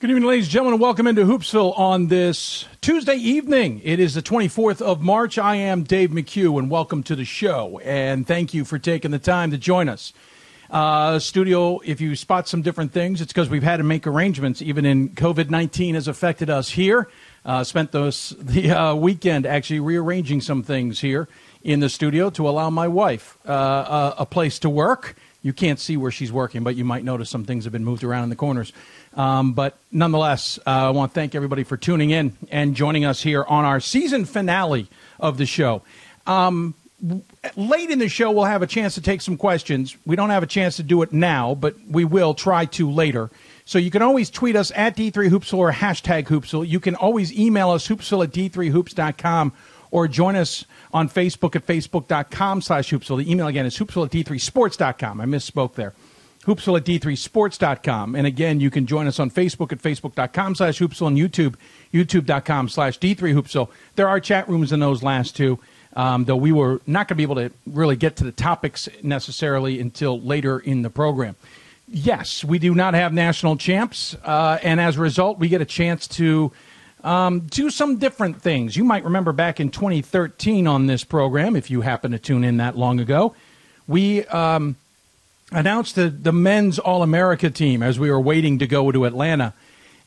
Good evening, ladies and gentlemen, and welcome into Hoopsville on this Tuesday evening. It is the 24th of March. I am Dave McHugh, and welcome to the show. And thank you for taking the time to join us. Uh, studio, if you spot some different things, it's because we've had to make arrangements. Even in COVID 19 has affected us here. Uh, spent those, the uh, weekend actually rearranging some things here in the studio to allow my wife uh, a, a place to work. You can't see where she's working, but you might notice some things have been moved around in the corners. Um, but nonetheless, uh, I want to thank everybody for tuning in and joining us here on our season finale of the show. Um, late in the show, we'll have a chance to take some questions. We don't have a chance to do it now, but we will try to later. So you can always tweet us at D3Hoopsville or hashtag Hoopsville. You can always email us, hoopsville at D3Hoops.com, or join us on Facebook at Facebook.com slash Hoopsville. The email again is hoopsville at D3Sports.com. I misspoke there hoopsville at d3sports.com. And again, you can join us on Facebook at facebook.com slash hoopsville and YouTube, youtube.com slash d3hoopsville. There are chat rooms in those last two, um, though we were not going to be able to really get to the topics necessarily until later in the program. Yes, we do not have national champs, uh, and as a result, we get a chance to um, do some different things. You might remember back in 2013 on this program, if you happen to tune in that long ago, we um, – announced the, the men's All America team as we were waiting to go to Atlanta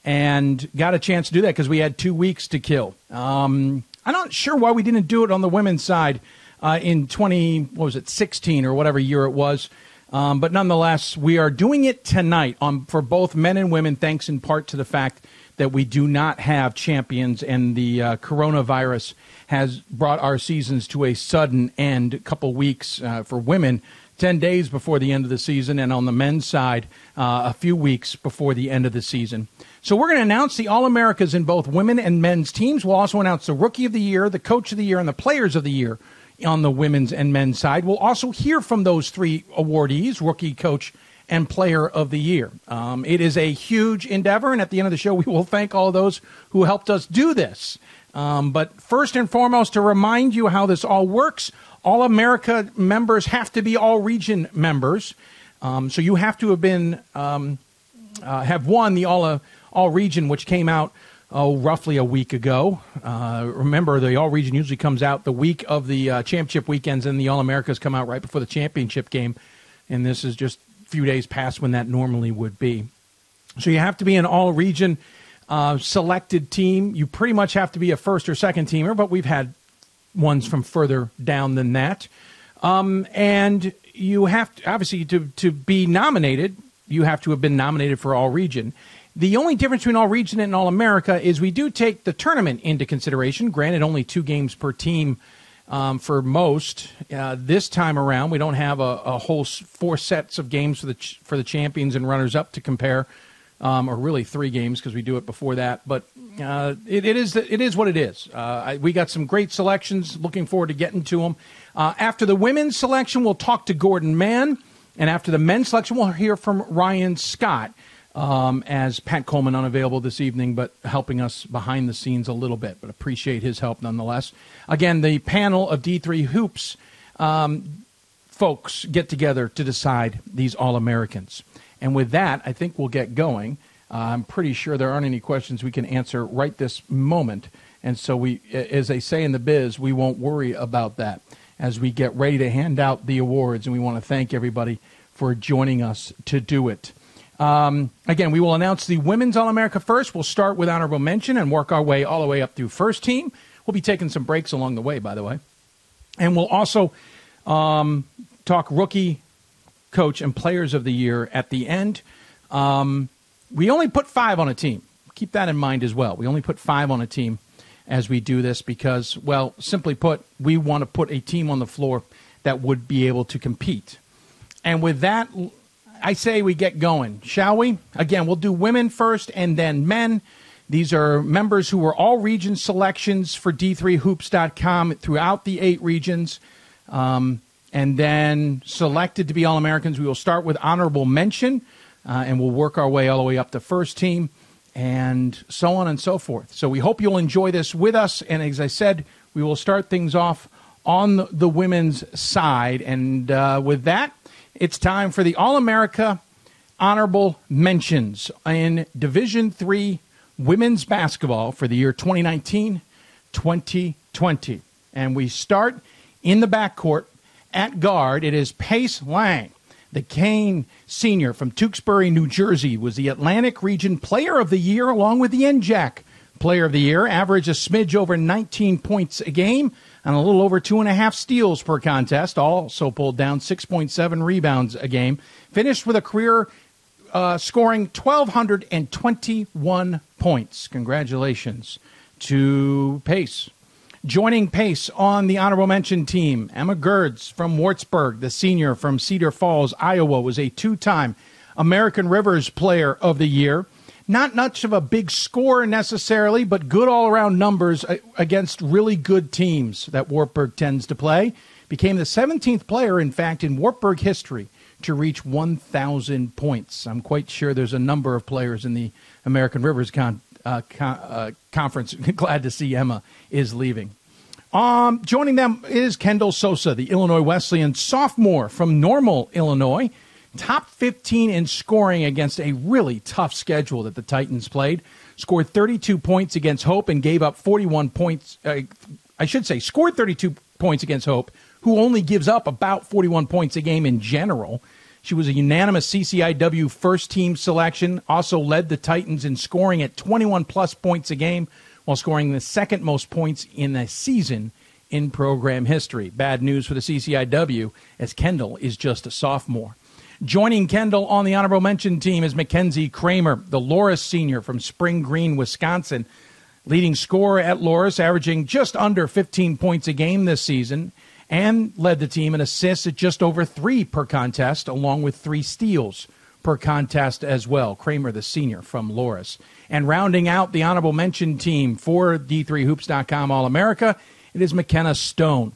and got a chance to do that because we had two weeks to kill. Um, I'm not sure why we didn't do it on the women's side uh, in 20, what was it, 16 or whatever year it was. Um, but nonetheless, we are doing it tonight on, for both men and women, thanks in part to the fact that we do not have champions and the uh, coronavirus has brought our seasons to a sudden end, a couple weeks uh, for women 10 days before the end of the season, and on the men's side, uh, a few weeks before the end of the season. So we're going to announce the All Americas in both women and men's teams. We'll also announce the Rookie of the Year, the Coach of the Year, and the Players of the Year on the women's and men's side. We'll also hear from those three awardees Rookie, Coach, and Player of the Year. Um, it is a huge endeavor, and at the end of the show, we will thank all those who helped us do this. Um, but first and foremost, to remind you how this all works, all America members have to be all region members. Um, so you have to have been um, uh, have won the all uh, all region, which came out oh roughly a week ago. Uh, remember, the all region usually comes out the week of the uh, championship weekends, and the All Americas come out right before the championship game. And this is just few days past when that normally would be. So you have to be an all region uh, selected team. You pretty much have to be a first or second teamer, but we've had ones from further down than that. Um, and you have to, obviously, to, to be nominated, you have to have been nominated for All Region. The only difference between All Region and All America is we do take the tournament into consideration. Granted, only two games per team um, for most. Uh, this time around, we don't have a, a, whole four sets of games for the ch- for the champions and runners up to compare um, or really three games because we do it before that. But uh, it, it is it is what it is. Uh, I, we got some great selections. Looking forward to getting to them. Uh, after the women's selection, we'll talk to Gordon Mann, and after the men's selection, we'll hear from Ryan Scott. Um, as Pat Coleman unavailable this evening, but helping us behind the scenes a little bit, but appreciate his help nonetheless. Again, the panel of D3 Hoops um, folks get together to decide these All Americans. And with that, I think we'll get going. Uh, I'm pretty sure there aren't any questions we can answer right this moment. And so we, as they say in the biz, we won't worry about that as we get ready to hand out the awards. And we want to thank everybody for joining us to do it. Um, again, we will announce the Women's All America first. We'll start with honorable mention and work our way all the way up through first team. We'll be taking some breaks along the way, by the way. And we'll also um, talk rookie coach and players of the year at the end. Um, we only put five on a team. Keep that in mind as well. We only put five on a team as we do this because, well, simply put, we want to put a team on the floor that would be able to compete. And with that, I say we get going, shall we? Again, we'll do women first and then men. These are members who were all region selections for D3Hoops.com throughout the eight regions. Um, and then selected to be All Americans. We will start with honorable mention, uh, and we'll work our way all the way up to first team, and so on and so forth. So we hope you'll enjoy this with us. And as I said, we will start things off on the women's side. And uh, with that, it's time for the All America honorable mentions in Division Three women's basketball for the year 2019 2020. And we start in the backcourt at guard. It is Pace Lang. The Kean senior from Tewksbury, New Jersey, was the Atlantic Region Player of the Year along with the NJAC Player of the Year. Average a smidge over 19 points a game and a little over two and a half steals per contest. Also pulled down 6.7 rebounds a game. Finished with a career uh, scoring 1,221 points. Congratulations to Pace. Joining Pace on the honorable mention team, Emma Gerds from Wartburg, the senior from Cedar Falls, Iowa, was a two time American Rivers Player of the Year. Not much of a big score necessarily, but good all around numbers against really good teams that Wartburg tends to play. Became the 17th player, in fact, in Wartburg history to reach 1,000 points. I'm quite sure there's a number of players in the American Rivers con- uh, con- uh, conference. Glad to see Emma is leaving. Um, joining them is Kendall Sosa, the Illinois Wesleyan sophomore from Normal, Illinois. Top 15 in scoring against a really tough schedule that the Titans played. Scored 32 points against Hope and gave up 41 points. Uh, I should say, scored 32 points against Hope, who only gives up about 41 points a game in general. She was a unanimous CCIW first team selection, also led the Titans in scoring at 21 plus points a game while scoring the second most points in a season in program history. Bad news for the CCIW as Kendall is just a sophomore. Joining Kendall on the honorable mention team is Mackenzie Kramer, the Loras senior from Spring Green, Wisconsin. Leading scorer at Loras, averaging just under 15 points a game this season and led the team in assists at just over three per contest, along with three steals per contest as well. Kramer, the senior from Loras. And rounding out the honorable mention team for D3Hoops.com All America, it is McKenna Stone.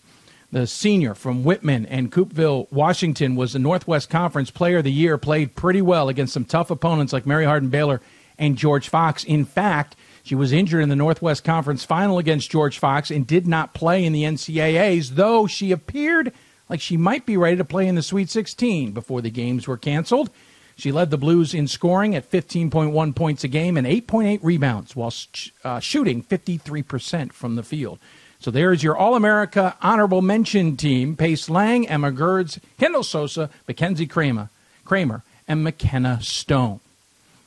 The senior from Whitman and Coupeville, Washington, was the Northwest Conference Player of the Year, played pretty well against some tough opponents like Mary Hardin Baylor and George Fox. In fact, she was injured in the Northwest Conference final against George Fox and did not play in the NCAAs, though she appeared like she might be ready to play in the Sweet 16 before the games were canceled. She led the Blues in scoring at 15.1 points a game and 8.8 rebounds while uh, shooting 53% from the field. So there's your All America honorable mention team Pace Lang, Emma Gerds, Kendall Sosa, Mackenzie Kramer, Kramer, and McKenna Stone.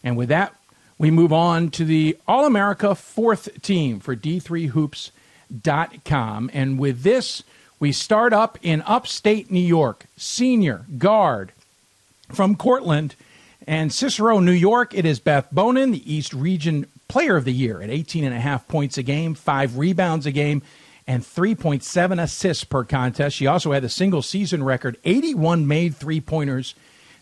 And with that, we move on to the All America fourth team for D3Hoops.com. And with this, we start up in upstate New York. Senior guard from Cortland and Cicero, New York. It is Beth Bonin, the East Region Player of the Year at 18 and a half points a game, five rebounds a game, and 3.7 assists per contest. She also had the single season record 81 made three pointers.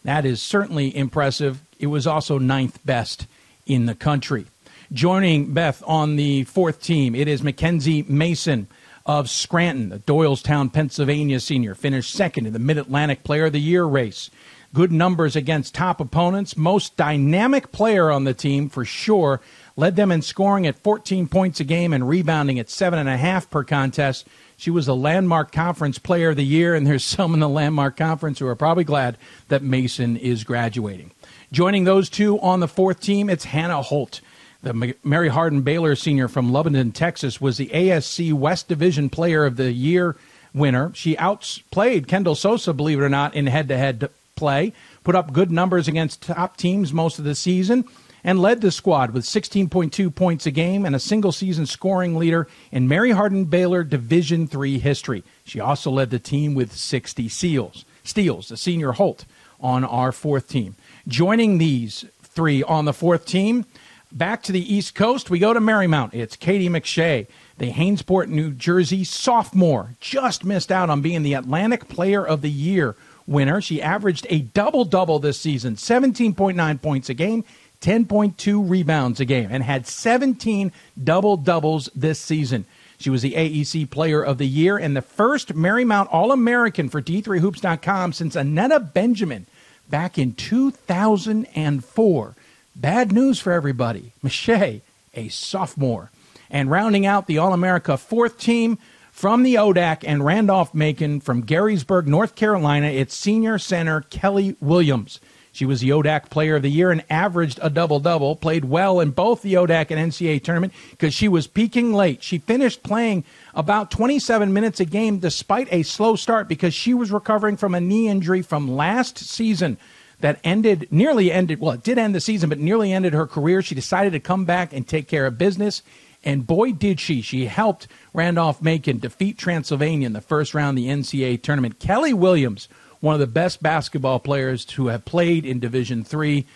That is certainly impressive. It was also ninth best in the country. Joining Beth on the fourth team, it is Mackenzie Mason of Scranton, the Doylestown, Pennsylvania senior, finished second in the Mid Atlantic Player of the Year race. Good numbers against top opponents. Most dynamic player on the team for sure. Led them in scoring at 14 points a game and rebounding at seven and a half per contest. She was a landmark conference player of the year, and there's some in the landmark conference who are probably glad that Mason is graduating. Joining those two on the fourth team, it's Hannah Holt. The Mary Hardin Baylor senior from Lebanon, Texas, was the ASC West Division Player of the Year winner. She outplayed Kendall Sosa, believe it or not, in head to head play, put up good numbers against top teams most of the season, and led the squad with 16.2 points a game and a single season scoring leader in Mary Hardin Baylor Division III history. She also led the team with 60 seals. Steals, the senior Holt on our fourth team. Joining these three on the fourth team, back to the East Coast, we go to Marymount. It's Katie McShay, the Hainesport, New Jersey sophomore. Just missed out on being the Atlantic Player of the Year winner. She averaged a double double this season 17.9 points a game, 10.2 rebounds a game, and had 17 double doubles this season. She was the AEC Player of the Year and the first Marymount All American for D3Hoops.com since Anetta Benjamin back in 2004. Bad news for everybody. Mache, a sophomore. And rounding out the All America fourth team from the ODAC and Randolph Macon from Garysburg, North Carolina, it's senior center Kelly Williams. She was the ODAC Player of the Year and averaged a double double. Played well in both the ODAC and NCAA tournament because she was peaking late. She finished playing about 27 minutes a game despite a slow start because she was recovering from a knee injury from last season that ended, nearly ended, well, it did end the season, but nearly ended her career. She decided to come back and take care of business. And boy, did she. She helped Randolph Macon defeat Transylvania in the first round of the NCAA tournament. Kelly Williams one of the best basketball players to have played in Division Three.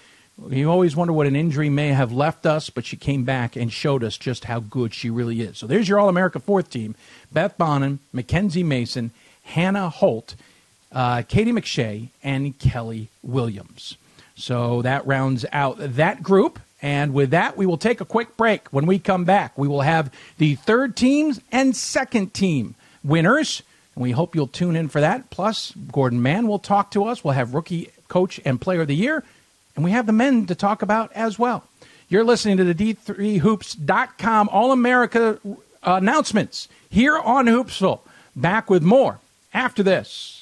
You always wonder what an injury may have left us, but she came back and showed us just how good she really is. So there's your All America fourth team Beth Bonham, Mackenzie Mason, Hannah Holt, uh, Katie McShay, and Kelly Williams. So that rounds out that group. And with that, we will take a quick break. When we come back, we will have the third teams and second team winners. And we hope you'll tune in for that. Plus, Gordon Mann will talk to us. We'll have rookie coach and player of the year. And we have the men to talk about as well. You're listening to the D3Hoops.com All America uh, announcements here on Hoopsville. Back with more after this.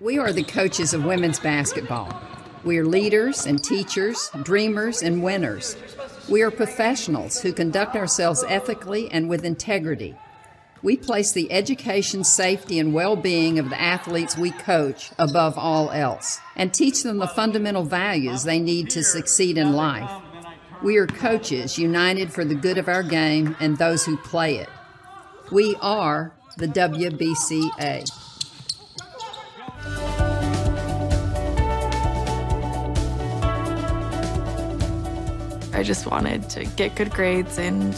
We are the coaches of women's basketball. We are leaders and teachers, dreamers and winners. We are professionals who conduct ourselves ethically and with integrity. We place the education, safety, and well being of the athletes we coach above all else and teach them the fundamental values they need to succeed in life. We are coaches united for the good of our game and those who play it. We are the WBCA. I just wanted to get good grades and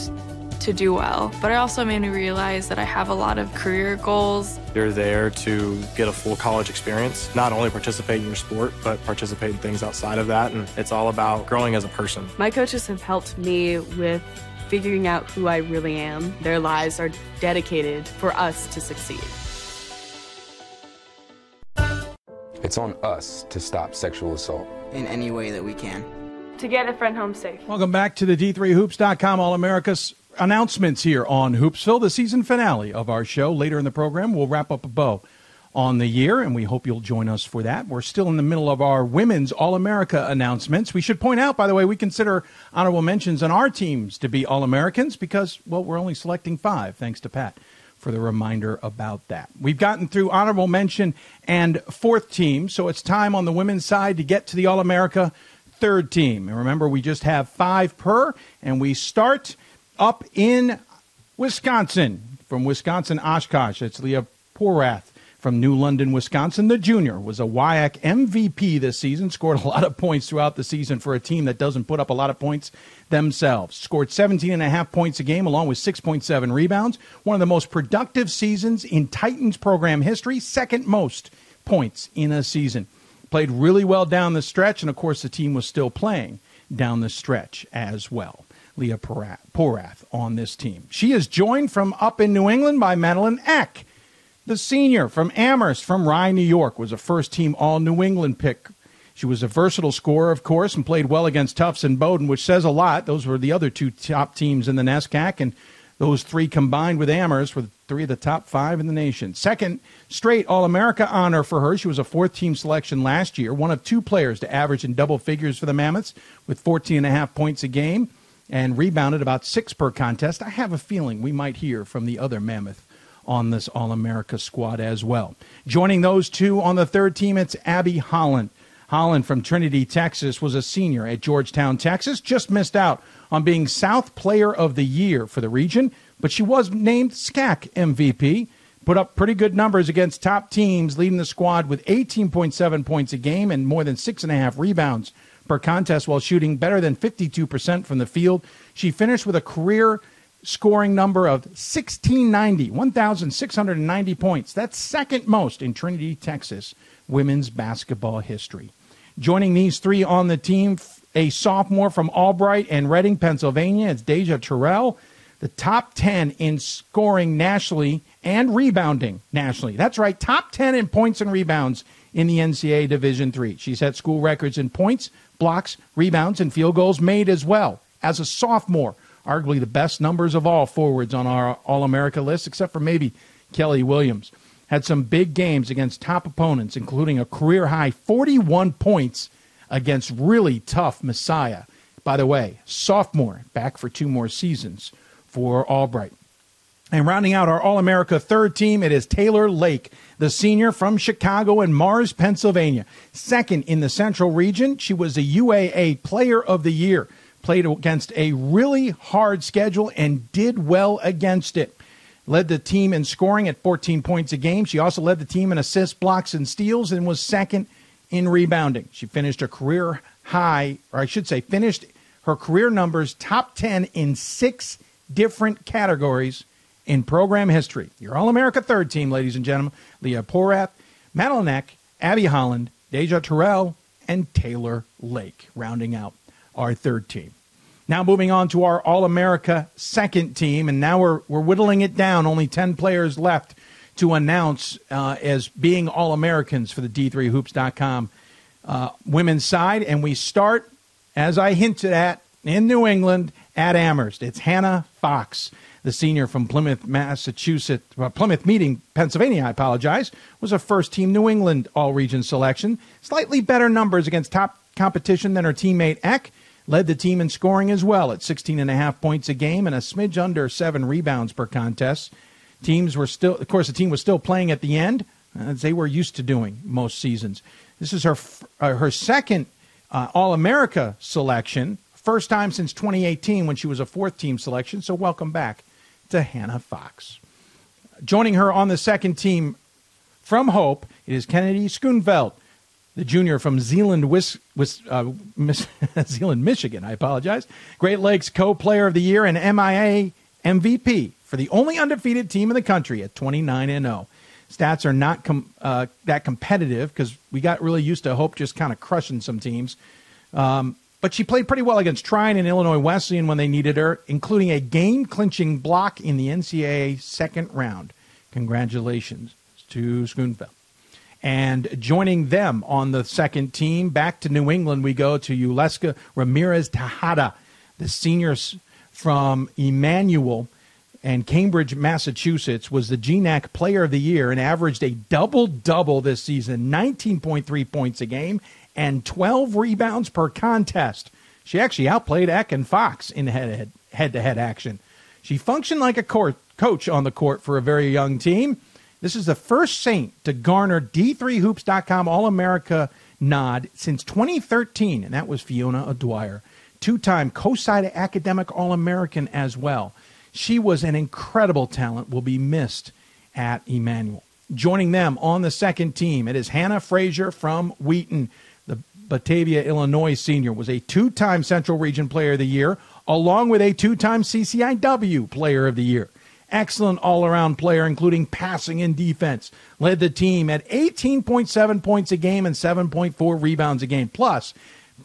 to do well. But it also made me realize that I have a lot of career goals. You're there to get a full college experience, not only participate in your sport, but participate in things outside of that. And it's all about growing as a person. My coaches have helped me with figuring out who I really am. Their lives are dedicated for us to succeed. It's on us to stop sexual assault in any way that we can to get a friend home safe. Welcome back to the D3Hoops.com All America's announcements here on Hoopsville, the season finale of our show. Later in the program, we'll wrap up a bow on the year, and we hope you'll join us for that. We're still in the middle of our women's All America announcements. We should point out, by the way, we consider honorable mentions on our teams to be All Americans because, well, we're only selecting five, thanks to Pat for the reminder about that. We've gotten through honorable mention and fourth team, so it's time on the women's side to get to the All America third team. And remember, we just have five per, and we start up in Wisconsin. From Wisconsin, Oshkosh, it's Leah Porath from New London, Wisconsin. The junior was a WIAC MVP this season, scored a lot of points throughout the season for a team that doesn't put up a lot of points themselves. Scored 17 and a half points a game along with 6.7 rebounds. One of the most productive seasons in Titans program history, second most points in a season played really well down the stretch, and of course, the team was still playing down the stretch as well. Leah Porath on this team. She is joined from up in New England by Madeline Eck, the senior from Amherst, from Rye, New York, was a first team All New England pick. She was a versatile scorer, of course, and played well against Tufts and Bowdoin, which says a lot. Those were the other two top teams in the NESCAC, and those three combined with Amherst were three of the top five in the nation. Second straight All America honor for her. She was a fourth team selection last year, one of two players to average in double figures for the Mammoths with 14 and a half points a game and rebounded about six per contest. I have a feeling we might hear from the other Mammoth on this All America squad as well. Joining those two on the third team, it's Abby Holland. Holland from Trinity, Texas, was a senior at Georgetown, Texas. Just missed out on being South Player of the Year for the region, but she was named SCAC MVP. Put up pretty good numbers against top teams, leading the squad with 18.7 points a game and more than six and a half rebounds per contest while shooting better than 52% from the field. She finished with a career scoring number of 1690, 1,690 points. That's second most in Trinity, Texas women's basketball history. Joining these three on the team, a sophomore from Albright and Reading, Pennsylvania, it's Deja Terrell, the top 10 in scoring nationally and rebounding nationally. That's right, top 10 in points and rebounds in the NCAA Division Three. She set school records in points, blocks, rebounds, and field goals made as well. As a sophomore, arguably the best numbers of all forwards on our All America list, except for maybe Kelly Williams. Had some big games against top opponents, including a career high 41 points against really tough Messiah. By the way, sophomore, back for two more seasons for Albright. And rounding out our All America third team, it is Taylor Lake, the senior from Chicago and Mars, Pennsylvania. Second in the Central region, she was a UAA Player of the Year. Played against a really hard schedule and did well against it. Led the team in scoring at 14 points a game. She also led the team in assists, blocks, and steals and was second in rebounding. She finished a career high, or I should say, finished her career numbers top 10 in six different categories in program history. Your All America third team, ladies and gentlemen Leah Porath, Madeline Eck, Abby Holland, Deja Terrell, and Taylor Lake, rounding out our third team. Now moving on to our All America second team, and now we're, we're whittling it down. Only 10 players left to announce uh, as being All Americans for the D3Hoops.com uh, women's side. And we start, as I hinted at, in New England at Amherst. It's Hannah Fox the senior from Plymouth, Massachusetts, uh, Plymouth Meeting, Pennsylvania, I apologize, was a first team New England all region selection. Slightly better numbers against top competition than her teammate Eck. Led the team in scoring as well at 16 and a half points a game and a smidge under seven rebounds per contest. Teams were still, of course, the team was still playing at the end, as they were used to doing most seasons. This is her uh, her second uh, All America selection, first time since 2018 when she was a fourth team selection. So welcome back to Hannah Fox. Joining her on the second team from Hope, is Kennedy Schoonveld, the junior from Zeeland, Wis, Wis, uh, Miss, Zeeland, Michigan. I apologize. Great Lakes Co-Player of the Year and MIA MVP for the only undefeated team in the country at 29 and 0. Stats are not com- uh, that competitive because we got really used to Hope just kind of crushing some teams. Um, but she played pretty well against Trine and Illinois Wesleyan when they needed her, including a game clinching block in the NCAA second round. Congratulations to Schoonveld. And joining them on the second team, back to New England, we go to Yuleska Ramirez Tejada, the seniors from Emmanuel and Cambridge, Massachusetts, was the GNAC Player of the Year and averaged a double double this season 19.3 points a game and 12 rebounds per contest. She actually outplayed Eck and Fox in head to head action. She functioned like a court, coach on the court for a very young team. This is the first Saint to garner D3Hoops.com All America nod since 2013, and that was Fiona O'Dwyer, two time COSIDA Academic All American as well. She was an incredible talent, will be missed at Emmanuel. Joining them on the second team, it is Hannah Frazier from Wheaton. The Batavia, Illinois senior, was a two time Central Region Player of the Year, along with a two time CCIW Player of the Year. Excellent all around player, including passing and defense. Led the team at 18.7 points a game and 7.4 rebounds a game. Plus,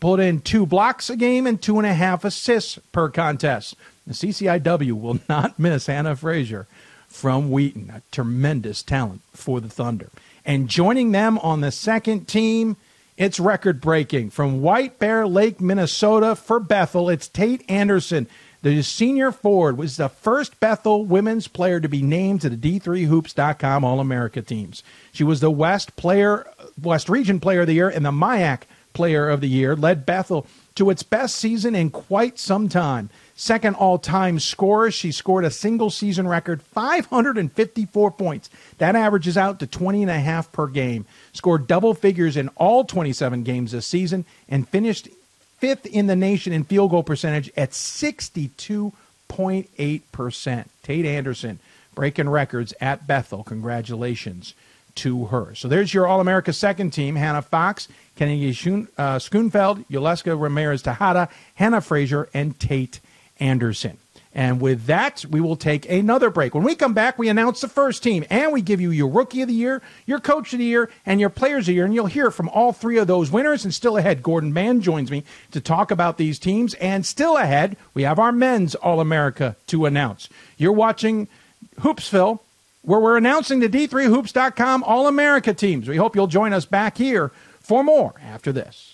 put in two blocks a game and two and a half assists per contest. The CCIW will not miss Hannah Frazier from Wheaton, a tremendous talent for the Thunder. And joining them on the second team, it's record breaking. From White Bear Lake, Minnesota for Bethel, it's Tate Anderson. The senior forward was the first Bethel women's player to be named to the D3Hoops.com All America teams. She was the West player, West Region Player of the Year and the MIAC Player of the Year, led Bethel to its best season in quite some time. Second all time scorer, she scored a single season record 554 points. That averages out to 20 and a half per game. Scored double figures in all 27 games this season and finished fifth in the nation in field goal percentage at 62.8%. Tate Anderson breaking records at Bethel. Congratulations to her. So there's your All America second team Hannah Fox, Kennedy Schoon, uh, Schoonveld, Yoleska Ramirez Tejada, Hannah Frazier, and Tate Anderson. And with that, we will take another break. When we come back, we announce the first team and we give you your rookie of the year, your coach of the year, and your players of the year. And you'll hear from all three of those winners. And still ahead, Gordon Mann joins me to talk about these teams. And still ahead, we have our men's All America to announce. You're watching Hoopsville, where we're announcing the D3Hoops.com All America teams. We hope you'll join us back here for more after this.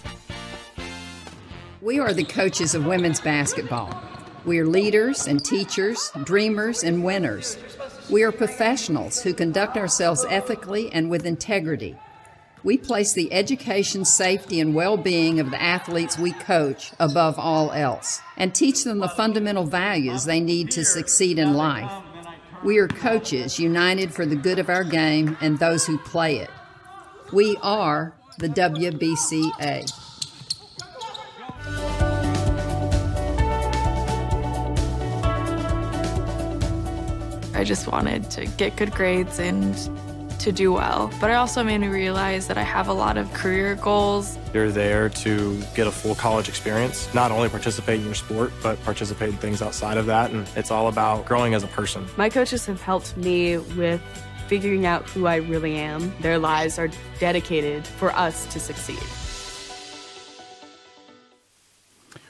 We are the coaches of women's basketball. We are leaders and teachers, dreamers and winners. We are professionals who conduct ourselves ethically and with integrity. We place the education, safety, and well being of the athletes we coach above all else and teach them the fundamental values they need to succeed in life. We are coaches united for the good of our game and those who play it. We are the WBCA. I just wanted to get good grades and to do well. But it also made me realize that I have a lot of career goals. You're there to get a full college experience, not only participate in your sport, but participate in things outside of that. And it's all about growing as a person. My coaches have helped me with figuring out who I really am. Their lives are dedicated for us to succeed.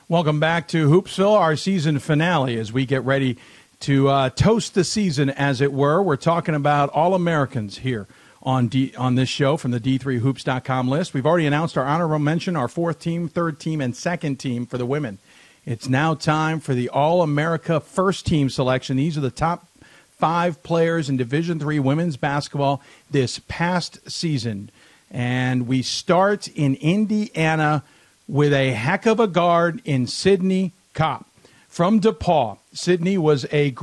Welcome back to Hoopsville, our season finale, as we get ready to uh, toast the season, as it were. We're talking about All Americans here on D, on this show from the D3Hoops.com list. We've already announced our honorable mention, our fourth team, third team, and second team for the women. It's now time for the All America first team selection. These are the top five players in Division Three women's basketball this past season, and we start in Indiana with a heck of a guard in Sydney Kopp from DePauw. Sydney was a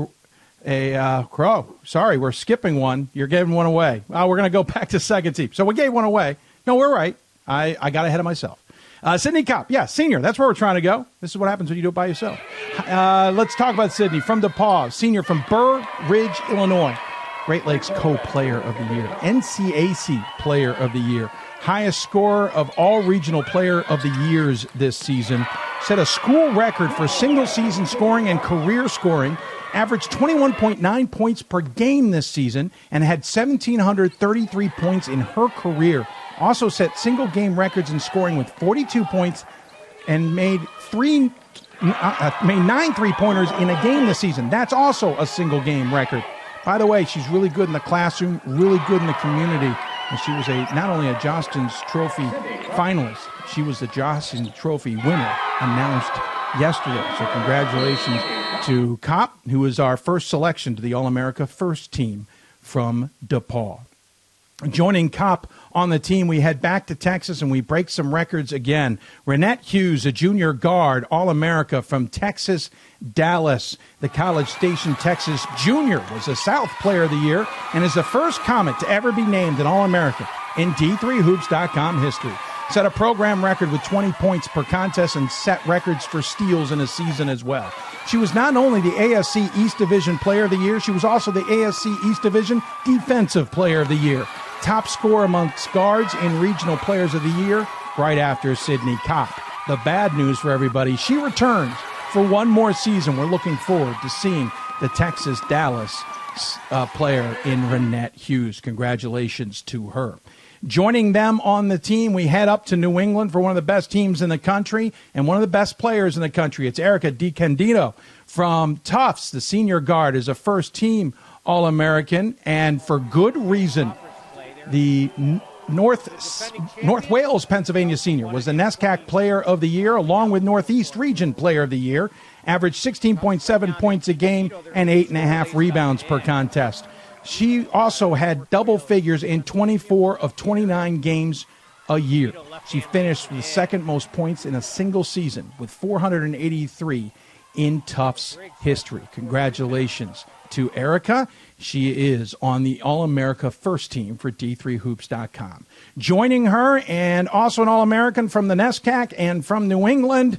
a uh, crow. Sorry, we're skipping one. You're giving one away. Uh, we're going to go back to second team. So we gave one away. No, we're right. I, I got ahead of myself. Uh, Sydney Kopp, yeah, senior. That's where we're trying to go. This is what happens when you do it by yourself. Uh, let's talk about Sydney from DePauw, senior from Burr Ridge, Illinois. Great Lakes Co-Player of the Year, NCAC Player of the Year, highest scorer of all regional player of the years this season. Set a school record for single season scoring and career scoring. Averaged 21.9 points per game this season and had 1,733 points in her career. Also set single game records in scoring with 42 points and made three uh, made nine three pointers in a game this season. That's also a single game record. By the way, she's really good in the classroom, really good in the community. And she was a not only a Jostens Trophy finalist, she was the Jostens Trophy winner announced yesterday. So congratulations to Kopp, who is our first selection to the All America first team from DePauw. Joining Kopp on the team, we head back to Texas and we break some records again. Renette Hughes, a junior guard, All America from Texas, Dallas. The College Station, Texas junior was a South Player of the Year and is the first Comet to ever be named an All American in D3Hoops.com history. set a program record with 20 points per contest and set records for steals in a season as well. She was not only the ASC East Division Player of the Year, she was also the ASC East Division Defensive Player of the Year. Top scorer amongst guards in Regional Players of the Year, right after Sydney Kopp. The bad news for everybody, she returns for one more season. We're looking forward to seeing the Texas Dallas uh, player in Renette Hughes. Congratulations to her. Joining them on the team, we head up to New England for one of the best teams in the country and one of the best players in the country. It's Erica DiCandido from Tufts. The senior guard is a first team All American, and for good reason. The North North Wales, Pennsylvania senior was the NESCAC Player of the Year, along with Northeast Region Player of the Year. Averaged 16.7 points a game and eight and a half rebounds per contest. She also had double figures in 24 of 29 games a year. She finished with the second most points in a single season with 483 in Tufts history. Congratulations to Erica. She is on the All America first team for D3Hoops.com. Joining her, and also an All American from the NESCAC and from New England,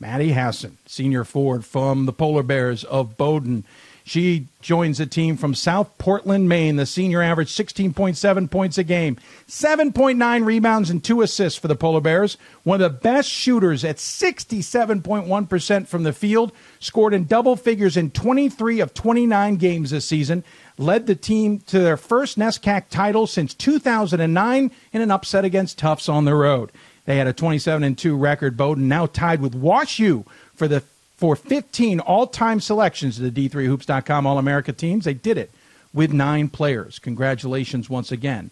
Maddie Hasson, senior forward from the Polar Bears of Bowdoin. She joins the team from South Portland, Maine. The senior averaged 16.7 points a game, 7.9 rebounds, and two assists for the Polar Bears. One of the best shooters at 67.1% from the field. Scored in double figures in 23 of 29 games this season. Led the team to their first NESCAC title since 2009 in an upset against Tufts on the road. They had a 27 and 2 record. Bowdoin now tied with WashU for the for 15 all-time selections of the D3Hoops.com All-America teams. They did it with nine players. Congratulations once again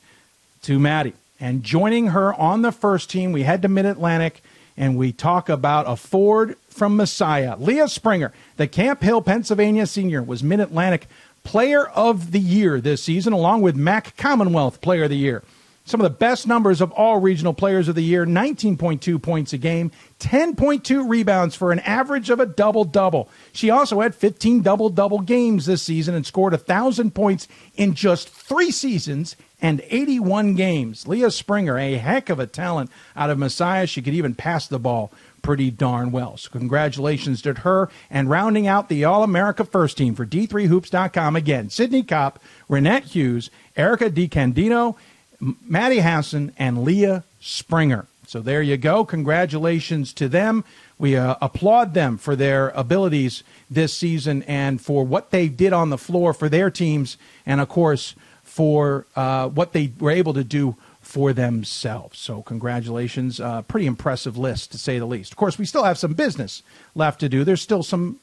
to Maddie. And joining her on the first team, we head to Mid-Atlantic and we talk about a Ford from Messiah. Leah Springer, the Camp Hill, Pennsylvania senior, was Mid-Atlantic Player of the Year this season, along with MAC Commonwealth Player of the Year. Some of the best numbers of all regional players of the year 19.2 points a game, 10.2 rebounds for an average of a double double. She also had 15 double double games this season and scored 1,000 points in just three seasons and 81 games. Leah Springer, a heck of a talent out of Messiah. She could even pass the ball pretty darn well. So congratulations to her. And rounding out the All America first team for D3Hoops.com again, Sydney Kopp, Renette Hughes, Erica DiCandido, Maddie Hasson and Leah Springer. So there you go. Congratulations to them. We uh, applaud them for their abilities this season and for what they did on the floor for their teams, and of course for uh, what they were able to do for themselves. So congratulations. Uh, pretty impressive list to say the least. Of course, we still have some business left to do. There's still some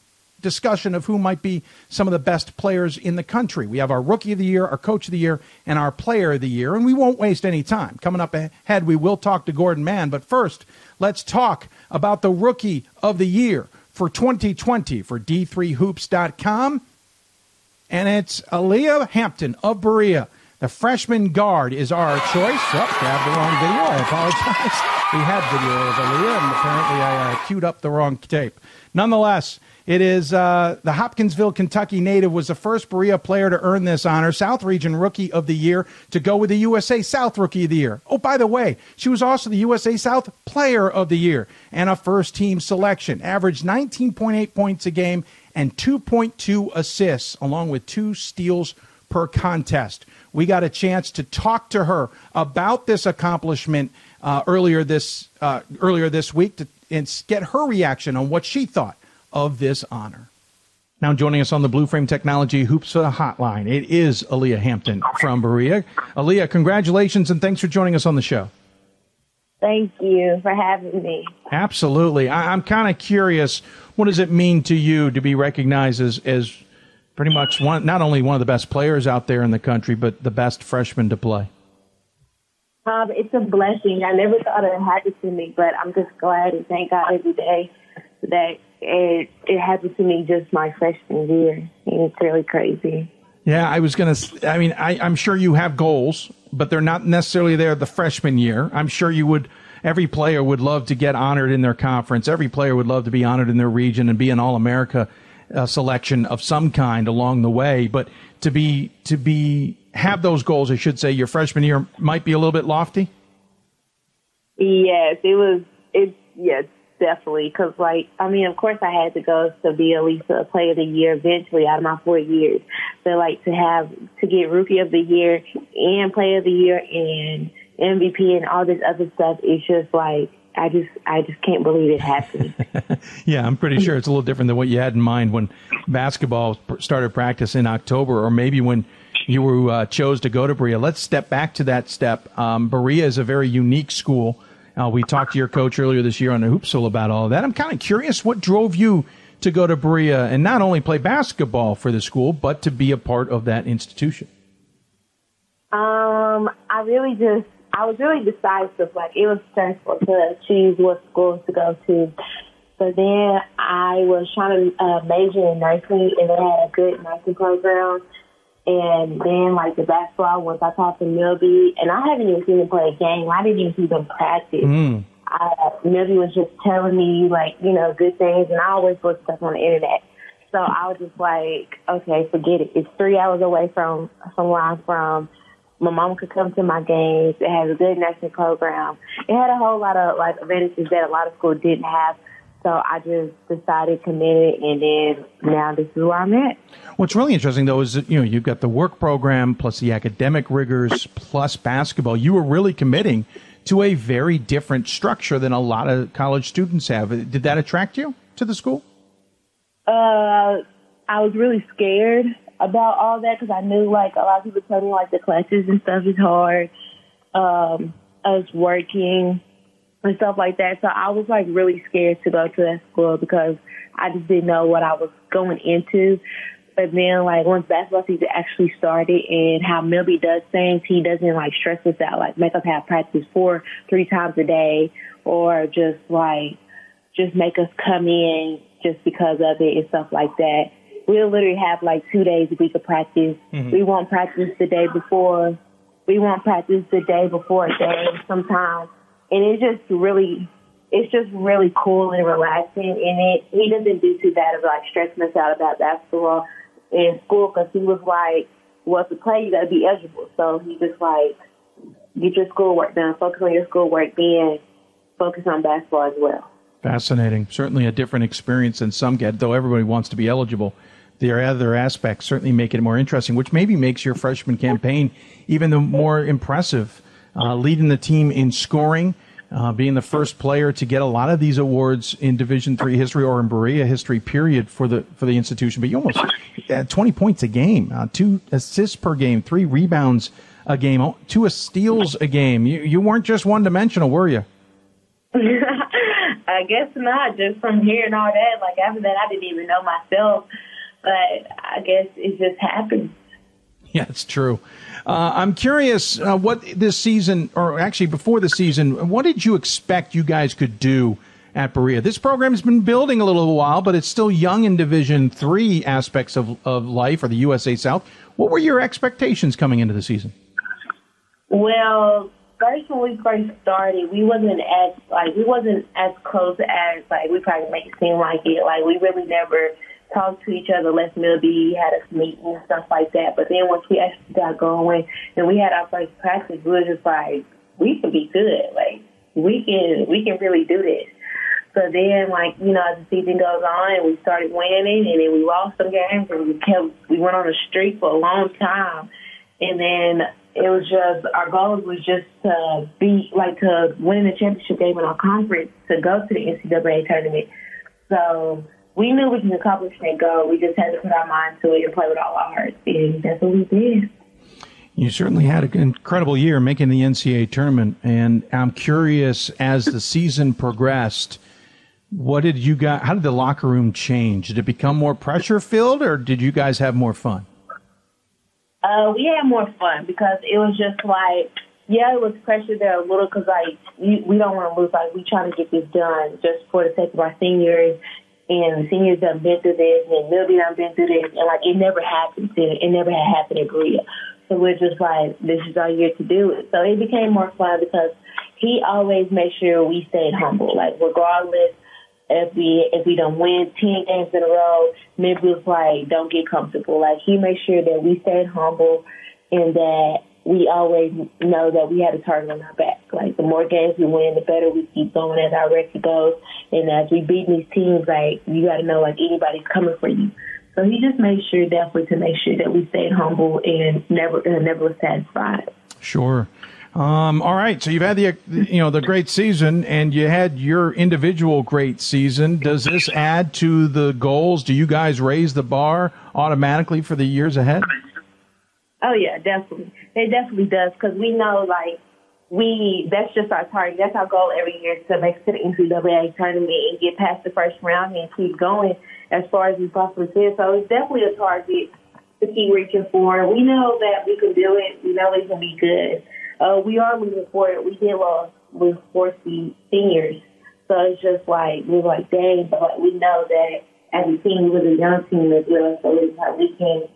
discussion of who might be some of the best players in the country. We have our Rookie of the Year, our Coach of the Year, and our Player of the Year, and we won't waste any time. Coming up ahead, we will talk to Gordon Mann, but first, let's talk about the Rookie of the Year for 2020 for D3Hoops.com, and it's Aaliyah Hampton of Berea. The freshman guard is our choice. Oh, grabbed the wrong video. I apologize. We had video of Aaliyah, and apparently I uh, queued up the wrong tape. Nonetheless, it is uh, the Hopkinsville, Kentucky native was the first Berea player to earn this honor, South Region Rookie of the Year, to go with the USA South Rookie of the Year. Oh, by the way, she was also the USA South Player of the Year and a first team selection. Averaged 19.8 points a game and 2.2 assists, along with two steals per contest. We got a chance to talk to her about this accomplishment uh, earlier this uh, earlier this week to and get her reaction on what she thought of this honor. Now joining us on the Blue Frame Technology Hoops Hotline, it is Aaliyah Hampton from Berea. Aaliyah, congratulations and thanks for joining us on the show. Thank you for having me. Absolutely. I, am kind of curious, what does it mean to you to be recognized as, as pretty much one, not only one of the best players out there in the country, but the best freshman to play? Um, it's a blessing. I never thought it happened to me, but I'm just glad and thank God every day that it it happened to me just my freshman year. It's really crazy. Yeah, I was going to. I mean, I, I'm sure you have goals, but they're not necessarily there the freshman year. I'm sure you would. Every player would love to get honored in their conference. Every player would love to be honored in their region and be an All America uh, selection of some kind along the way. But to be to be have those goals, I should say, your freshman year might be a little bit lofty. Yes, it was. It yes, definitely. Because like, I mean, of course, I had to go to be at least a Player of the Year eventually out of my four years. But like to have to get Rookie of the Year and Player of the Year and MVP and all this other stuff, it's just like I just I just can't believe it happened. yeah, I'm pretty sure it's a little different than what you had in mind when basketball started practice in October, or maybe when you were, uh, chose to go to Berea. Let's step back to that step. Um, Berea is a very unique school. Uh, we talked to your coach earlier this year on the Hoopsville about all of that. I'm kind of curious what drove you to go to Berea and not only play basketball for the school, but to be a part of that institution. Um, I really just I was really decisive. Like it was stressful to choose what schools to go to. But then I was trying to uh, major in nursing, and they had a good nursing program. And then, like the basketball, once I talked to Milby, and I haven't even seen them play a game. I didn't even see them practice. Mm. I, Milby was just telling me like you know good things, and I always look stuff on the internet. So I was just like, okay, forget it. It's three hours away from from where I'm from my mom could come to my games. It has a good nursing program. It had a whole lot of like advantages that a lot of schools didn't have. So I just decided, committed, and then now this is where I'm at. What's really interesting though is that, you know you've got the work program plus the academic rigors plus basketball. You were really committing to a very different structure than a lot of college students have. Did that attract you to the school? Uh, I was really scared about all that because I knew like a lot of people tell me like the classes and stuff is hard, um, I was working and stuff like that. So I was like really scared to go to that school because I just didn't know what I was going into. But then like once basketball season actually started and how Milby does things, he doesn't like stress us out, like make us have practice four, three times a day or just like just make us come in just because of it and stuff like that we'll literally have like two days a week of practice. Mm-hmm. We won't practice the day before. We won't practice the day before a game sometimes. And it's just really, it's just really cool and relaxing. And it, he doesn't do too bad of like stressing us out about basketball in school because he was like, well, to play, you got to be eligible. So he just like, get your schoolwork done, focus on your schoolwork, then focus on basketball as well. Fascinating. Certainly a different experience than some get, though everybody wants to be eligible are other aspects certainly make it more interesting, which maybe makes your freshman campaign even the more impressive. Uh, leading the team in scoring, uh, being the first player to get a lot of these awards in Division three history or in Berea history period for the for the institution. But you almost uh, 20 points a game, uh, two assists per game, three rebounds a game, oh, two steals a game. You you weren't just one dimensional, were you? I guess not. Just from hearing all that, like after that, I didn't even know myself but I guess it just happens. Yeah, it's true. Uh, I'm curious uh, what this season, or actually before the season, what did you expect you guys could do at Berea? This program has been building a little while, but it's still young in Division Three aspects of, of life or the USA South. What were your expectations coming into the season? Well, first when we first started, we wasn't as like we wasn't as close as like we probably make it seem like it. Like we really never talk to each other. Les Milby had us meet and stuff like that. But then once we actually got going and we had our first practice, we were just like, we can be good. Like we can we can really do this. So then, like you know, as the season goes on, and we started winning, and then we lost some games, and we kept we went on a streak for a long time, and then it was just our goal was just to be like to win the championship game in our conference to go to the NCAA tournament. So we knew we could accomplish that goal. We just had to put our mind to it and play with all our hearts, and that's what we did. You certainly had an incredible year making the NCAA tournament, and I'm curious as the season progressed, what did you guys? How did the locker room change? Did it become more pressure filled, or did you guys have more fun? Uh, we had more fun because it was just like, yeah, it was pressure there a little because like we, we don't want to lose. Like we trying to get this done just for the sake of our seniors and seniors have been through this, and Milby done been through this, and like it never happened. to it never had happened in Berea. So we're just like, this is our year to do it. So it became more fun because he always made sure we stayed humble. Like regardless if we if we don't win ten games in a row, Milby was like, don't get comfortable. Like he made sure that we stayed humble and that we always know that we had a target on our back. Like the more games we win, the better we keep going as our record goes. And as we beat these teams, like you got to know like anybody's coming for you. So he just made sure definitely to make sure that we stayed humble and never uh, never was satisfied. Sure. Um, all right. So you've had the you know the great season, and you had your individual great season. Does this add to the goals? Do you guys raise the bar automatically for the years ahead? Oh yeah, definitely. It definitely does because we know like we that's just our target. That's our goal every year to make it to the NCAA tournament and get past the first round and keep going as far as we possibly can. So it's definitely a target to keep reaching for. We know that we can do it. We know we can be good. Uh, we are moving forward. We did lose with 40 seniors. So it's just like, we're like, dang, but like, we know that as a team, we're a young team as well. So it's like we can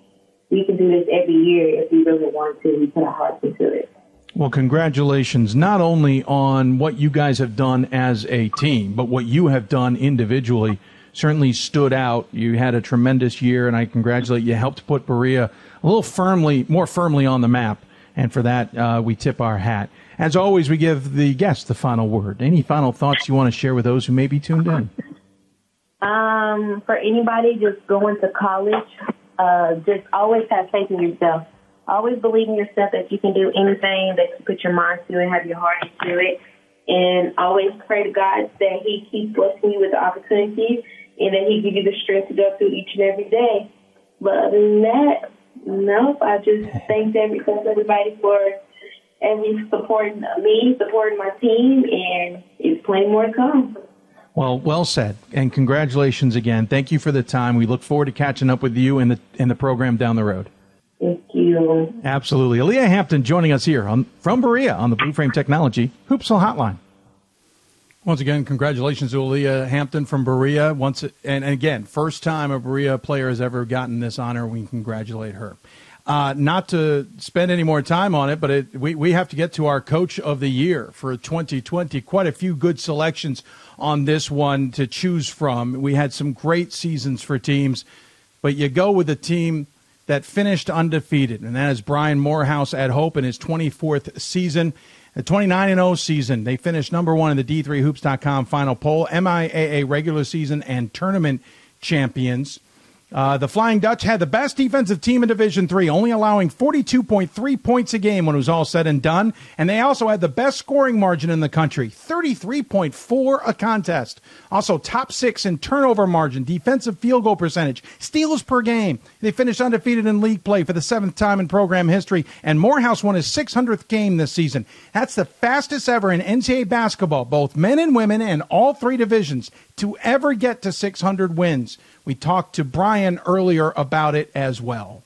we can do this every year if we really want to. We put our hearts into it. Well, congratulations not only on what you guys have done as a team, but what you have done individually certainly stood out. You had a tremendous year, and I congratulate you. Helped put Berea a little firmly, more firmly on the map, and for that uh, we tip our hat. As always, we give the guests the final word. Any final thoughts you want to share with those who may be tuned in? Um, for anybody just going to college, uh, just always have faith in yourself. Always believe in yourself that you can do anything that you put your mind to and have your heart into it. And always pray to God that He keeps blessing you with the opportunities and that He give you the strength to go through each and every day. But other than that, no, I just thank every, thank everybody for every supporting me, supporting my team, and it's plenty more to come. Well, well said, and congratulations again. Thank you for the time. We look forward to catching up with you in the in the program down the road. Thank you. Absolutely, Aaliyah Hampton joining us here on from Berea on the Blue Frame Technology Hoopsville Hotline. Once again, congratulations to Aaliyah Hampton from Berea. Once and again, first time a Berea player has ever gotten this honor. We congratulate her. Uh, not to spend any more time on it, but it, we, we have to get to our coach of the year for 2020. Quite a few good selections on this one to choose from. We had some great seasons for teams, but you go with a team that finished undefeated, and that is Brian Morehouse at Hope in his 24th season. A 29 0 season. They finished number one in the D3Hoops.com final poll, MIAA regular season and tournament champions. Uh, the Flying Dutch had the best defensive team in Division Three, only allowing 42.3 points a game when it was all said and done. And they also had the best scoring margin in the country, 33.4 a contest. Also, top six in turnover margin, defensive field goal percentage, steals per game. They finished undefeated in league play for the seventh time in program history. And Morehouse won his 600th game this season. That's the fastest ever in NCAA basketball, both men and women, and all three divisions to ever get to 600 wins. We talked to Brian earlier about it as well.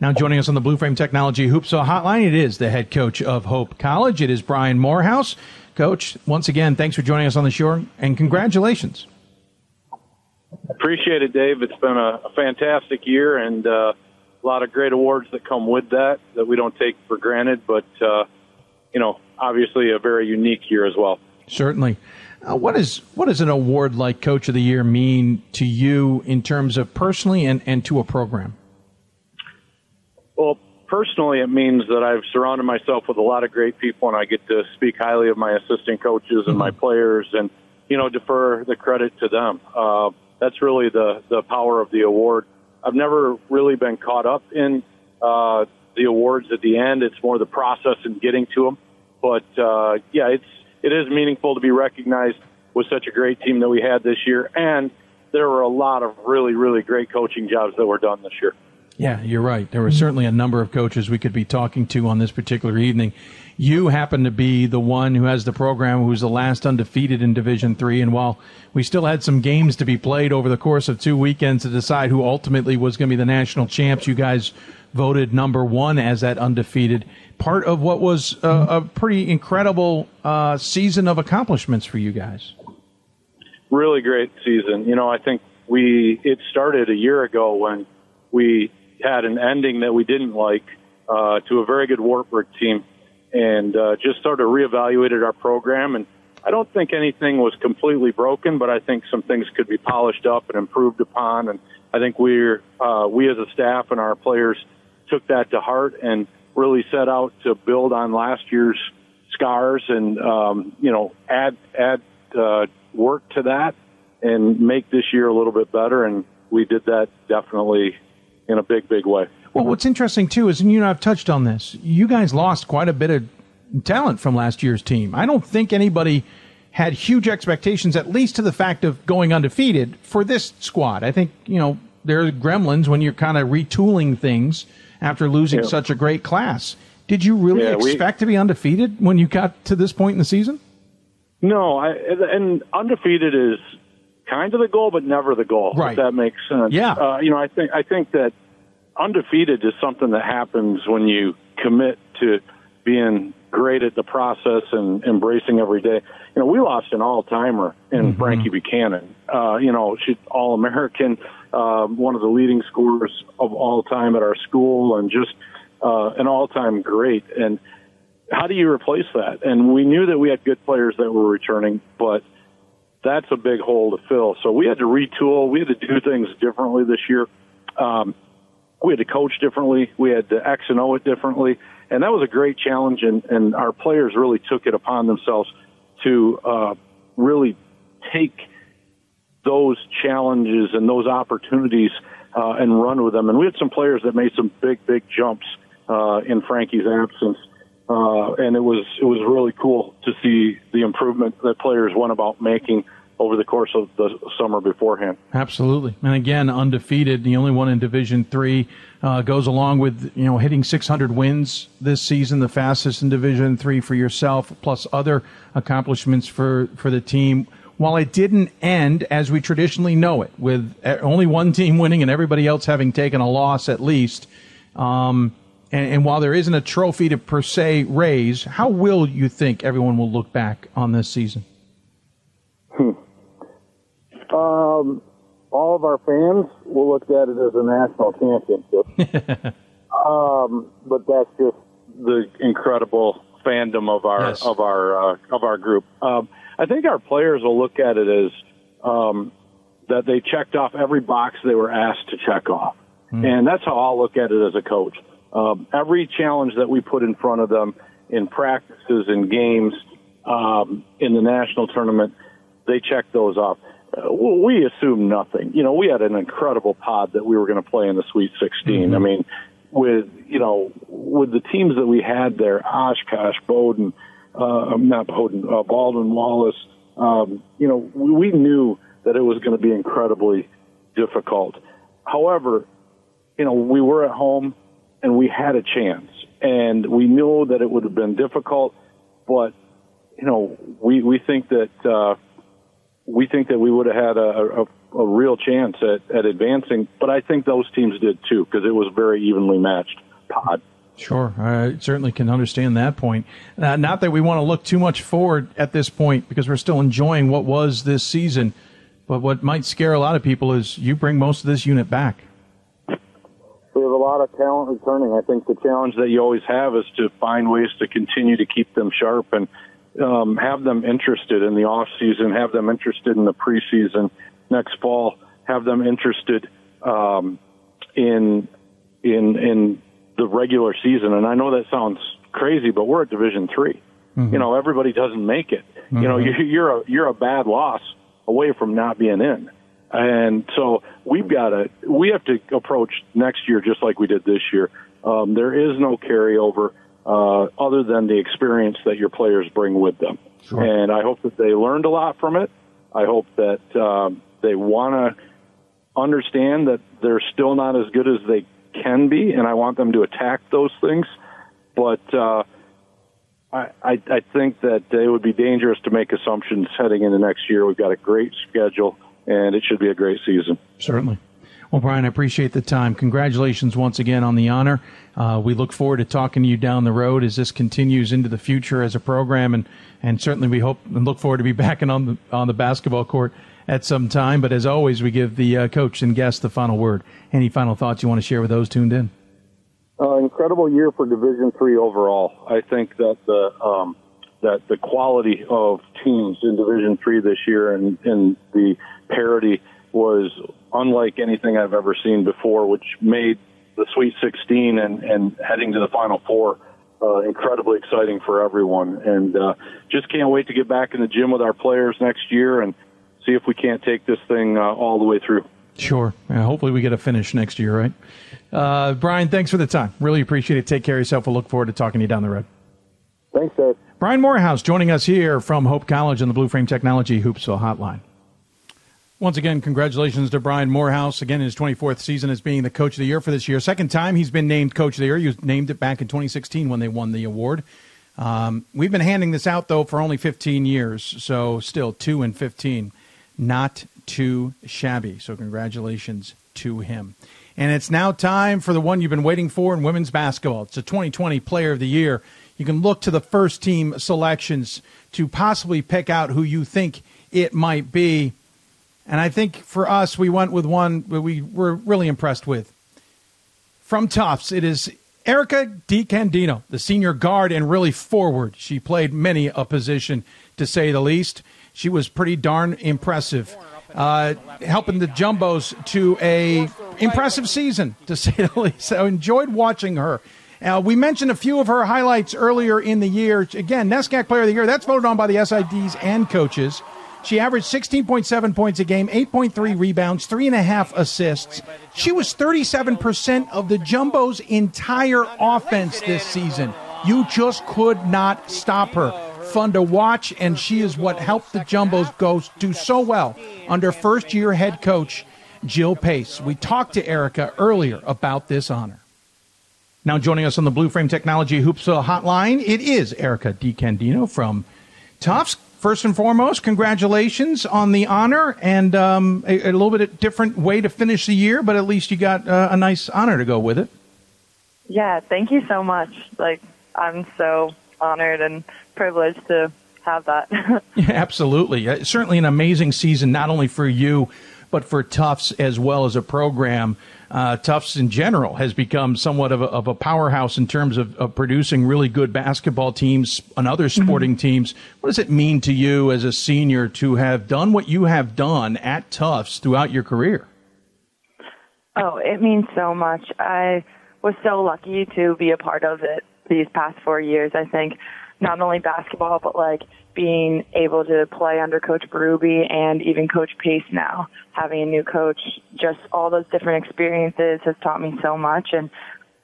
Now joining us on the Blue Frame Technology Hoopsville Hotline, it is the head coach of Hope College. It is Brian Morehouse. Coach, once again, thanks for joining us on the show and congratulations. Appreciate it, Dave. It's been a, a fantastic year and uh, a lot of great awards that come with that that we don't take for granted, but, uh, you know, obviously a very unique year as well. Certainly. Uh, what is what does an award like Coach of the Year mean to you in terms of personally and, and to a program? Well, personally, it means that I've surrounded myself with a lot of great people, and I get to speak highly of my assistant coaches and mm-hmm. my players, and you know, defer the credit to them. Uh, that's really the the power of the award. I've never really been caught up in uh, the awards at the end. It's more the process and getting to them. But uh, yeah, it's it is meaningful to be recognized with such a great team that we had this year. And there were a lot of really, really great coaching jobs that were done this year. Yeah, you're right. There were certainly a number of coaches we could be talking to on this particular evening. You happen to be the one who has the program who's the last undefeated in Division Three, and while we still had some games to be played over the course of two weekends to decide who ultimately was going to be the national champs, you guys voted number one as that undefeated part of what was a, a pretty incredible uh, season of accomplishments for you guys. Really great season. You know, I think we it started a year ago when we had an ending that we didn't like uh, to a very good Wartburg team, and uh, just sort of reevaluated our program. And I don't think anything was completely broken, but I think some things could be polished up and improved upon. And I think we're uh, we as a staff and our players took that to heart and really set out to build on last year's scars and um, you know add add uh, work to that and make this year a little bit better. And we did that definitely in a big, big way. Well, what's interesting too is, and you know, I've touched on this. You guys lost quite a bit of talent from last year's team. I don't think anybody had huge expectations, at least to the fact of going undefeated for this squad. I think you know there are gremlins when you're kind of retooling things after losing yeah. such a great class. Did you really yeah, expect we, to be undefeated when you got to this point in the season? No, I, and undefeated is kind of the goal, but never the goal. Right. If that makes sense. Yeah. Uh, you know, I think I think that undefeated is something that happens when you commit to being great at the process and embracing every day. You know, we lost an all timer in mm-hmm. Frankie Buchanan. Uh, you know, she's all American, uh, one of the leading scorers of all time at our school, and just uh, an all time great. And how do you replace that? And we knew that we had good players that were returning, but that's a big hole to fill. So we had to retool. We had to do things differently this year. Um, we had to coach differently. We had to X and O it differently. And that was a great challenge. And, and our players really took it upon themselves to uh, really take those challenges and those opportunities uh, and run with them. And we had some players that made some big, big jumps uh, in Frankie's absence. Uh, and it was it was really cool to see the improvement that players went about making over the course of the summer beforehand. Absolutely, and again, undefeated, the only one in Division Three, uh, goes along with you know hitting 600 wins this season, the fastest in Division Three for yourself, plus other accomplishments for for the team. While it didn't end as we traditionally know it, with only one team winning and everybody else having taken a loss at least. Um, and, and, while there isn't a trophy to per se raise, how will you think everyone will look back on this season? Hmm. Um, all of our fans will look at it as a national championship. um, but that's just the incredible fandom of our yes. of our uh, of our group. Um, I think our players will look at it as um, that they checked off every box they were asked to check off, mm. and that's how I'll look at it as a coach. Um, every challenge that we put in front of them in practices and games um, in the national tournament, they checked those off. Uh, we assumed nothing. You know, we had an incredible pod that we were going to play in the Sweet 16. Mm-hmm. I mean, with you know, with the teams that we had there, Oshkosh, Bowdoin, uh, not Bowdoin, uh, Baldwin, Wallace. Um, you know, we knew that it was going to be incredibly difficult. However, you know, we were at home and we had a chance. And we knew that it would have been difficult, but you know, we we think that uh, we think that we would have had a, a, a real chance at, at advancing. But I think those teams did too because it was very evenly matched pod. Sure, I certainly can understand that point. Uh, not that we want to look too much forward at this point because we're still enjoying what was this season. But what might scare a lot of people is you bring most of this unit back we have a lot of talent returning. I think the challenge that you always have is to find ways to continue to keep them sharp and um, have them interested in the off season, have them interested in the preseason next fall, have them interested um, in in in the regular season. And I know that sounds crazy, but we're at Division 3 mm-hmm. You know, everybody doesn't make it. Mm-hmm. You know, you, you're a you're a bad loss away from not being in. And so we've got to, we have to approach next year just like we did this year. Um, there is no carryover uh, other than the experience that your players bring with them. Sure. And I hope that they learned a lot from it. I hope that um, they want to understand that they're still not as good as they can be, and I want them to attack those things. But uh, I, I, I think that it would be dangerous to make assumptions heading into next year. We've got a great schedule and it should be a great season. Certainly. Well, Brian, I appreciate the time. Congratulations once again on the honor. Uh, we look forward to talking to you down the road as this continues into the future as a program, and, and certainly we hope and look forward to be back on the on the basketball court at some time. But as always, we give the uh, coach and guest the final word. Any final thoughts you want to share with those tuned in? Uh, incredible year for Division Three overall. I think that the um, that the quality of teams in Division Three this year and, and the parity was unlike anything I've ever seen before, which made the Sweet 16 and, and heading to the Final Four uh, incredibly exciting for everyone. And uh, just can't wait to get back in the gym with our players next year and see if we can't take this thing uh, all the way through. Sure. Yeah, hopefully we get a finish next year, right? Uh, Brian, thanks for the time. Really appreciate it. Take care of yourself. We'll look forward to talking to you down the road. Thanks, Dave. Brian Morehouse joining us here from Hope College on the Blue Frame Technology Hoopsville Hotline. Once again, congratulations to Brian Morehouse. Again, in his 24th season as being the coach of the year for this year. Second time he's been named coach of the year. He was named it back in 2016 when they won the award. Um, we've been handing this out, though, for only 15 years. So still 2 and 15. Not too shabby. So congratulations to him. And it's now time for the one you've been waiting for in women's basketball. It's a 2020 Player of the Year. You can look to the first team selections to possibly pick out who you think it might be. And I think for us, we went with one that we were really impressed with. From Tufts, it is Erica DeCandido, the senior guard and really forward. She played many a position, to say the least. She was pretty darn impressive, uh, helping the Jumbos to a impressive season, to say the least. I enjoyed watching her. Uh, we mentioned a few of her highlights earlier in the year. Again, NESCAC Player of the Year, that's voted on by the SIDs and coaches. She averaged 16.7 points a game, 8.3 rebounds, three and a half assists. She was 37% of the Jumbo's entire offense this season. You just could not stop her. Fun to watch, and she is what helped the Jumbos go do so well under first year head coach Jill Pace. We talked to Erica earlier about this honor. Now joining us on the Blue Frame Technology Hoopsville Hotline, it is Erica DeCandido from Tufts first and foremost, congratulations on the honor and um, a, a, little bit different way to finish the year, but at least you got uh, a nice honor to go with it. Yeah, thank you so much. Like, I'm so honored and privileged to have that. yeah, absolutely. Uh, certainly an amazing season, not only for you, but for Tufts as well as a program uh, Tufts in general has become somewhat of a, of a powerhouse in terms of, of, producing really good basketball teams and other mm-hmm. sporting mm-hmm. teams. What does it mean to you as a senior to have done what you have done at Tufts throughout your career? Oh, it means so much. I was so lucky to be a part of it these past four years. I think not only basketball, but like being able to play under Coach Berube and even Coach Pace now, having a new coach, just all those different experiences has taught me so much. And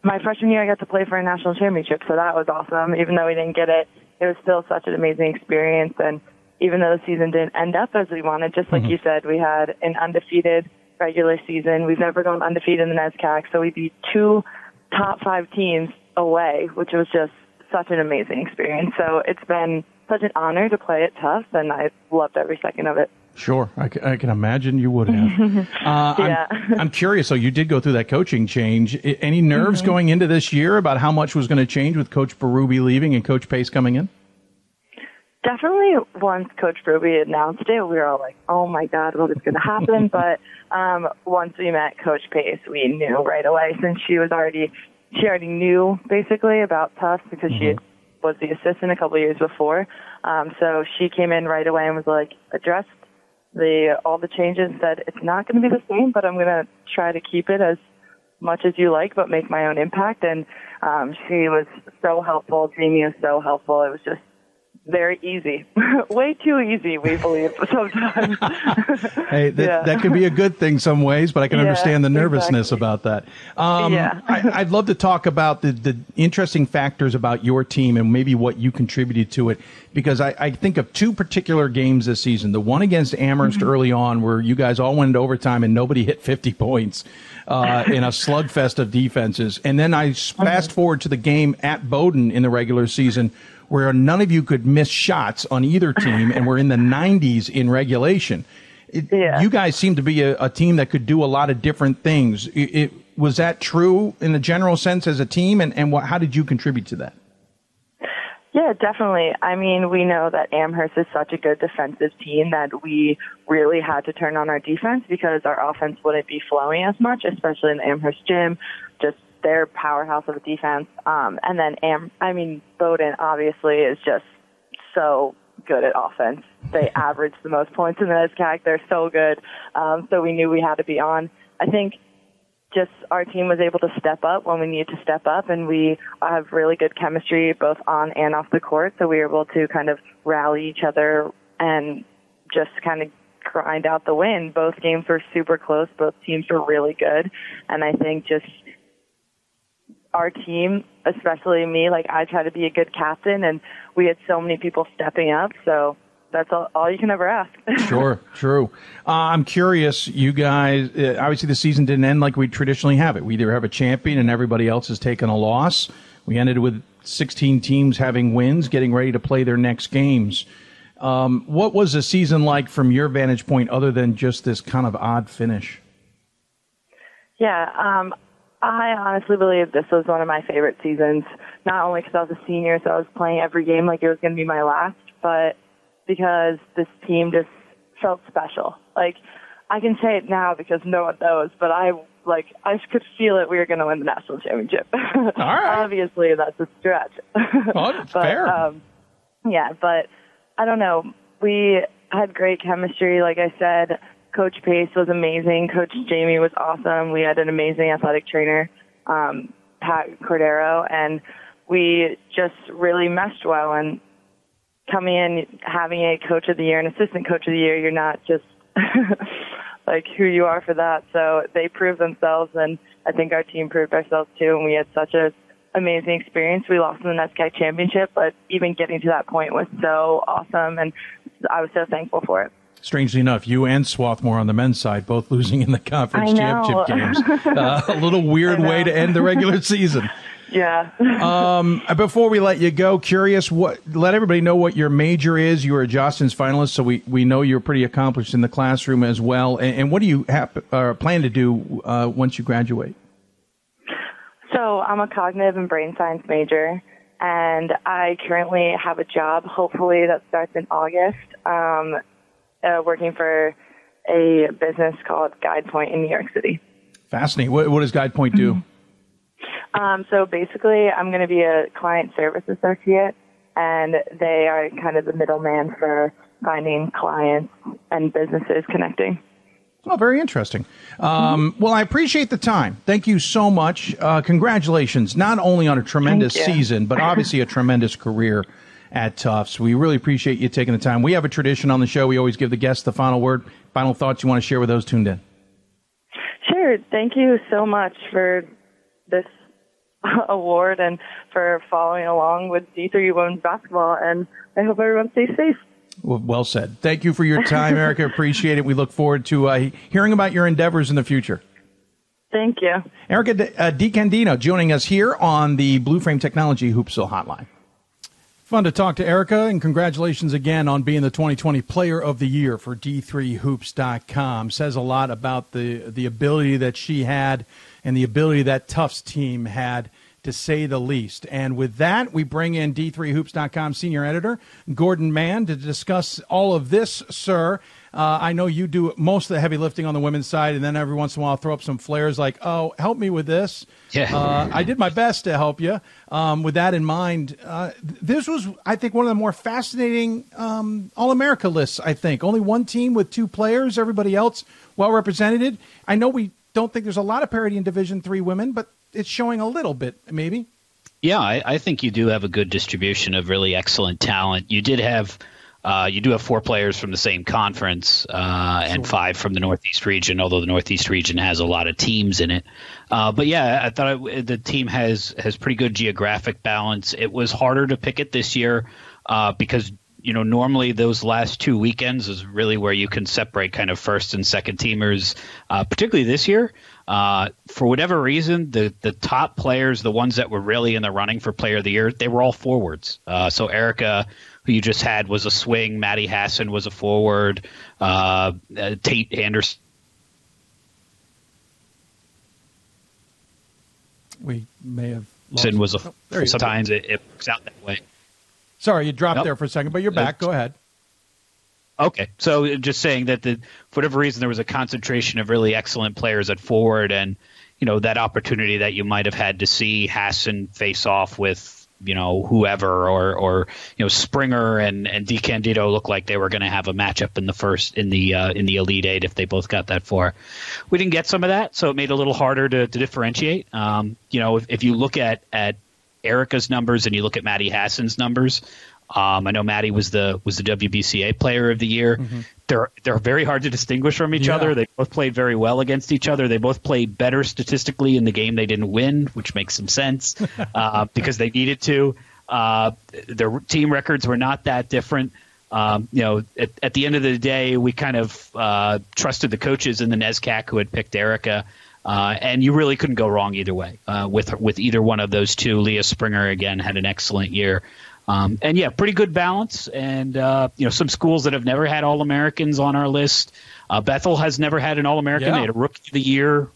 my freshman year, I got to play for a national championship, so that was awesome. Even though we didn't get it, it was still such an amazing experience. And even though the season didn't end up as we wanted, just like mm-hmm. you said, we had an undefeated regular season. We've never gone undefeated in the NESCAC, so we beat two top five teams away, which was just such an amazing experience. So it's been such an honor to play at Tufts, and I loved every second of it. Sure, I, c- I can imagine you would have. Uh, yeah. I'm, I'm, curious. So you did go through that coaching change. Any nerves mm-hmm. going into this year about how much was going to change with Coach Berube leaving and Coach Pace coming in? Definitely. Once Coach Berube announced it, we were all like, "Oh my God, what is going to happen?" but um, once we met Coach Pace, we knew right away since she was already she already knew basically about Tufts because mm-hmm. she had was the assistant a couple of years before. Um, so she came in right away and was like, addressed the all the changes. Said it's not going to be the same, but I'm going to try to keep it as much as you like, but make my own impact. And um, she was so helpful. Jamie was so helpful. It was just very easy, way too easy. We believe sometimes. hey, that, yeah. that can be a good thing some ways, but I can yeah, understand the nervousness exactly. about that. Um, yeah. I, would love to talk about the, the interesting factors about your team and maybe what you contributed to it, because I, I think of two particular games this season. The one against Amherst mm-hmm. early on, where you guys all went into overtime and nobody hit 50 points. Uh, in a slugfest of defenses. And then I fast forward to the game at Bowdoin in the regular season where none of you could miss shots on either team, and we're in the 90s in regulation. It, yeah. You guys seem to be a, a, team that could do a lot of different things. It, it, was that true in the general sense as a team, and, and what, how did you contribute to that? Yeah, definitely. I mean, we know that Amherst is such a good defensive team that we really had to turn on our defense because our offense wouldn't be flowing as much, especially in the Amherst gym. Their powerhouse of a defense. Um, and then, Am- I mean, Bowdoin obviously is just so good at offense. They average the most points in the NESCAC. They're so good. Um, so we knew we had to be on. I think just our team was able to step up when we needed to step up, and we have really good chemistry both on and off the court. So we were able to kind of rally each other and just kind of grind out the win. Both games were super close. Both teams were really good, and I think just our team, especially me, like I try to be a good captain, and we had so many people stepping up. So that's all, all you can ever ask. sure, true. Uh, I'm curious, you guys. Uh, obviously, the season didn't end like we traditionally have it. We either have a champion and everybody else has taken a loss. We ended with 16 teams having wins, getting ready to play their next games. Um, what was the season like from your vantage point, other than just this kind of odd finish? Yeah, um, I honestly believe this was one of my favorite seasons. Not only because I was a senior, so I was playing every game like it was going to be my last, but because this team just felt special. Like I can say it now because no one knows, but I like I could feel it. We were going to win the national championship. All right. Obviously, that's a stretch. Oh, but, fair. Um, yeah, but I don't know. We had great chemistry. Like I said, Coach Pace was amazing. Coach Jamie was awesome. We had an amazing athletic trainer, um, Pat Cordero, and we just really meshed well. And coming in having a coach of the year and assistant coach of the year, you're not just like who you are for that. So they proved themselves, and I think our team proved ourselves too. And we had such a amazing experience. We lost in the NESCAC championship, but even getting to that point was so awesome, and I was so thankful for it. Strangely enough, you and Swarthmore on the men's side both losing in the conference championship games. Uh, a little weird way to end the regular season. Yeah. um, before we let you go, curious what let everybody know what your major is. You were a Jostens finalist, so we, we know you're pretty accomplished in the classroom as well. And, and what do you have, uh, plan to do uh, once you graduate? So I'm a cognitive and brain science major, and I currently have a job. Hopefully that starts in August. Um, uh, working for a business called GuidePoint in New York City. Fascinating. What, what does GuidePoint do? Um, so basically, I'm going to be a client service associate, and they are kind of the middleman for finding clients and businesses connecting. Oh, very interesting. Um, well, I appreciate the time. Thank you so much. Uh, congratulations, not only on a tremendous season, but obviously a tremendous career at Tufts. We really appreciate you taking the time. We have a tradition on the show. We always give the guests the final word. Final thoughts you want to share with those tuned in? Sure. Thank you so much for this award and for following along with D3 women's basketball. And I hope everyone stays safe. Well, said. Thank you for your time, Erica. Appreciate it. We look forward to uh, hearing about your endeavors in the future. Thank you. Erica uh, DeCandido joining us here on the Blue Frame Technology Hoopsville Hotline. Fun to talk to Erica, and congratulations again on being the 2020 Player of the Year for D3Hoops.com. Says a lot about the the ability that she had and the ability that Tufts team had, to say the least. And with that, we bring in D3Hoops.com senior editor Gordon Mann to discuss all of this, sir. Uh, I know you do most of the heavy lifting on the women's side, and then every once in a while throw up some flares like, "Oh, help me with this." Yeah. Uh, I did my best to help you. Um, with that in mind, uh, this was, I think, one of the more fascinating um, All America lists. I think only one team with two players, everybody else well represented. I know we don't think there's a lot of parity in Division Three women, but it's showing a little bit, maybe. Yeah, I, I think you do have a good distribution of really excellent talent. You did have, uh, you do have four players from the same conference uh, and five from the Northeast region. Although the Northeast region has a lot of teams in it, uh, but yeah, I thought it, the team has has pretty good geographic balance. It was harder to pick it this year uh, because you know normally those last two weekends is really where you can separate kind of first and second teamers. Uh, particularly this year, uh, for whatever reason, the the top players, the ones that were really in the running for Player of the Year, they were all forwards. Uh, so Erica, who you just had, was a swing. Maddie Hasson was a forward. Uh, uh, Tate Anderson. We may have lost. Was a Oh, there you go. sometimes it, it works out that way. Sorry, you dropped Nope. there for a second, but you're back. Go ahead. Okay, so just saying that the for whatever reason there was a concentration of really excellent players at forward, and you know that opportunity that you might have had to see Hasson face off with you know whoever or or you know Springer and and DeCandido looked like they were going to have a matchup in the first in the uh, in the Elite Eight if they both got that far. We didn't get some of that, so it made it a little harder to, to differentiate. Um, you know, if, if you look at at Erica's numbers and you look at Maddie Hasson's numbers, um, I know Maddie was the was the WBCA Player of the Year. Mm-hmm. They're they're very hard to distinguish from each yeah. other. They both played very well against each other. They both played better statistically in the game they didn't win, which makes some sense uh, because they needed to. Uh, their team records were not that different. Um, you know, at, at, the end of the day, we kind of uh, trusted the coaches in the NESCAC who had picked Erica. Uh, and you really couldn't go wrong either way uh, with with either one of those two. Leah Springer again had an excellent year. Um, and yeah, pretty good balance. And uh, you know, some schools that have never had All Americans on our list. Uh, Bethel has never had an All American. Yeah. They had a Rookie of the Year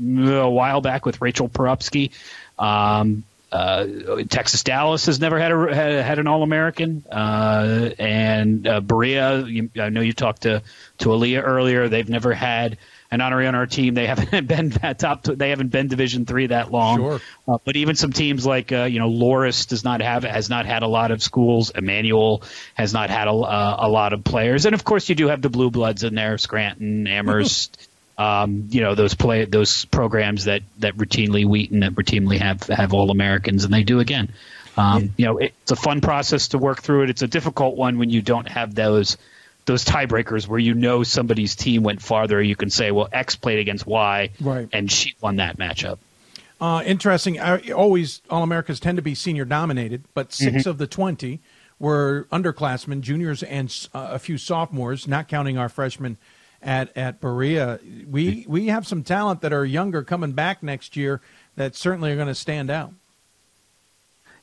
mm, a while back with Rachel Porupski. Um, uh, Texas Dallas has never had a had, had an All American, uh, and uh, Berea. You, I know you talked to to Aaliyah earlier. They've never had an honoree on our team. They haven't been that top. They haven't been Division three that long. Sure. Uh, but even some teams like uh, you know Loras does not have has not had a lot of schools. Emmanuel has not had a, uh, a lot of players, and of course you do have the blue bloods in there: Scranton, Amherst. um, you know those play those programs that that routinely Wheaton that routinely have have all Americans, and they do again. Um, you know, it's a fun process to work through it. It's a difficult one when you don't have those those tiebreakers where you know somebody's team went farther. You can say, well, X played against Y, right. and she won that matchup. Uh, interesting. I, always All Americas tend to be senior dominated, but 6 mm-hmm. of the twenty were underclassmen, juniors, and uh, a few sophomores, not counting our freshmen at at Berea. We we have some talent that are younger coming back next year that certainly are going to stand out.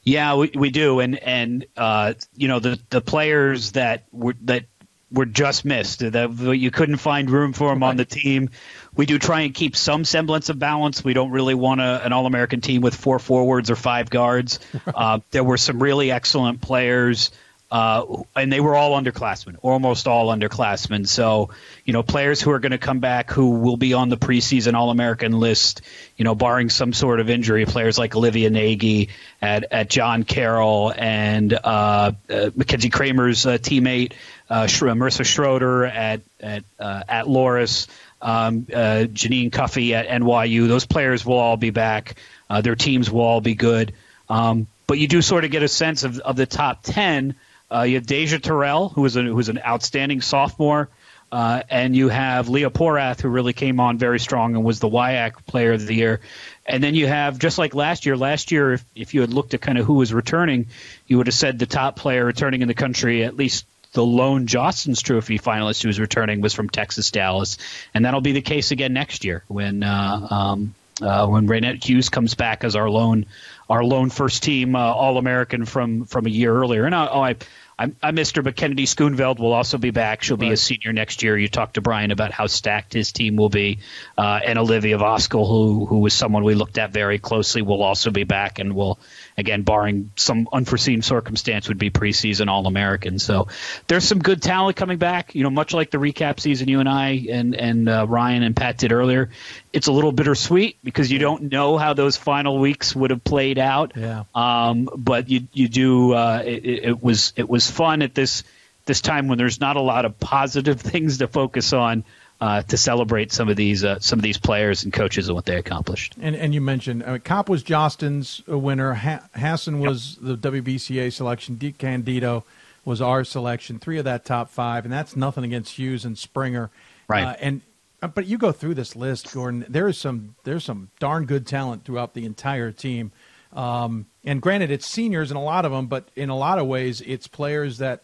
Yeah, we, we do, and and uh, you know the the players that were that were just missed. That you couldn't find room for them right. on the team. We do try and keep some semblance of balance. We don't really want a, an All American team with four forwards or five guards. Right. Uh, there were some really excellent players uh, and they were all underclassmen, almost all underclassmen. So, you know, players who are going to come back who will be on the preseason All American list, you know, barring some sort of injury, players like Olivia Nagy at, at John Carroll and uh, uh, Mackenzie Kramer's uh, teammate, uh, Marissa Schroeder at, at, uh, at Loras, um, Janine Cuffey at NYU. Those players will all be back. their teams will all be good. Um, but you do sort of get a sense of, of the top 10 you have Deja Terrell, who is who is an outstanding sophomore. Uh, and you have Leah Porath, who really came on very strong and was the WIAC Player of the Year. And then you have, just like last year, last year, if, if you had looked at kind of who was returning, you would have said the top player returning in the country, at least the lone Jostens Trophy finalist who was returning was from Texas Dallas, and that'll be the case again next year when uh, um, uh, when Raynette Hughes comes back as our lone our lone first team uh, All American from from a year earlier. And I, oh, I I, I missed her, but Kennedy Schoonveld will also be back. She'll be right. a senior next year. You talked to Brian about how stacked his team will be, uh, and Olivia Voskuil, who who was someone we looked at very closely, will also be back and will again, barring some unforeseen circumstance, would be preseason All American. So there's some good talent coming back. You know, much like the recap season you and I and and uh, Ryan and Pat did earlier. It's a little bittersweet because you don't know how those final weeks would have played out. Yeah. Um, but you you do. Uh, it, it was it was fun at this this time when there's not a lot of positive things to focus on uh, to celebrate some of these uh, some of these players and coaches and what they accomplished. And and you mentioned I mean, Kopp was Jostens winner. Ha- Hasson was yep. the WBCA selection. DeCandido was our selection. Three of that top five, and that's nothing against Hughes and Springer. Right. Uh, and uh, but you go through this list, Gordon. There is some there's some darn good talent throughout the entire team. Um, and granted, it's seniors in a lot of them, but in a lot of ways, it's players that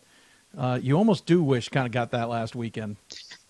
uh, you almost do wish kind of got that last weekend.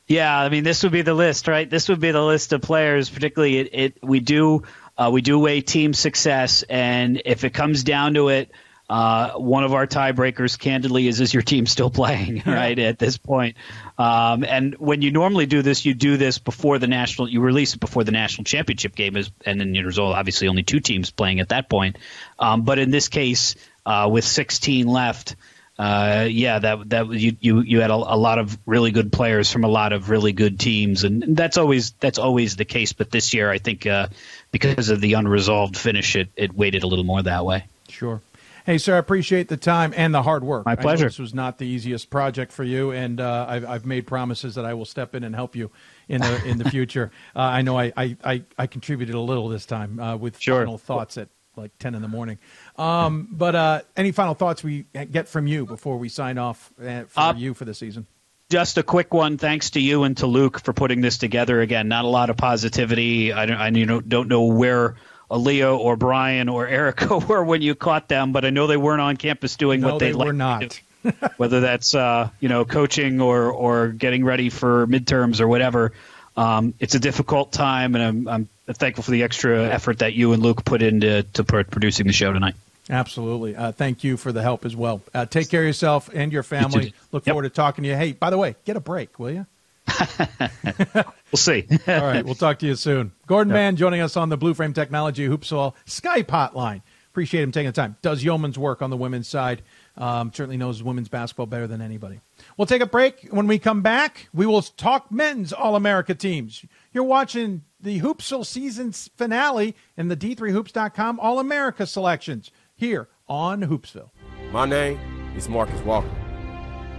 Yeah, I mean, this would be the list, right? This would be the list of players. Particularly, it, it we do uh, we do weigh team success, and if it comes down to it, uh, one of our tiebreakers, candidly, is is your team still playing right at this point? Um, and when you normally do this, you do this before the national. You release it before the national championship game is, and then there's obviously only two teams playing at that point. Um, but in this case, uh, with 16 left uh, yeah, that that you you you had a, a, lot of really good players from a lot of really good teams, and that's always that's always the case. But this year, I think uh, because of the unresolved finish, it it waited a little more that way. Sure. Hey, sir, I appreciate the time and the hard work. My pleasure. this was not the easiest project for you, and uh, I've, I've, made promises that I will step in and help you in the in the future. Uh, I know I, I, I, contributed a little this time uh, with sure. final thoughts at like 10 in the morning. Um, but uh, any final thoughts we get from you before we sign off uh, for uh, you for the season? Just a quick one. Thanks to you and to Luke for putting this together. Again, not a lot of positivity. I don't, I you know, don't know where Leo or Brian or Erica were when you caught them, but I know they weren't on campus doing no, what they'd they were not. whether that's uh, you know coaching or or getting ready for midterms or whatever. Um, it's a difficult time, and I'm, I'm thankful for the extra effort that you and Luke put into to producing the show tonight. Absolutely. Uh, thank you for the help as well. Uh, take care of yourself and your family. Look yep. forward to talking to you. Hey, by the way, get a break, will you? we'll see. All right. We'll talk to you soon. Gordon yep. Mann joining us on the Blue Frame Technology Hoopsville Skype hotline. Appreciate him taking the time. Does yeoman's work on the women's side. Um, certainly knows women's basketball better than anybody. We'll take a break. When we come back, we will talk men's All America teams. You're watching the Hoopsville season's finale and the D3Hoops.com All America selections here on Hoopsville. My name is Marcus Walker.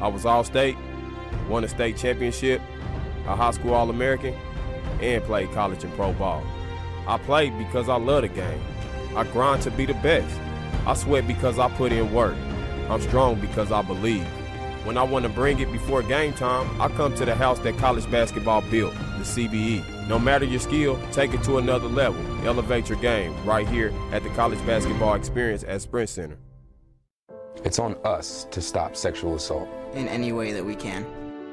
I was All State, won a state championship, a high school All American, and played college and pro ball. I played because I love the game. I grind to be the best. I sweat because I put in work. I'm strong because I believe. When I want to bring it before game time, I come to the house that college basketball built, the CBE. No matter your skill, take it to another level. Elevate your game right here at the college basketball experience at Sprint Center. It's on us to stop sexual assault in any way that we can.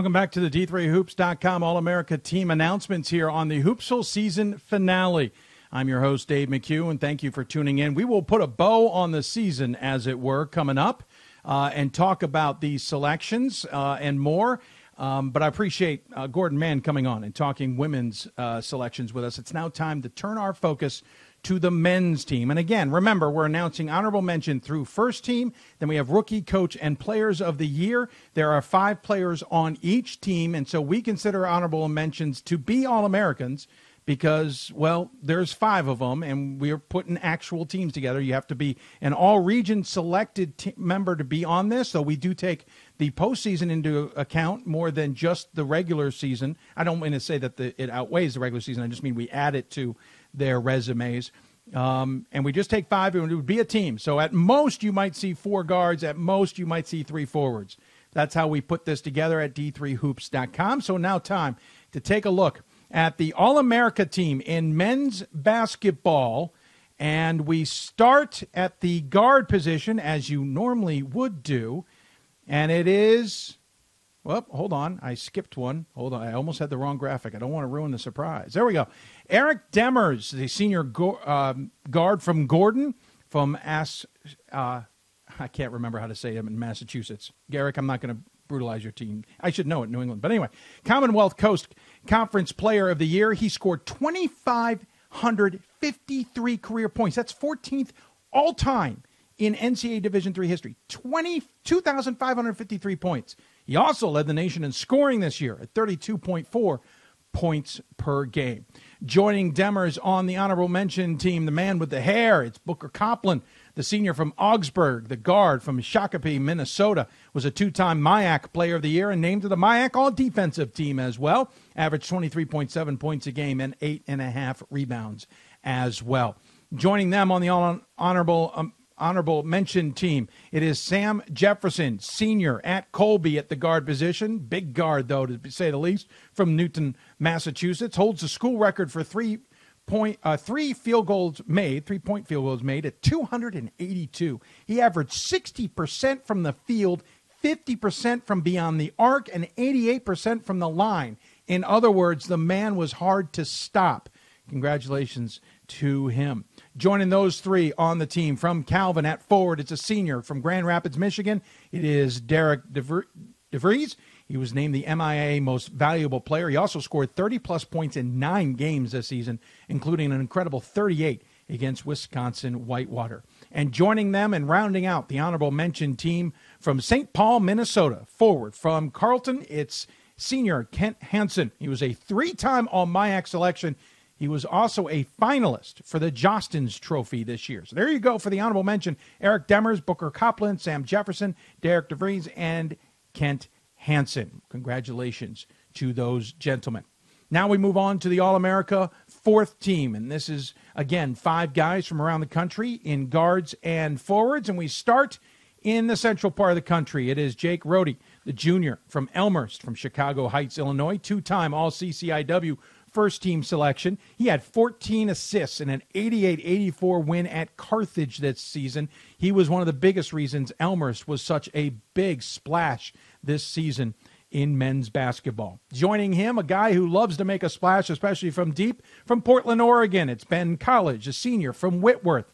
Welcome back to the D3Hoops.com All America team announcements here on the Hoopsville season finale. I'm your host, Dave McHugh, and thank you for tuning in. We will put a bow on the season, as it were, coming up uh, and talk about these selections uh, and more. Um, but I appreciate uh, Gordon Mann coming on and talking women's uh, selections with us. It's now time to turn our focus to the men's team. And again, remember, we're announcing honorable mention through first team. Then we have rookie, coach, and players of the year. There are five players on each team. And so we consider honorable mentions to be All Americans because, well, there's five of them, and we're putting actual teams together. You have to be an all region selected t- member to be on this. So we do take the postseason into account more than just the regular season. I don't mean to say that the, it outweighs the regular season. I just mean we add it to their resumes. Um, and we just take five, and it would be a team. So at most, you might see four guards. At most, you might see three forwards. That's how we put this together at d3hoops.com. So now, time to take a look at the All America team in men's basketball. And we start at the guard position, as you normally would do. And it is well, hold on. I skipped one. Hold on. I almost had the wrong graphic. I don't want to ruin the surprise. There we go. Eric Demers, the senior go- um, guard from Gordon, from As. Uh, I can't remember how to say him in Massachusetts. Garrick, I'm not going to brutalize your team. I should know it, New England. But anyway, Commonwealth Coast Conference Player of the Year. He scored 2,553 career points. That's 14th all time in NCAA Division III history. 20, 2,553 points. He also led the nation in scoring this year at 32.4 points per game. Joining Demers on the honorable mention team, the man with the hair, it's Booker Coplin, the senior from Augsburg, the guard from Shakopee, Minnesota, was a two-time MIAC Player of the Year and named to the MIAC All-Defensive Team as well. Averaged 23.7 points a game and eight and a half rebounds as well. Joining them on the honorable um, honorable mention team. It is Sam Jefferson, senior at Colby at the guard position. Big guard, though, to say the least, from Newton, Massachusetts. Holds the school record for three point uh, three field goals made, three point field goals made at 282. He averaged 60% from the field, 50% from beyond the arc, and 88% from the line. In other words, the man was hard to stop. Congratulations to him. Joining those three on the team from Calvin at forward, it's a senior from Grand Rapids, Michigan. It is Derek DeVries. He was named the MIA Most Valuable Player. He also scored 30 plus points in nine games this season, including an incredible 38 against Wisconsin Whitewater. And joining them and rounding out the honorable mention team from St. Paul, Minnesota, forward from Carleton, it's senior Kent Hansen. He was a three time All MIAC selection. He was also a finalist for the Jostens Trophy this year. So there you go for the honorable mention Eric Demers, Booker Coplin, Sam Jefferson, Derek DeVries, and Kent Hansen. Congratulations to those gentlemen. Now we move on to the All America fourth team. And this is, again, five guys from around the country in guards and forwards. And we start in the central part of the country. It is Jake Rohde, the junior from Elmhurst, from Chicago Heights, Illinois, two time All CCIW first team selection. He had 14 assists in an 88 84 win at Carthage this season. He was one of the biggest reasons Elmhurst was such a big splash this season in men's basketball. Joining him, a guy who loves to make a splash, especially from deep, from Portland, Oregon. It's Ben College, a senior from Whitworth.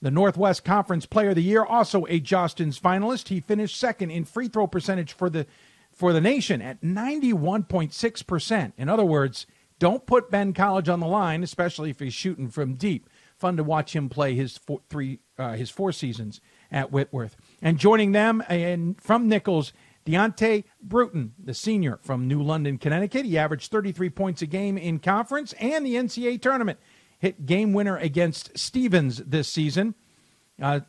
The Northwest Conference Player of the Year, also a Jostens finalist. He finished second in free throw percentage for the for the nation at 91.6%. In other words, don't put Ben College on the line, especially if he's shooting from deep. Fun to watch him play his four, three uh, his four seasons at Whitworth. And joining them and from Nichols, Deontay Bruton, the senior from New London, Connecticut. He averaged 33 points a game in conference and the NCAA tournament. Hit game winner against Stevens this season. Uh,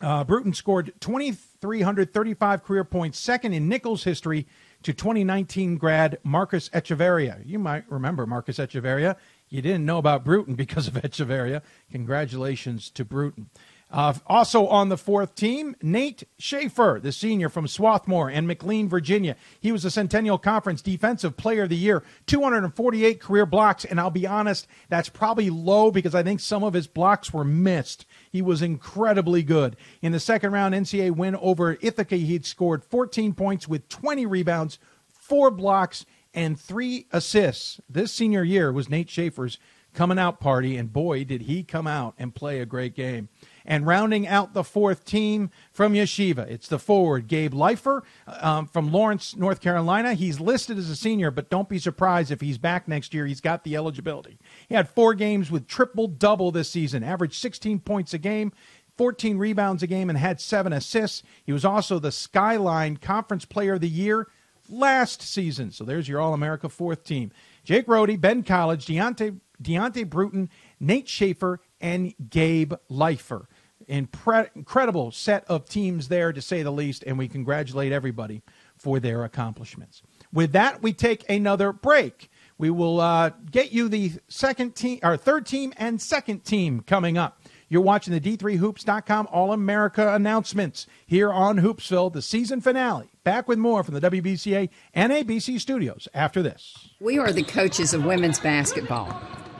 uh, Bruton scored 2,335 career points, second in Nichols history to 2019 grad Marcus Echeverria. You might remember Marcus Echeverria. You didn't know about Bruton because of Echeverria. Congratulations to Bruton. Uh, also on the fourth team, Nate Schaefer, the senior from Swarthmore and McLean, Virginia. He was the Centennial Conference Defensive Player of the Year, 248 career blocks. And I'll be honest, that's probably low because I think some of his blocks were missed. He was incredibly good. In the second round NCAA win over Ithaca, he'd scored 14 points with 20 rebounds, four blocks, and three assists. This senior year was Nate Schaefer's coming out party, and boy, did he come out and play a great game. And rounding out the fourth team from Yeshiva, it's the forward, Gabe Leifer um, from Lawrence, North Carolina. He's listed as a senior, but don't be surprised if he's back next year. He's got the eligibility. He had four games with triple double this season, averaged 16 points a game. 14 rebounds a game and had seven assists. He was also the Skyline Conference Player of the Year last season. So there's your All America fourth team. Jake Rohde, Ben College, Deontay, Deontay Bruton, Nate Schaefer, and Gabe Leifer. Impre- incredible set of teams there, to say the least, and we congratulate everybody for their accomplishments. With that, we take another break. We will uh, get you the second team, or third team, and second team coming up. You're watching the D3Hoops.com All America announcements here on Hoopsville, the season finale. Back with more from the WBCA NABC studios after this. We are the coaches of women's basketball.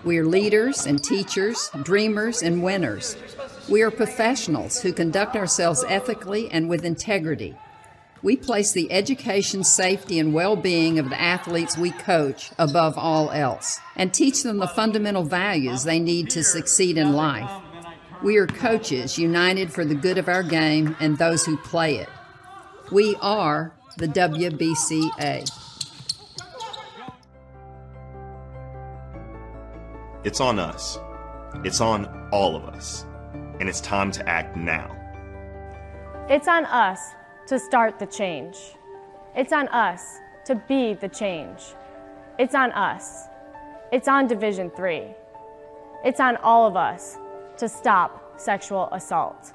We are leaders and teachers, dreamers and winners. We are professionals who conduct ourselves ethically and with integrity. We place the education, safety, and well being of the athletes we coach above all else and teach them the fundamental values they need to succeed in life. We are coaches united for the good of our game and those who play it. We are the WBCA. It's on us. It's on all of us. And it's time to act now. It's on us to start the change. It's on us to be the change. It's on us. It's on Division 3. It's on all of us to stop sexual assault.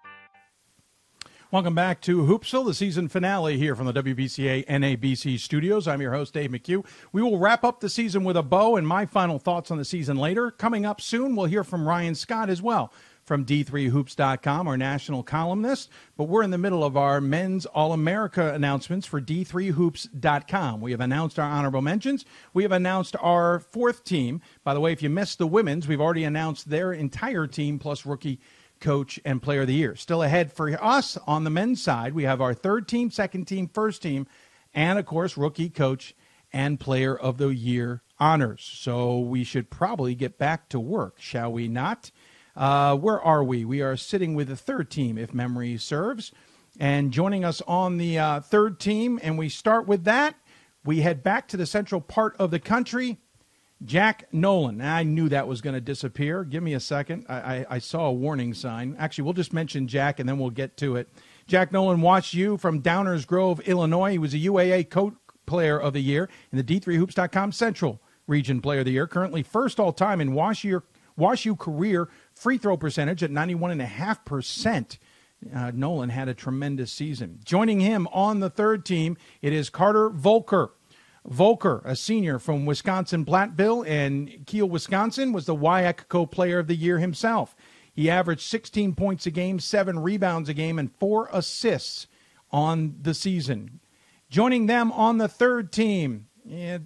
Welcome back to Hoopsville, the season finale here from the WBCA NABC studios. I'm your host, Dave McHugh. We will wrap up the season with a bow and my final thoughts on the season later. Coming up soon, we'll hear from Ryan Scott as well from D3Hoops.com, our national columnist. But we're in the middle of our men's All America announcements for D3Hoops.com. We have announced our honorable mentions. We have announced our fourth team. By the way, if you missed the women's, we've already announced their entire team plus rookie coach and player of the year. Still ahead for us on the men's side, we have our third team, second team, first team, and of course, rookie coach and player of the year honors. So we should probably get back to work, shall we not? Uh, where are we? We are sitting with the third team, if memory serves. And joining us on the uh, third team, and we start with that. We head back to the central part of the country Jack Nolan. I knew that was going to disappear. Give me a second. I, I, I, saw a warning sign. Actually, we'll just mention Jack and then we'll get to it. Jack Nolan Wash U from Downers Grove, Illinois. He was a UAA co player of the year in the D3Hoops.com Central Region Player of the Year. Currently first all time in Wash U, Wash U career free throw percentage at 91.5%. Uh, Nolan had a tremendous season. Joining him on the third team, it is Carter Volker. Volker, a senior from Wisconsin Platteville and Kiel, Wisconsin, was the WIAC Player of the Year himself. He averaged 16 points a game, seven rebounds a game, and four assists on the season. Joining them on the third team, you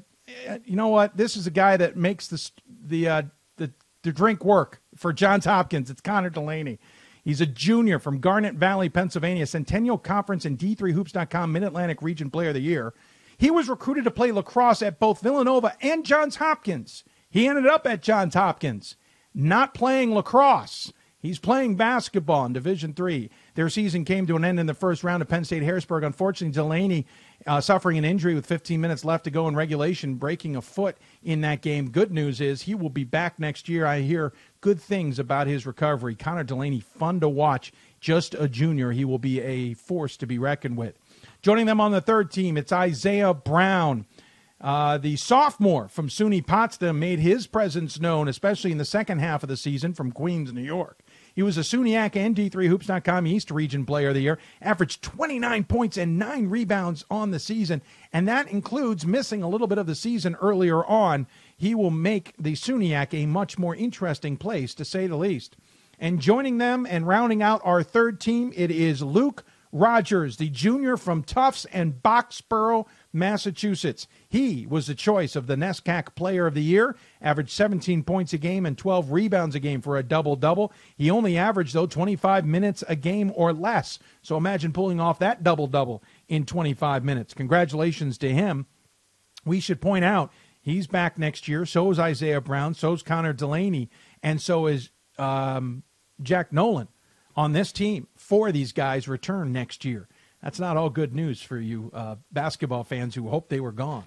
know what? This is a guy that makes the the uh, the, the drink work for Johns Hopkins. It's Connor Delaney. He's a junior from Garnet Valley, Pennsylvania, Centennial Conference and D3Hoops.com Mid Atlantic Region Player of the Year. He was recruited to play lacrosse at both Villanova and Johns Hopkins. He ended up at Johns Hopkins, not playing lacrosse. He's playing basketball in Division Three. Their season came to an end in the first round of Penn State Harrisburg. Unfortunately, Delaney uh, suffering an injury with 15 minutes left to go in regulation, breaking a foot in that game. Good news is he will be back next year. I hear good things about his recovery. Connor Delaney, fun to watch. Just a junior, he will be a force to be reckoned with. Joining them on the third team, it's Isaiah Brown. Uh, the sophomore from SUNY Potsdam made his presence known, especially in the second half of the season from Queens, New York. He was a SUNYAC and D3Hoops.com East Region Player of the Year, averaged 29 points and nine rebounds on the season, and that includes missing a little bit of the season earlier on. He will make the SUNYAC a much more interesting place, to say the least. And joining them and rounding out our third team, it is Luke Rogers, the junior from Tufts and Boxborough, Massachusetts. He was the choice of the NESCAC Player of the Year, averaged 17 points a game and 12 rebounds a game for a double double. He only averaged, though, 25 minutes a game or less. So imagine pulling off that double double in 25 minutes. Congratulations to him. We should point out he's back next year. So is Isaiah Brown. So is Connor Delaney. And so is um, Jack Nolan on this team. Four of these guys return next year. That's not all good news for you uh, basketball fans who hope they were gone.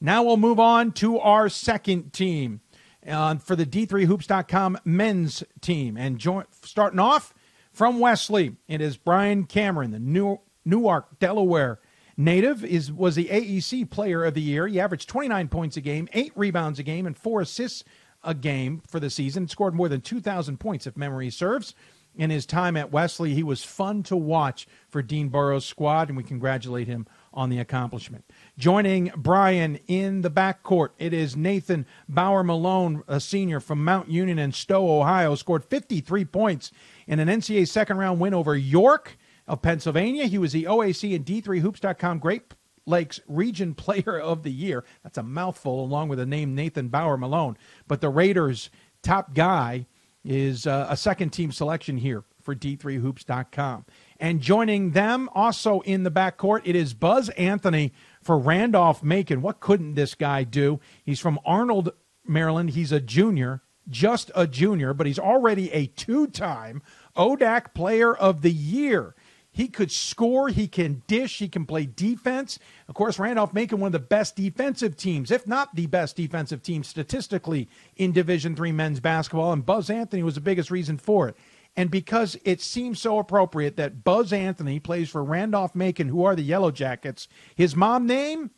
Now we'll move on to our second team uh, for the D3Hoops.com men's team. And join, starting off from Wesley, it is Brian Cameron, the New, Newark, Delaware native, is was the AEC Player of the Year. He averaged 29 points a game, eight rebounds a game, and four assists a game for the season. Scored more than 2,000 points, if memory serves in his time at Wesley. He was fun to watch for Dean Burrows' squad, and we congratulate him on the accomplishment. Joining Brian in the backcourt, it is Nathan Bauer Malone, a senior from Mount Union and Stow, Ohio, scored 53 points in an NCAA second round win over York of Pennsylvania. He was the OAC and D3Hoops.com Great Lakes Region Player of the Year. That's a mouthful, along with the name Nathan Bauer Malone. But the Raiders' top guy is uh, a second team selection here for D3Hoops.com. And joining them also in the backcourt, it is Buzz Anthony for Randolph Macon. What couldn't this guy do? He's from Arnold, Maryland. He's a junior, just a junior, but he's already a two time ODAC Player of the Year. He could score, he can dish, he can play defense. Of course, Randolph Macon one of the best defensive teams, if not the best defensive team statistically in Division 3 men's basketball and Buzz Anthony was the biggest reason for it. And because it seems so appropriate that Buzz Anthony plays for Randolph Macon, who are the Yellow Jackets, his mom name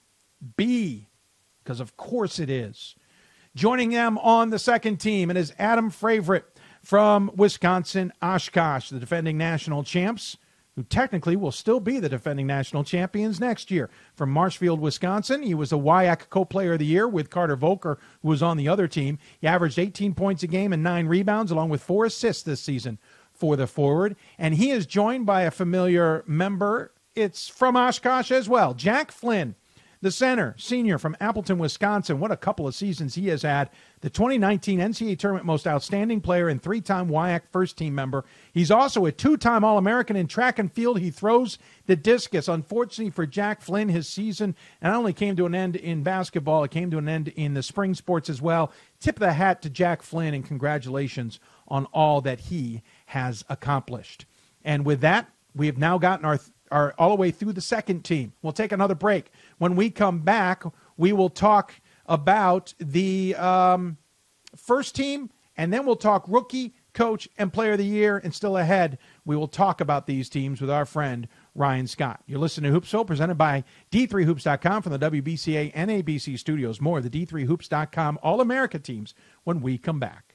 B, because of course it is. Joining them on the second team, it is Adam Favorite from Wisconsin Oshkosh, the defending national champs, who technically will still be the defending national champions next year. From Marshfield, Wisconsin, he was the WIAC co-player of the year with Carter Volker, who was on the other team. He averaged 18 points a game and nine rebounds, along with four assists this season for the forward. And he is joined by a familiar member. It's from Oshkosh as well, Jack Flynn the center, senior from Appleton, Wisconsin. What a couple of seasons he has had. The 2019 NCAA Tournament Most Outstanding Player and three time WIAC first team member. He's also a two time All American in track and field. He throws the discus. Unfortunately for Jack Flynn, his season not only came to an end in basketball, it came to an end in the spring sports as well. Tip the hat to Jack Flynn and congratulations on all that he has accomplished. And with that, we have now gotten our are all the way through the second team. We'll take another break. When we come back, we will talk about the um, first team, and then we'll talk rookie, coach, and player of the year. And still ahead, we will talk about these teams with our friend Ryan Scott. You're listening to Hoopsville, presented by D3Hoops.com from the WBCA NABC studios. More of the D3Hoops.com All America teams when we come back.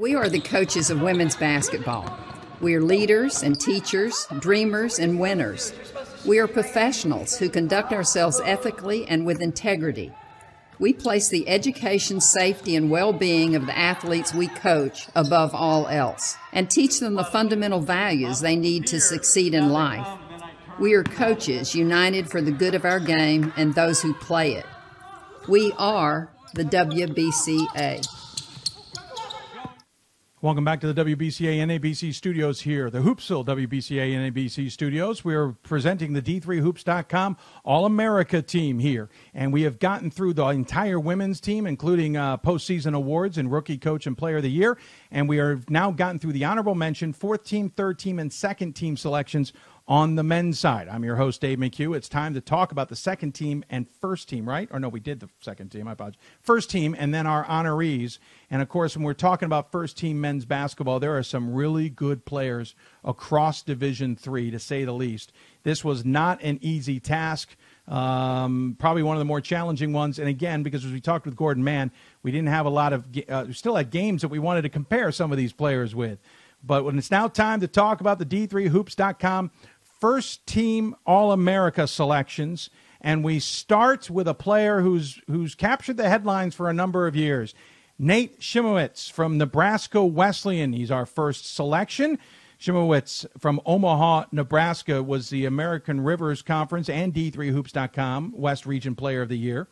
We are the coaches of women's basketball. We are leaders and teachers, dreamers and winners. We are professionals who conduct ourselves ethically and with integrity. We place the education, safety, and well being of the athletes we coach above all else and teach them the fundamental values they need to succeed in life. We are coaches united for the good of our game and those who play it. We are the WBCA. Welcome back to the WBCA NABC studios here, the Hoopsville WBCA NABC studios. We are presenting the D3Hoops.com All America team here. And we have gotten through the entire women's team, including uh, postseason awards and rookie coach and player of the year. And we are now gotten through the honorable mention, fourth team, third team, and second team selections on the men's side. I'm your host, Dave McHugh. It's time to talk about the second team and first team, right? Or no, we did the second team. I apologize. First team and then our honorees. And of course, when we're talking about first team men's basketball, there are some really good players across Division Three, to say the least. This was not an easy task. Um, probably one of the more challenging ones. And again, because as we talked with Gordon Mann, we didn't have a lot of, uh, we still had games that we wanted to compare some of these players with. But when it's now time to talk about the D3Hoops.com first team All America selections. And we start with a player who's, who's captured the headlines for a number of years. Nate Schimonitz from Nebraska Wesleyan. He's our first selection. Schimonitz from Omaha, Nebraska was the American Rivers Conference and D3Hoops.com West Region Player of the Year.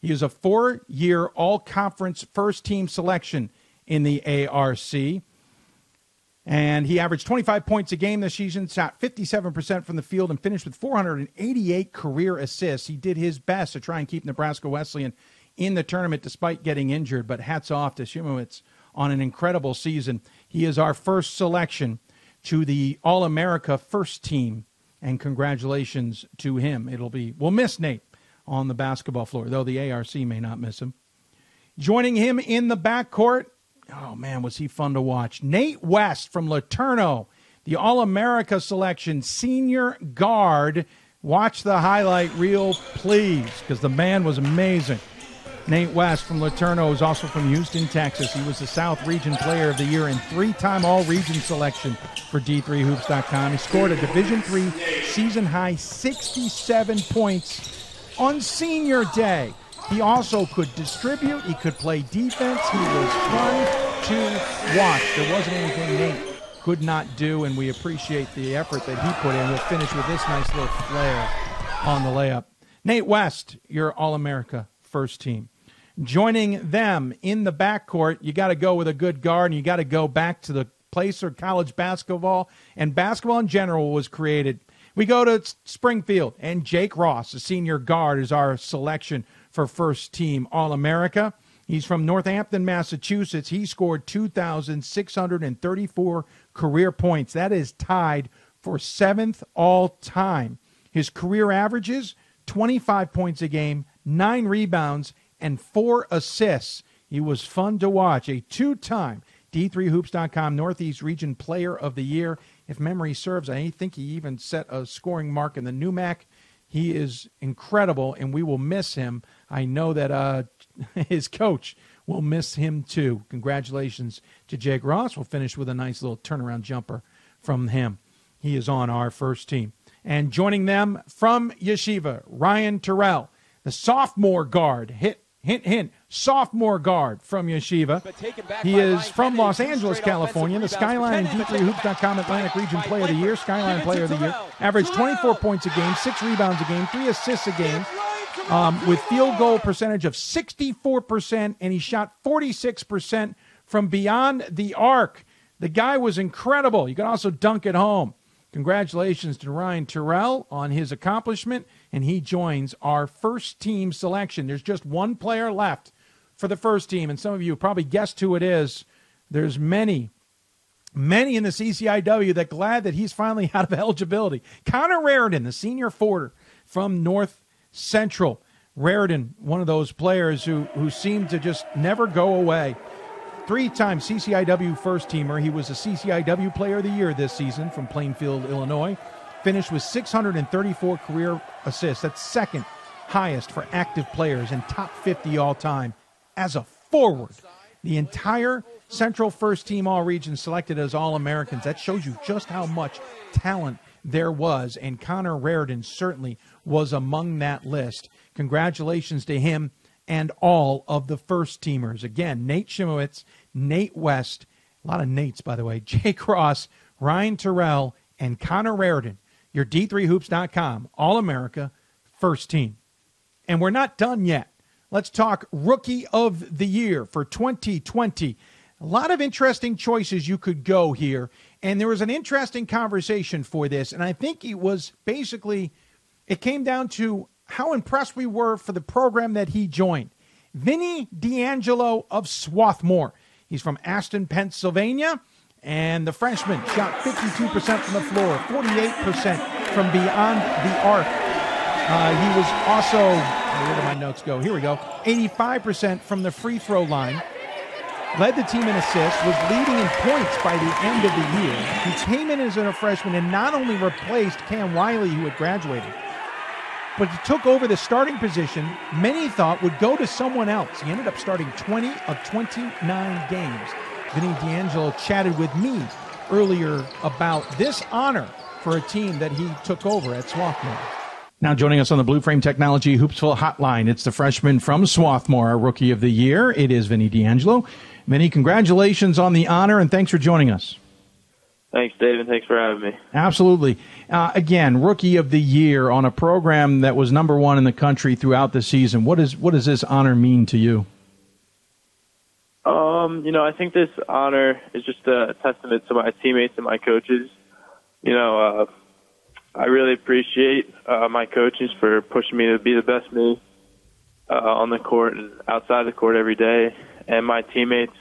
He is a four year all conference first team selection in the ARC. And he averaged 25 points a game this season, shot 57% from the field, and finished with 488 career assists. He did his best to try and keep Nebraska Wesleyan in the tournament despite getting injured, but hats off to Schimonitz on an incredible season. He is our first selection to the All America first team, and congratulations to him. It'll be, we'll miss Nate on the basketball floor, though the ARC may not miss him. Joining him in the backcourt Oh man, was he fun to watch? Nate West from LeTourneau, the All America selection, senior guard. Watch the highlight reel, please, because the man was amazing. Nate West from LeTourneau is also from Houston, Texas. He was the South Region Player of the Year and three-time All-Region selection for D3Hoops.com. He scored a Division III season-high 67 points on Senior Day. He also could distribute. He could play defense. He was fun to watch. There wasn't anything Nate could not do, and we appreciate the effort that he put in. We'll finish with this nice little flare on the layup. Nate West, your All-America first team. Joining them in the backcourt, you got to go with a good guard, and you got to go back to the place where college basketball and basketball in general was created. We go to Springfield, and Jake Ross, a senior guard, is our selection for first team All America. He's from Northampton, Massachusetts. He scored 2,634 career points. That is tied for seventh all time. His career averages 25 points a game, nine rebounds, and four assists. He was fun to watch. A two time D3Hoops.com Northeast Region Player of the Year. If memory serves, I think he even set a scoring mark in the NEWMAC. He is incredible, and we will miss him. I know that uh, his coach will miss him too. Congratulations to Jake Ross. We'll finish with a nice little turnaround jumper from him. He is on our first team. And joining them from Yeshiva, Ryan Turell, the sophomore guard, hit hint, hint, sophomore guard from Yeshiva. He is from Los Angeles, California. The Skyline and D3Hoops.com Atlantic Region Player of the Year, Skyline Player of the Year. Averaged 24 points a game, six rebounds a game, three assists a game. Um, with field goal percentage of 64%, and he shot 46% from beyond the arc. The guy was incredible. You can also dunk at home. Congratulations to Ryan Turell on his accomplishment, and he joins our first team selection. There's just one player left for the first team, and some of you probably guessed who it is. There's many, many in the CCIW that glad that he's finally out of eligibility. Connor Raridon, the senior forwarder from North Central. Raridon, one of those players who, who seemed to just never go away three time CCIW first teamer. He was a CCIW Player of the Year this season from Plainfield, Illinois. Finished with 634 career assists. That's second highest for active players and top 50 all time as a forward. The entire Central First Team All Region selected as All Americans. That shows you just how much talent there was, and Connor Raridon certainly was among that list. Congratulations to him and all of the first teamers. Again, Nate Schimonitz, Nate West, a lot of Nates, by the way, Jake Cross, Ryan Turell, and Connor Raridon, your D3Hoops.com All America first team. And we're not done yet. Let's talk Rookie of the Year for 2020. A lot of interesting choices you could go here. And there was an interesting conversation for this. And I think it was basically, it came down to how impressed we were for the program that he joined. Vinny D'Angelo of Swarthmore. He's from Aston, Pennsylvania, and the freshman shot 52% from the floor, 48% from beyond the arc. Uh, he was also, where did my notes go? Here we go, 85% from the free throw line. Led the team in assists, was leading in points by the end of the year. He came in as a freshman and not only replaced Cam Wyllie, who had graduated, but he took over the starting position many thought would go to someone else. He ended up starting 20 of 29 games. Vinny D'Angelo chatted with me earlier about this honor for a team that he took over at Swarthmore. Now joining us on the Blue Frame Technology Hoopsville Hotline, it's the freshman from Swarthmore, Rookie of the Year. It is Vinny D'Angelo. Vinny, congratulations on the honor, and thanks for joining us. Thanks, David. Thanks for having me. Absolutely. Uh, again, rookie of the year on a program that was number one in the country throughout the season. What is what does this honor mean to you? Um, you know, I think this honor is just a testament to my teammates and my coaches. You know, uh, I really appreciate uh, my coaches for pushing me to be the best me uh, on the court and outside the court every day, and my teammates.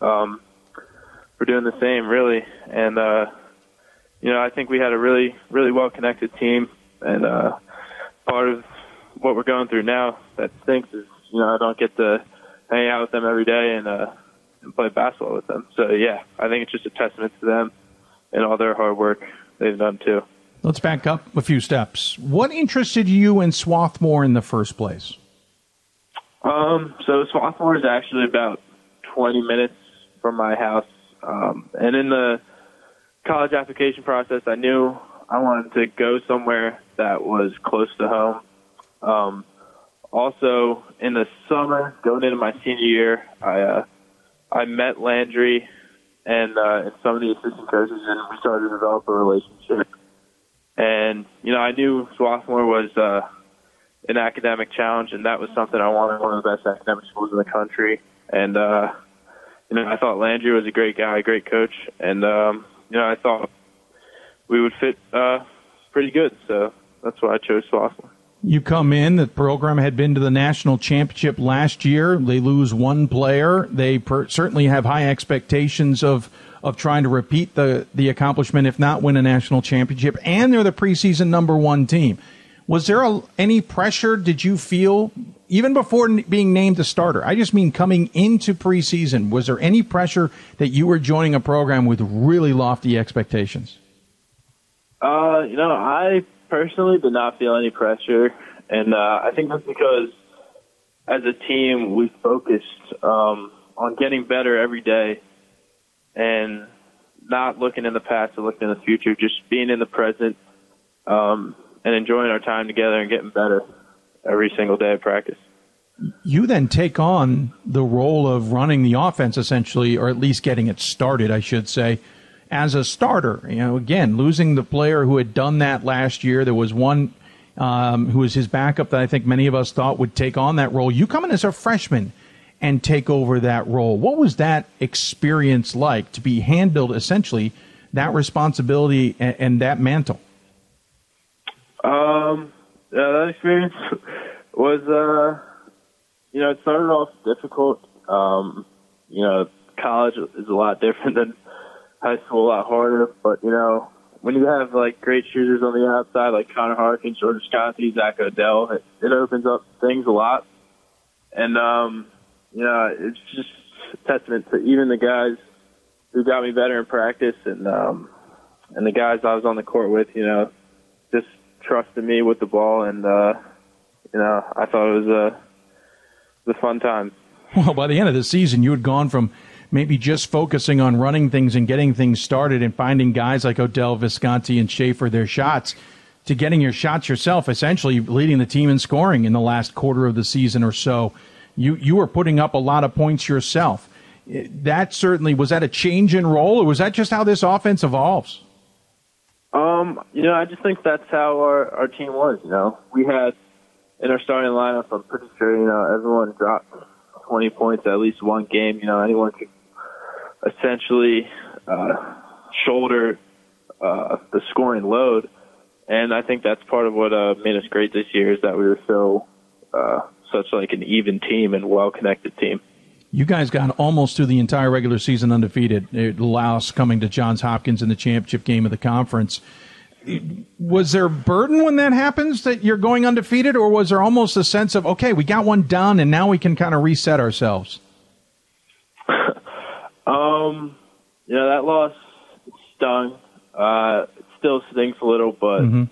Um, for doing the same, really. And uh, you know, I think we had a really, really well connected team, and uh, part of what we're going through now that stinks is you know I don't get to hang out with them every day and uh, and play basketball with them. So yeah, I think it's just a testament to them and all their hard work they've done too. Let's back up a few steps. What interested you in Swarthmore in the first place? Um, so Swarthmore is actually about 20 minutes from my house. Um, and in the college application process, I knew I wanted to go somewhere that was close to home. Um, also, in the summer, going into my senior year, I uh, I met Landry and, uh, and some of the assistant coaches, and we started to develop a relationship. And you know, I knew Swarthmore was uh, an academic challenge, and that was something I wanted. One of the best academic schools in the country, and uh, you know, I thought Landry was a great guy, a great coach, and um, you know, I thought we would fit uh, pretty good. So that's why I chose Swarthmore. You come in, the program had been to the national championship last year. They lose one player. They per- certainly have high expectations of, of trying to repeat the, the accomplishment, if not win a national championship. And they're the preseason number one team. Was there a, any pressure did you feel even before being named a starter? I just mean coming into preseason. Was there any pressure that you were joining a program with really lofty expectations? Uh, you know, I personally did not feel any pressure, and uh, I think that's because as a team we focused um, on getting better every day, and not looking in the past or looking in the future, just being in the present um, and enjoying our time together and getting better every single day of practice. You then take on the role of running the offense essentially, or at least getting it started, I should say as a starter. You know, again, losing the player who had done that last year. There was one um, who was his backup that I think many of us thought would take on that role. You come in as a freshman and take over that role. What was that experience like to be handled essentially that responsibility and, and that mantle? Um, yeah, that experience was, uh, you know, it started off difficult. Um, you know, college is a lot different than high school a lot harder. But you know, when you have like great shooters on the outside, like Connor Harkins, George Visconti, Zach Odell, it, it opens up things a lot. And um, you know, it's just a testament to even the guys who got me better in practice and um, and the guys I was on the court with. You know, just trusted me with the ball, and uh, you know, I thought it was a, it was a fun time. Well, by the end of the season, you had gone from maybe just focusing on running things and getting things started and finding guys like Odell, Visconti, and Schaefer their shots to getting your shots yourself, essentially leading the team in scoring in the last quarter of the season or so. You you were putting up a lot of points yourself. That certainly was that a change in role, or was that just how this offense evolves? Um, you know, I just think that's how our our team was. You know, we had in our starting lineup. I'm pretty sure you know everyone dropped 20 points at least one game. You know, anyone could essentially uh, shoulder uh, the scoring load. And I think that's part of what uh, made us great this year is that we were so uh, such like an even team and well connected team. You guys got almost through the entire regular season undefeated. It Laos coming to Johns Hopkins in the championship game of the conference. Was there burden when that happens that you're going undefeated, or was there almost a sense of okay, we got one done and now we can kind of reset ourselves? Um, you know, that loss stung. Uh, it still stings a little, but mm-hmm.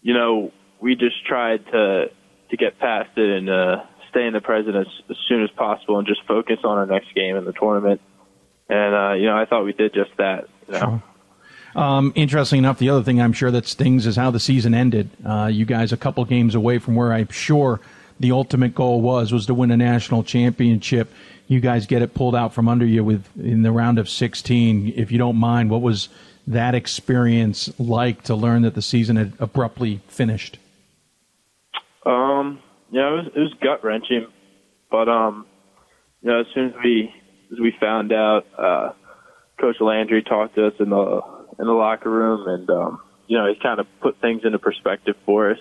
you know, we just tried to to get past it and uh, stay in the present as, as soon as possible and just focus on our next game in the tournament. And uh, you know, I thought we did just that. You know? Sure. Um, interesting enough, the other thing I'm sure that stings is how the season ended. Uh, you guys a couple games away from where I'm sure the ultimate goal was was to win a national championship you guys get it pulled out from under you with in the round of 16. If you don't mind, what was that experience like to learn that the season had abruptly finished? Um, yeah, it was, it was gut wrenching, but um, you know, as soon as we as we found out, uh, Coach Landry talked to us in the in the locker room, and um, you know, he kind of put things into perspective for us,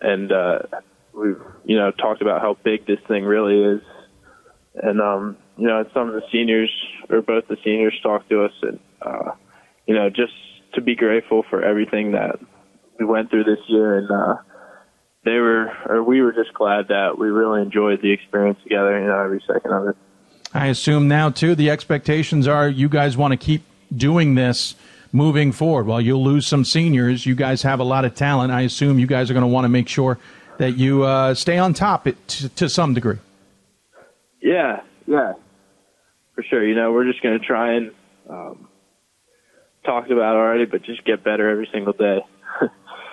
and uh, we've you know talked about how big this thing really is. And um, you know, some of the seniors or both the seniors talked to us, and uh, you know, just to be grateful for everything that we went through this year, and uh, they were or we were just glad that we really enjoyed the experience together, you know, every second of it. I assume now too the expectations are you guys want to keep doing this moving forward. While you'll lose some seniors, you guys have a lot of talent. I assume you guys are going to want to make sure that you uh, stay on top it, to, to some degree. Yeah, yeah, for sure. You know, we're just going to try and um, talked about already, but just get better every single day.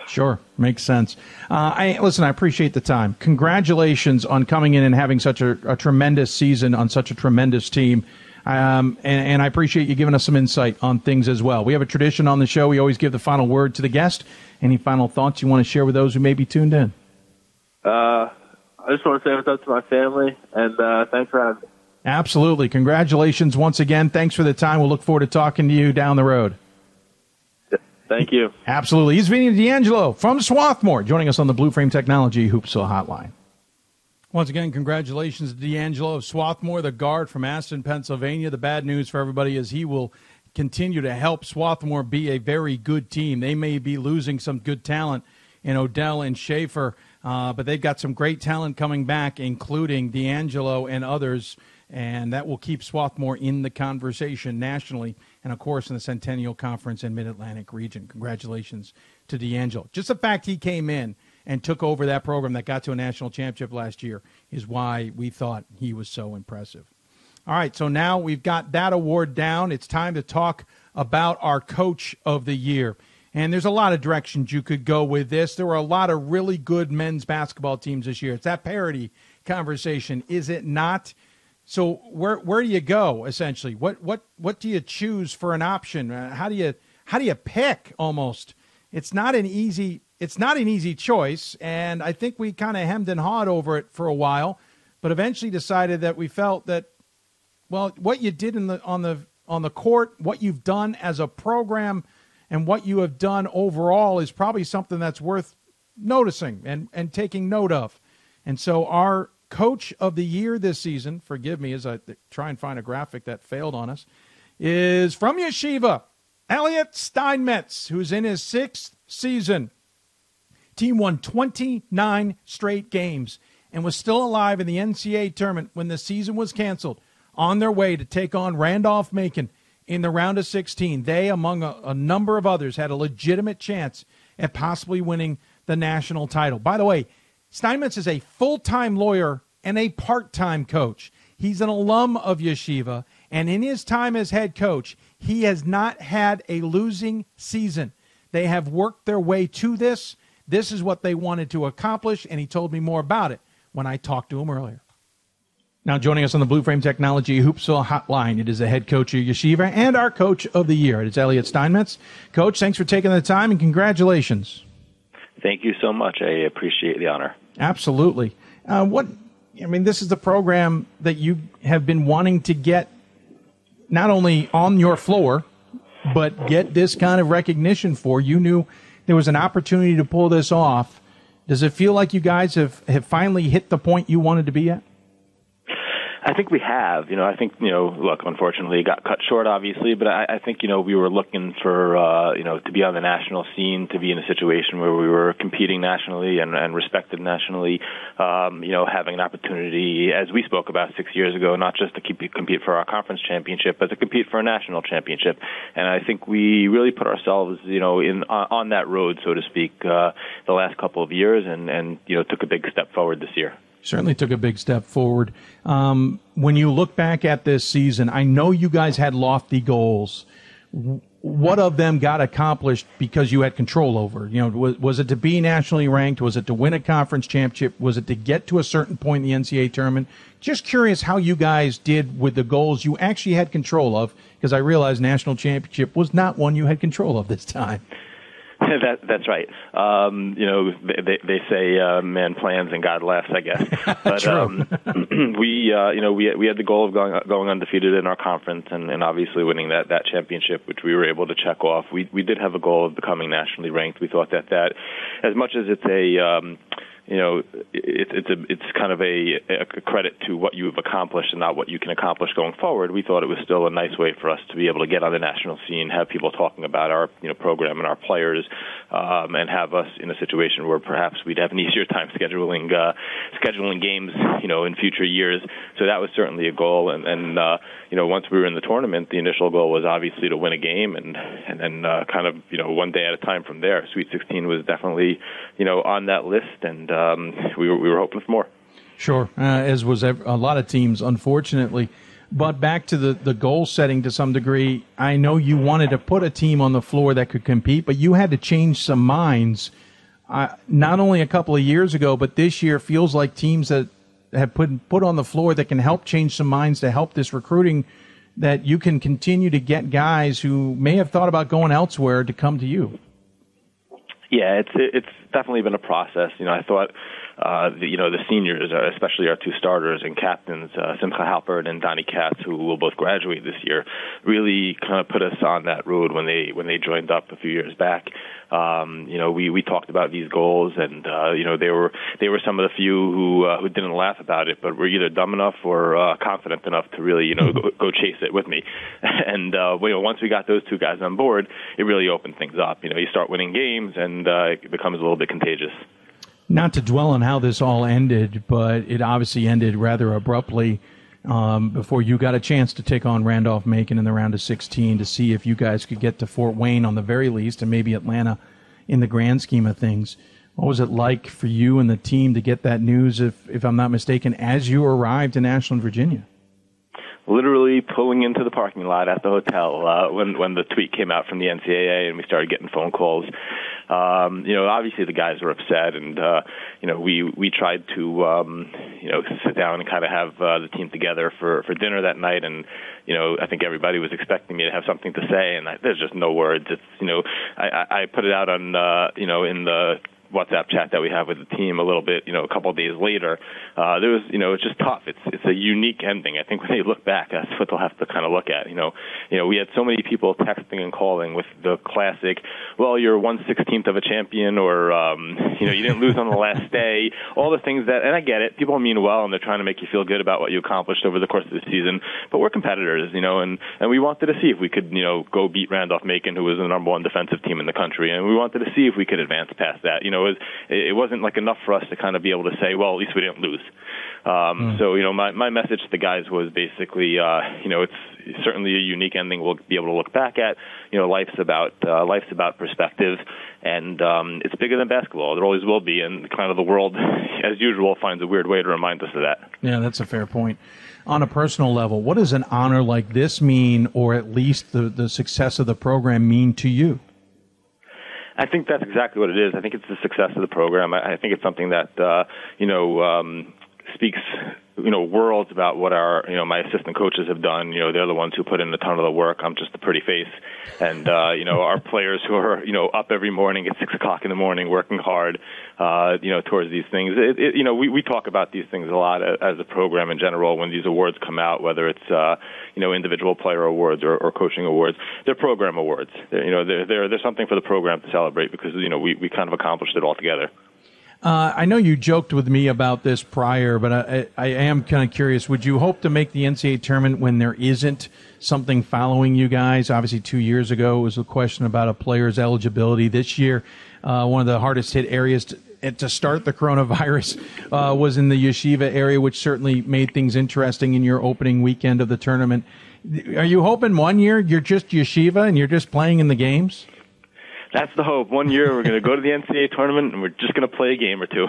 Sure, makes sense. Uh, I listen. I appreciate the time. Congratulations on coming in and having such a, a tremendous season on such a tremendous team. Um, and, and, I appreciate you giving us some insight on things as well. We have a tradition on the show. We always give the final word to the guest. Any final thoughts you want to share with those who may be tuned in? Uh, I just want to say what's up to my family, and uh, thanks for having me. Absolutely. Congratulations once again. Thanks for the time. We'll look forward to talking to you down the road. Thank you. Absolutely. He's Vinny D'Angelo from Swarthmore joining us on the Blue Frame Technology Hoopsville Hotline. Once again, congratulations to D'Angelo of Swarthmore, the guard from Aston, Pennsylvania. The bad news for everybody is he will continue to help Swarthmore be a very good team. They may be losing some good talent in Odell and Schaefer, uh, but they've got some great talent coming back, including D'Angelo and others, and that will keep Swarthmore in the conversation nationally and, of course, in the Centennial Conference and Mid Atlantic region. Congratulations to D'Angelo. Just the fact he came in and took over that program that got to a national championship last year is why we thought he was so impressive. All right, so now we've got that award down. It's time to talk about our coach of the year. And there's a lot of directions you could go with this. There were a lot of really good men's basketball teams this year. It's that parity conversation, is it not? So where where do you go essentially? What what what do you choose for an option? Uh, how do you how do you pick almost? It's not an easy it's not an easy choice, and I think we kind of hemmed and hawed over it for a while, but eventually decided that we felt that, well, what you did in the on the on the court, what you've done as a program, and what you have done overall is probably something that's worth noticing and and taking note of. And so our coach of the year this season, forgive me as I try and find a graphic that failed on us, is from Yeshiva, Elliot Steinmetz, who's in his sixth season. Team won 29 straight games and was still alive in the NCAA tournament when the season was canceled, on their way to take on Randolph Macon in the round of 16. They, among a, a number of others, had a legitimate chance at possibly winning the national title. By the way, Steinmetz is a full time lawyer and a part time coach. He's an alum of Yeshiva, and in his time as head coach, he has not had a losing season. They have worked their way to this. This is what they wanted to accomplish, and he told me more about it when I talked to him earlier. Now, joining us on the Blue Frame Technology Hoopsville Hotline, it is the head coach of Yeshiva and our coach of the year. It is Elliot Steinmetz. Coach, thanks for taking the time and congratulations. Thank you so much. I appreciate the honor. Absolutely. Uh, what I mean, this is the program that you have been wanting to get not only on your floor, but get this kind of recognition for. You knew there was an opportunity to pull this off. Does it feel like you guys have, have finally hit the point you wanted to be at? I think we have. You know, I think you know. Look, unfortunately, it got cut short, obviously, but I, I think you know we were looking for uh, you know to be on the national scene, to be in a situation where we were competing nationally and, and respected nationally. Um, you know, having an opportunity, as we spoke about six years ago, not just to keep, compete for our conference championship, but to compete for a national championship. And I think we really put ourselves, you know, in on, on that road, so to speak, uh, the last couple of years, and and you know took a big step forward this year certainly took a big step forward. Um, when you look back at this season, I know you guys had lofty goals. What of them got accomplished because you had control over? You know, was, was it to be nationally ranked? Was it to win a conference championship? Was it to get to a certain point in the NCAA tournament? Just curious how you guys did with the goals you actually had control of, because I realize national championship was not one you had control of this time. that, that's right. Um, you know, they, they they say uh, man plans and God laughs, I guess. But um, we, uh, you know, we we had the goal of going going undefeated in our conference and, and obviously winning that that championship, which we were able to check off. We we did have a goal of becoming nationally ranked. We thought that that, as much as it's a um, you know, it, it's a it's kind of a, a credit to what you've accomplished and not what you can accomplish going forward. We thought it was still a nice way for us to be able to get on the national scene, have people talking about our you know program and our players, um, and have us in a situation where perhaps we'd have an easier time scheduling uh, scheduling games, you know, in future years. So that was certainly a goal. And, and uh, you know, once we were in the tournament, the initial goal was obviously to win a game, and and then uh, kind of you know one day at a time from there. Sweet 16 was definitely you know on that list, and um, we were we were hoping for more. Sure, uh, as was a lot of teams, unfortunately. But back to the, the goal setting to some degree, I know you wanted to put a team on the floor that could compete, but you had to change some minds. Uh, not only a couple of years ago, but this year feels like teams that have put put on the floor that can help change some minds to help this recruiting. That you can continue to get guys who may have thought about going elsewhere to come to you. Yeah, it's it's definitely been a process. You know, I thought uh, the, you know, the seniors, uh, especially our two starters and captains, uh, Simcha Halpert and Donnie Katz, who will both graduate this year, really kind of put us on that road when they when they joined up a few years back. Um, you know, we we talked about these goals, and uh, you know, they were they were some of the few who uh, who didn't laugh about it, but were either dumb enough or uh, confident enough to really you know go, go chase it with me. and uh, you know, once we got those two guys on board, it really opened things up. You know, you start winning games, and uh, it becomes a little bit contagious not to dwell on how this all ended, but it obviously ended rather abruptly um, before you got a chance to take on Randolph Macon in the round of 16 to see if you guys could get to Fort Wayne on the very least and maybe Atlanta in the grand scheme of things. What was it like for you and the team to get that news, if, if I'm not mistaken, as you arrived in Ashland, Virginia? Literally pulling into the parking lot at the hotel uh, when when the tweet came out from the NCAA and we started getting phone calls. Um, you know, obviously the guys were upset, and uh, you know we we tried to um, you know sit down and kind of have uh, the team together for for dinner that night, and you know I think everybody was expecting me to have something to say, and I, there's just no words. It's you know I, I put it out on uh, you know in the WhatsApp chat that we have with the team a little bit, you know, a couple of days later, uh, there was, you know, it's just tough. It's it's a unique ending. I think when they look back, that's what they'll have to kind of look at. You know, you know, we had so many people texting and calling with the classic, well, you're one sixteenth of a champion, or um, you know, you didn't lose on the last day. All the things that, and I get it. People mean well, and they're trying to make you feel good about what you accomplished over the course of the season. But we're competitors, you know, and and we wanted to see if we could, you know, go beat Randolph Macon, who was the number one defensive team in the country, and we wanted to see if we could advance past that. You know, was it wasn't like enough for us to kind of be able to say, well, at least we didn't lose. Um, mm. So you know, my my message to the guys was basically, uh, you know, it's certainly a unique ending we'll be able to look back at. You know, life's about uh, life's about perspective, and um, it's bigger than basketball. There always will be, and kind of the world, as usual, finds a weird way to remind us of that. Yeah, that's a fair point. On a personal level, what does an honor like this mean, or at least the the success of the program mean to you? I think that's exactly what it is. I think it's the success of the program. I, I think it's something that uh, you know um, speaks you know worlds about what our you know my assistant coaches have done. You know they're the ones who put in a ton of the work. I'm just a pretty face, and uh, you know our players who are you know up every morning at six o'clock in the morning working hard. Uh, you know towards these things. It, it, you know we we talk about these things a lot as a program in general when these awards come out, whether it's uh, you know individual player awards or, or coaching awards. They're program awards. They're, you know they're, they're they're something for the program to celebrate because you know we we kind of accomplished it all together. Uh, I know you joked with me about this prior, but I, I am kind of curious. Would you hope to make the NCAA tournament when there isn't something following you guys? Obviously, two years ago it was a question about a player's eligibility. This year, uh, one of the hardest hit areas to, eh, to start the coronavirus uh, was in the yeshiva area, which certainly made things interesting in your opening weekend of the tournament. Are you hoping one year you're just yeshiva and you're just playing in the games? That's the hope. One year we're going to go to the NCAA tournament and we're just going to play a game or two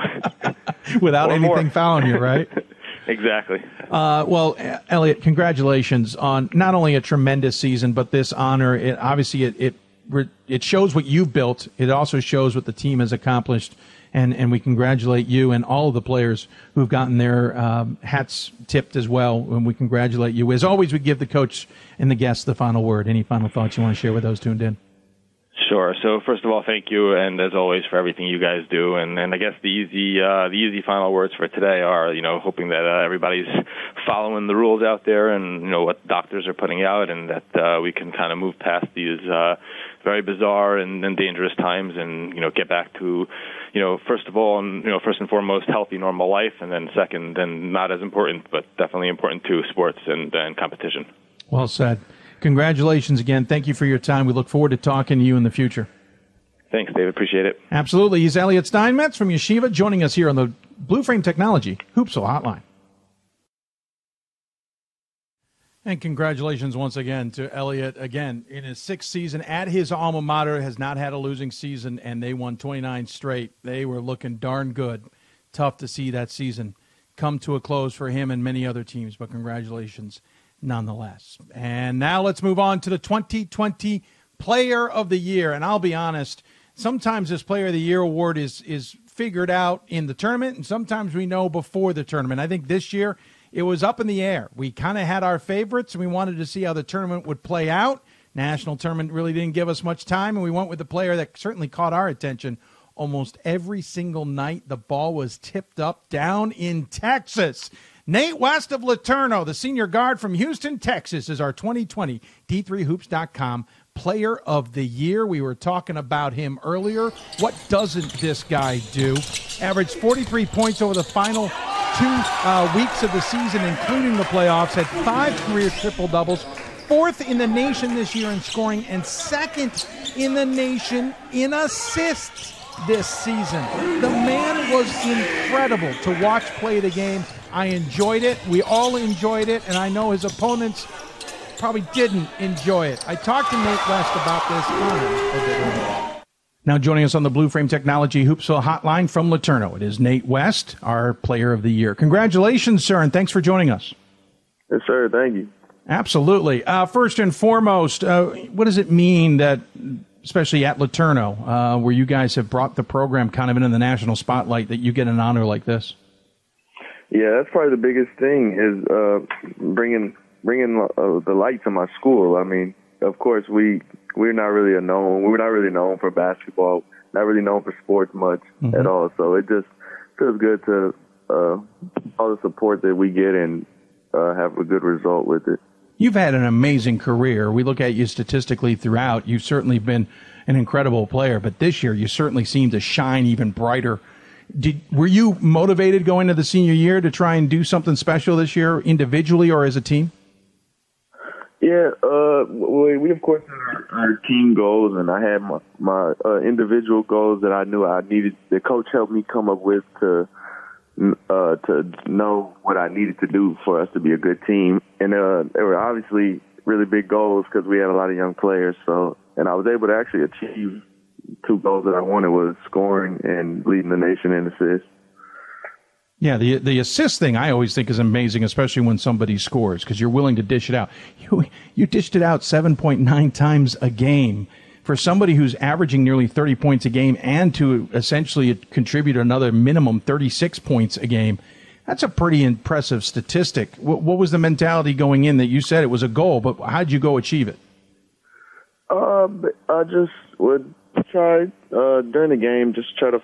without or anything fouling you, right? exactly. Uh, well, Elliot, congratulations on not only a tremendous season, but this honor. It obviously it it it shows what you've built. It also shows what the team has accomplished, and and we congratulate you and all of the players who've gotten their um, hats tipped as well. And we congratulate you. As always, we give the coach and the guests the final word. Any final thoughts you want to share with those tuned in? Sure. So first of all, thank you, and as always, for everything you guys do. And, and I guess the easy uh, the easy final words for today are, you know, hoping that uh, everybody's following the rules out there, and you know what doctors are putting out, and that uh, we can kind of move past these uh, very bizarre and, and dangerous times, and you know, get back to, you know, first of all, and you know, first and foremost, healthy, normal life, and then second, and not as important, but definitely important too, sports and, and competition. Well said. Congratulations again. Thank you for your time. We look forward to talking to you in the future. Thanks, David. Appreciate it. Absolutely. He's Elliot Steinmetz from Yeshiva joining us here on the Blue Frame Technology Hoopsville Hotline. And congratulations once again to Elliot. Again, in his sixth season at his alma mater, has not had a losing season, and they won 29 straight. They were looking darn good. Tough to see that season come to a close for him and many other teams, but congratulations nonetheless. And now let's move on to the 2020 Player of the Year. And I'll be honest, sometimes this Player of the Year award is is figured out in the tournament, and sometimes we know before the tournament. I think this year it was up in the air. We kind of had our favorites, and we wanted to see how the tournament would play out. National tournament really didn't give us much time, and we went with the player that certainly caught our attention. Almost every single night, the ball was tipped up down in Texas. Nate West of LeTourneau, the senior guard from Houston, Texas, is our 2020 D3Hoops.com Player of the Year. We were talking about him earlier. What doesn't this guy do? Averaged 43 points over the final two uh, weeks of the season, including the playoffs. Had five career triple doubles. Fourth in the nation this year in scoring, and second in the nation in assists this season. The man was incredible to watch play the game. I enjoyed it. We all enjoyed it, and I know his opponents probably didn't enjoy it. I talked to Nate West about this on a bit earlier. Now joining us on the Blue Frame Technology Hoopsville Hotline from LeTourneau, it is Nate West, our Player of the Year. Congratulations, sir, and thanks for joining us. Yes, sir. Thank you. Absolutely. Uh, first and foremost, uh, what does it mean that, especially at LeTourneau, uh, where you guys have brought the program kind of into the national spotlight, that you get an honor like this? Yeah, that's probably the biggest thing is uh, bringing bringing uh, the light to my school. I mean, of course, we we're not really a known we're not really known for basketball, not really known for sports much mm-hmm. at all. So it just feels good to uh, all the support that we get and uh, have a good result with it. You've had an amazing career. We look at you statistically throughout. You've certainly been an incredible player, but this year you certainly seem to shine even brighter. Did were you motivated going to the senior year to try and do something special this year, individually or as a team? Yeah, uh, we, we of course had our, our team goals, and I had my my uh, individual goals that I knew I needed. The coach helped me come up with to uh, to know what I needed to do for us to be a good team, and uh, they were obviously really big goals because we had a lot of young players. So, and I was able to actually achieve two goals that I wanted was scoring and leading the nation in assists. Yeah, the the assist thing I always think is amazing, especially when somebody scores because you're willing to dish it out. You you dished it out 7.9 times a game for somebody who's averaging nearly 30 points a game and to essentially contribute another minimum 36 points a game. That's a pretty impressive statistic. What, what was the mentality going in that you said it was a goal, but how'd you go achieve it? Uh, I just would try uh, during the game, just try to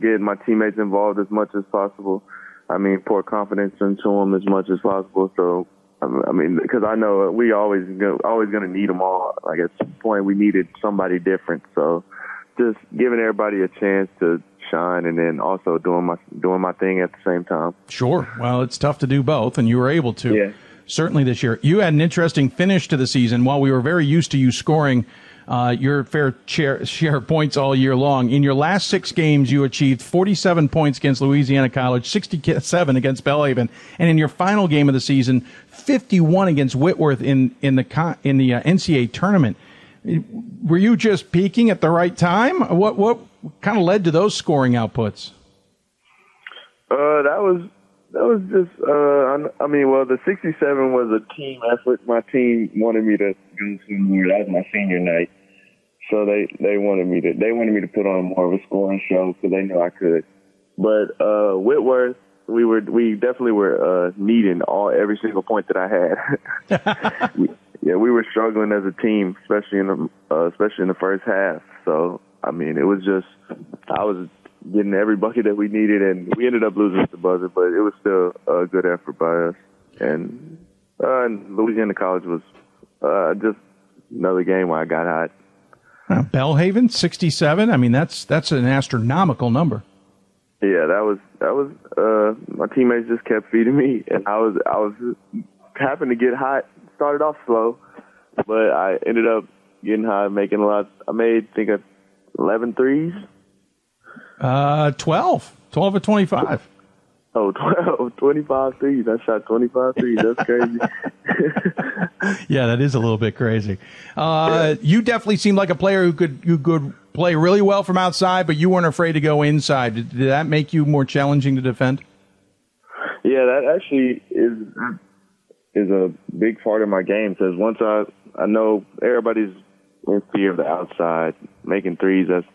get my teammates involved as much as possible. I mean, pour confidence into them as much as possible. So, I mean, because I know we always always going to need them all. Like at some point, we needed somebody different. So, just giving everybody a chance to shine, and then also doing my doing my thing at the same time. Sure. Well, it's tough to do both, and you were able to. Yeah. Certainly this year, you had an interesting finish to the season. While we were very used to you scoring uh, your fair share, of points all year long. In your last six games, you achieved 47 points against Louisiana College, 67 against Belhaven, and in your final game of the season, 51 against Whitworth in in the in the uh, NCAA tournament. Were you just peaking at the right time? What what kind of led to those scoring outputs? Uh, that was that was just uh, I, I mean, well, the 67 was a team effort. My team wanted me to go somewhere. That was my senior night, so they they wanted me to they wanted me to put on more of a scoring show because they knew I could. But uh, Whitworth, we were we definitely were uh, needing all every single point that I had. yeah, we were struggling as a team, especially in the uh, especially in the first half. So I mean, it was just I was getting every bucket that we needed, and we ended up losing the buzzer, but it was still a good effort by us. And, uh, and Louisiana College was uh, just another game where I got hot. Uh, Belhaven, 67. I mean, that's that's an astronomical number. Yeah, that was that was. Uh, my teammates just kept feeding me, and I was I was happened to get hot. Started off slow, but I ended up getting hot, making a lot. I made I think of 11 threes. Uh, 12. 12 or 25. Oh, 12, 25 threes. I shot 25 threes. That's crazy. yeah, that is a little bit crazy. Uh, you definitely seemed like a player who could who could play really well from outside, but you weren't afraid to go inside. Did, did that make you more challenging to defend? Yeah, that actually is is a big part of my game because once I I know everybody's in fear of the outside making threes. That's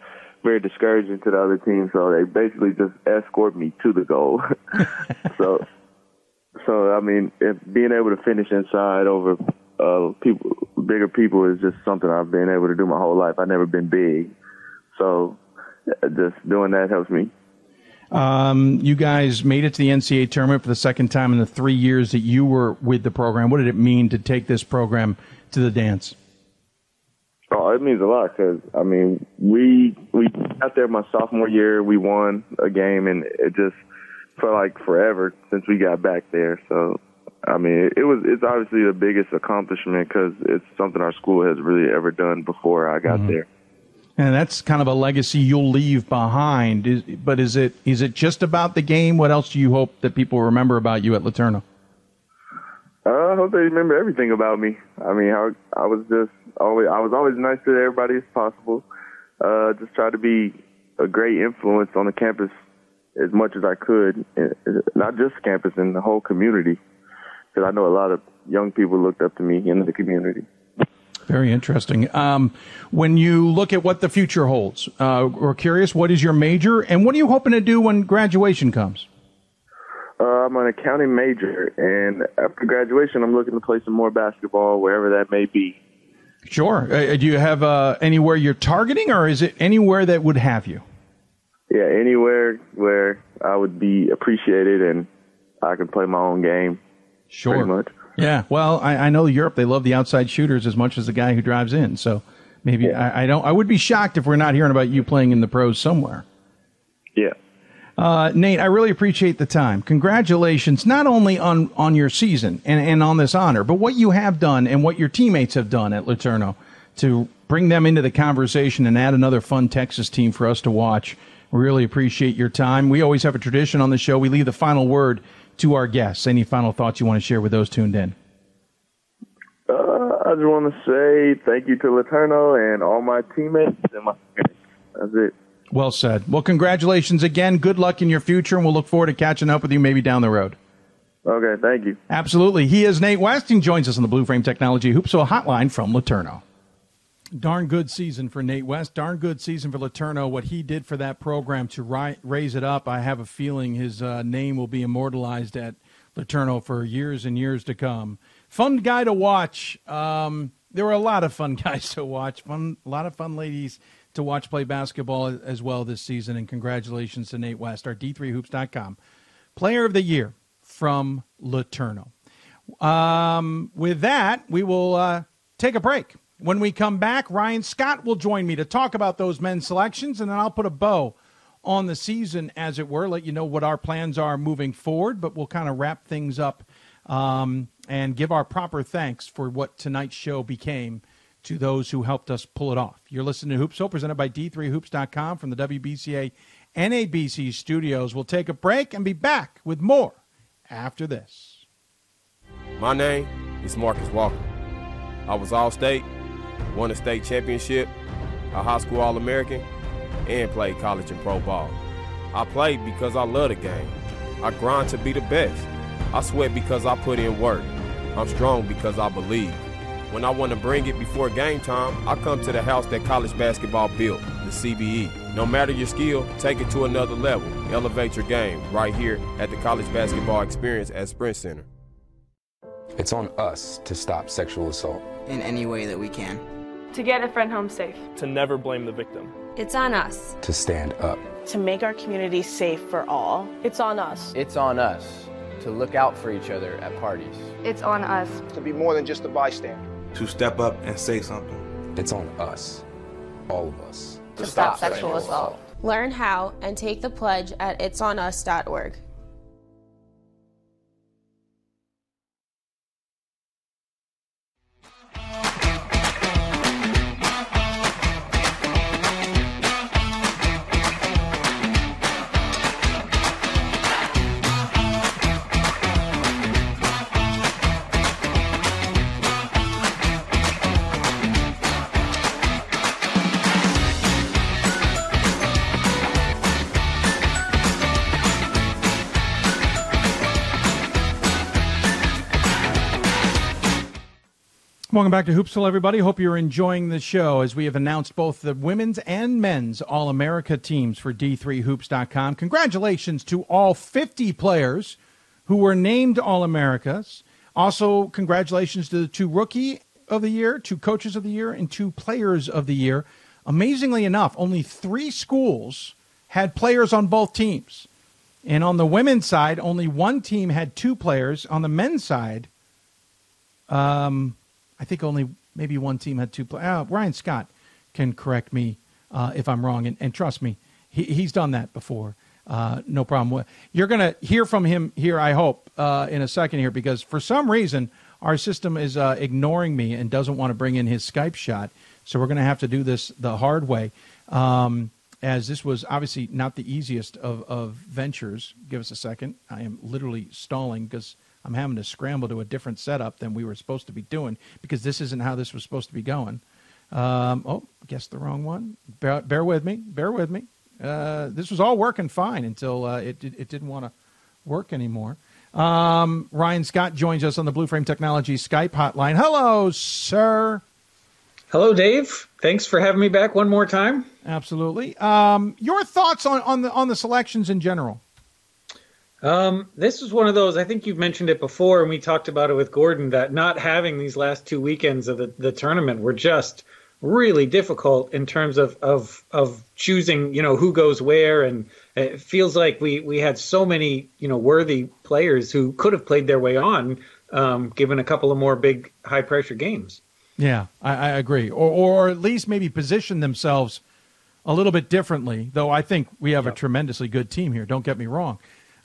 very discouraging to the other team. So they basically just escort me to the goal. so, so I mean, if being able to finish inside over uh, people, bigger people, is just something I've been able to do my whole life. I've never been big, so just doing that helps me. Um, you guys made it to the NCAA tournament for the second time in the three years that you were with the program. What did it mean to take this program to the dance? Oh, it means a lot because I mean we we got there my sophomore year. We won a game, and it just felt like forever since we got back there. So I mean, it, was it's obviously the biggest accomplishment because it's something our school has really ever done before I got mm-hmm. there. And that's kind of a legacy you'll leave behind. Is, but is it is it just about the game? What else do you hope that people remember about you at LeTourneau? Uh, I hope they remember everything about me. I mean, I, I was just always I was always nice to everybody as possible. Uh, just try to be a great influence on the campus as much as I could, not just campus and the whole community, because I know a lot of young people looked up to me in the community. Very interesting. Um, when you look at what the future holds, uh, we're curious. What is your major, and what are you hoping to do when graduation comes? Uh, I'm an accounting major, and after graduation, I'm looking to play some more basketball wherever that may be. Sure. Uh, do you have uh, anywhere you're targeting, or is it anywhere that would have you? Yeah, anywhere where I would be appreciated and I can play my own game. Sure. much. Yeah. Well, I, I know Europe. They love the outside shooters as much as the guy who drives in. So maybe yeah. I, I don't. I would be shocked if we're not hearing about you playing in the pros somewhere. Yeah. Uh, Nate, I really appreciate the time. Congratulations, not only on, on your season and, and on this honor, but what you have done and what your teammates have done at LeTourneau to bring them into the conversation and add another fun Texas team for us to watch. We really appreciate your time. We always have a tradition on the show. We leave the final word to our guests. Any final thoughts you want to share with those tuned in? Uh, I just want to say thank you to LeTourneau and all my teammates and my. That's it. Well said. Well, congratulations again. Good luck in your future, and we'll look forward to catching up with you maybe down the road. Okay, thank you. Absolutely. He is Nate West. He joins us on the Blue Frame Technology Hoopsville Hotline from LeTourneau. Darn good season for Nate West. Darn good season for LeTourneau. What he did for that program to ri- raise it up, I have a feeling his uh, name will be immortalized at LeTourneau for years and years to come. Fun guy to watch. Um, there were a lot of fun guys to watch. Fun, a lot of fun ladies to watch play basketball as well this season. And congratulations to Nate West, our D3Hoops.com Player of the Year from LeTourneau. Um, with that, we will uh, take a break. When we come back, Ryan Scott will join me to talk about those men's selections, and then I'll put a bow on the season, as it were, let you know what our plans are moving forward, but we'll kind of wrap things up um, and give our proper thanks for what tonight's show became to those who helped us pull it off. You're listening to Hoopsville, presented by D3Hoops.com from the WBCA NABC studios. We'll take a break and be back with more after this. My name is Marcus Walker. I was All State, won a state championship, a high school All American, and played college and pro ball. I played because I love the game. I grind to be the best. I sweat because I put in work. I'm strong because I believe. When I want to bring it before game time, I come to the house that college basketball built, the CBE. No matter your skill, take it to another level. Elevate your game right here at the College Basketball Experience at Sprint Center. It's on us to stop sexual assault in any way that we can. To get a friend home safe. To never blame the victim. It's on us. To stand up. To make our community safe for all. It's on us. It's on us to look out for each other at parties. It's on us. To be more than just a bystander to step up and say something. It's on us. all of us to stop sexual assault. Learn how and take the pledge at itsonus.org. Welcome back to Hoopsville, everybody. Hope you're enjoying the show as we have announced both the women's and men's All America teams for D3Hoops.com. Congratulations to all 50 players who were named All Americas. Also, congratulations to the two Rookie of the Year, two Coaches of the Year, and two Players of the Year. Amazingly enough, only three schools had players on both teams. And on the women's side, only one team had two players. On the men's side, um, I think only maybe one team had two players. Uh, Ryan Scott can correct me uh, if I'm wrong, and, and trust me, he, he's done that before. Uh, no problem. You're going to hear from him here, I hope, uh, in a second here, because for some reason our system is uh, ignoring me and doesn't want to bring in his Skype shot. So we're going to have to do this the hard way, um, as this was obviously not the easiest of, of ventures. Give us a second. I am literally stalling because I'm having to scramble to a different setup than we were supposed to be doing because this isn't how this was supposed to be going. Um, oh, guess the wrong one. Bear, bear with me. Bear with me. Uh, this was all working fine until uh, it, it, it didn't want to work anymore. Um, Ryan Scott joins us on the Blue Frame Technologies Skype hotline. Hello, sir. Hello, Dave. Thanks for having me back one more time. Absolutely. Um, your thoughts on, on the on the selections in general? Um, this is one of those. I think you've mentioned it before, and we talked about it with Gordon. That not having these last two weekends of the, the tournament were just really difficult in terms of, of of choosing. You know who goes where, and it feels like we we had so many you know worthy players who could have played their way on, um, given a couple of more big high pressure games. Yeah, I, I agree, or or at least maybe position themselves a little bit differently. Though I think we have yep. a tremendously good team here. Don't get me wrong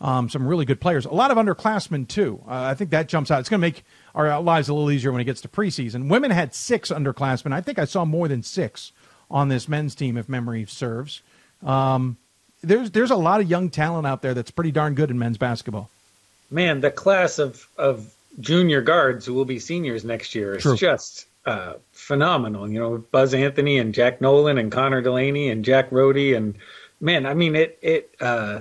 um, some really good players. A lot of underclassmen, too. Uh, I think that jumps out. It's going to make our lives a little easier when it gets to preseason. Women had six underclassmen. I think I saw more than six on this men's team, if memory serves. Um, there's there's a lot of young talent out there that's pretty darn good in men's basketball. Man, the class of of junior guards who will be seniors next year is True. just uh, phenomenal. You know, Buzz Anthony and Jack Nolan and Connor Delaney and Jack Rody and man, I mean it it uh,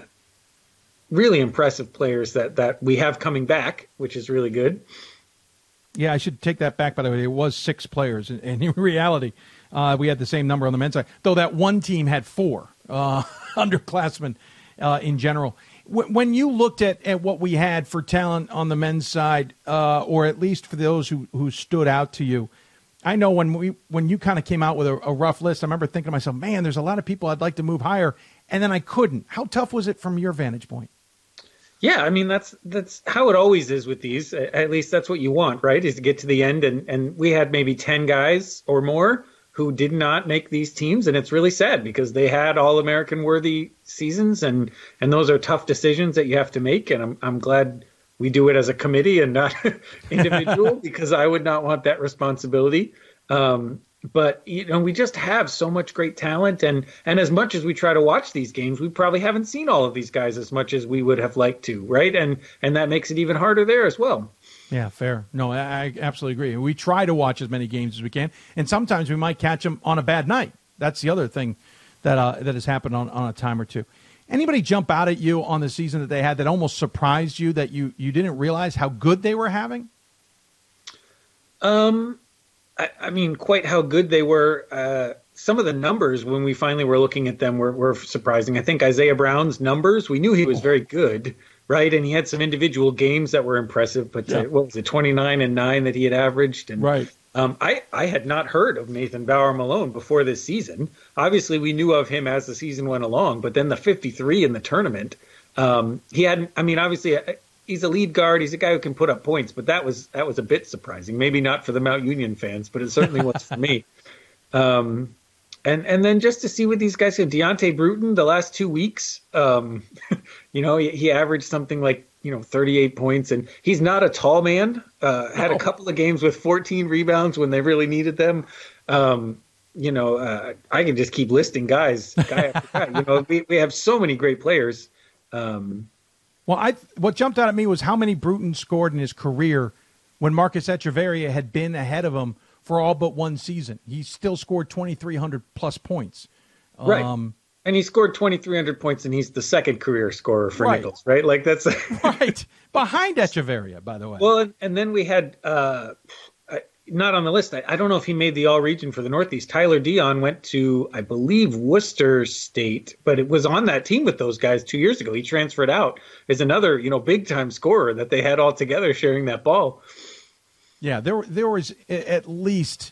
really impressive players that that we have coming back, which is really good. Yeah, I should take that back. By the way, it was six players, and in reality, uh, we had the same number on the men's side. Though that one team had four uh, underclassmen uh, in general. when you looked at, at what we had for talent on the men's side, uh, or at least for those who, who stood out to you, I know when we when you kind of came out with a, a rough list, I remember thinking to myself, "Man, there's a lot of people I'd like to move higher," and then I couldn't. How tough was it from your vantage point? Yeah, I mean that's that's how it always is with these. At least that's what you want, right? Is to get to the end, and and we had maybe ten guys or more who did not make these teams, and it's really sad because they had all American worthy seasons, and and those are tough decisions that you have to make. And I'm I'm glad we do it as a committee and not individual because I would not want that responsibility. Um, but you know we just have so much great talent and and as much as we try to watch these games we probably haven't seen all of these guys as much as we would have liked to right? And and that makes it even harder there as well. Yeah fair. No i absolutely agree. We try to watch as many games as we can and sometimes we might catch them on a bad night. That's the other thing that uh, that has happened on, on a time or two. Anybody jump out at you on the season that they had that almost surprised you that you you didn't realize how good they were having? Um I, I mean, quite how good they were. Uh, some of the numbers when we finally were looking at them were, were surprising. I think Isaiah Brown's numbers, we knew he was very good, right? And he had some individual games that were impressive, but yeah. uh, what was it, 29 and 9 that he had averaged? And, right. Um, I, I had not heard of Nathan Bauer Malone before this season. Obviously, we knew of him as the season went along, but then the 53 in the tournament, um, he had, I mean, obviously, he's a lead guard. He's a guy who can put up points, but that was that was a bit surprising. Maybe not for the Mount Union fans, but it certainly was for me. Um, and and then just to see what these guys have. Deontay Bruton, the last two weeks, um, you know, he, he, averaged something like you know 38 points, and he's not a tall man. Uh, had a couple of games with 14 rebounds when they really needed them. Um, you know, uh, I can just keep listing guys, guy after guy. You know, we, we have so many great players. Um, well, I what jumped out at me was how many Bruton scored in his career when Marcus Echeverria had been ahead of him for all but one season. He still scored 2,300 plus points. Right. Um, and he scored 2,300 points, and he's the second career scorer for right. Nichols, right? Like that's right behind Echeverria, by the way. Well, and, and then we had uh, not on the list. I, I, don't know if he made the all region for the Northeast. Tyler Dion went to, I believe, Worcester State, but it was on that team with those guys two years ago. He transferred out as another, you know, big time scorer that they had all together sharing that ball. Yeah, there there was at least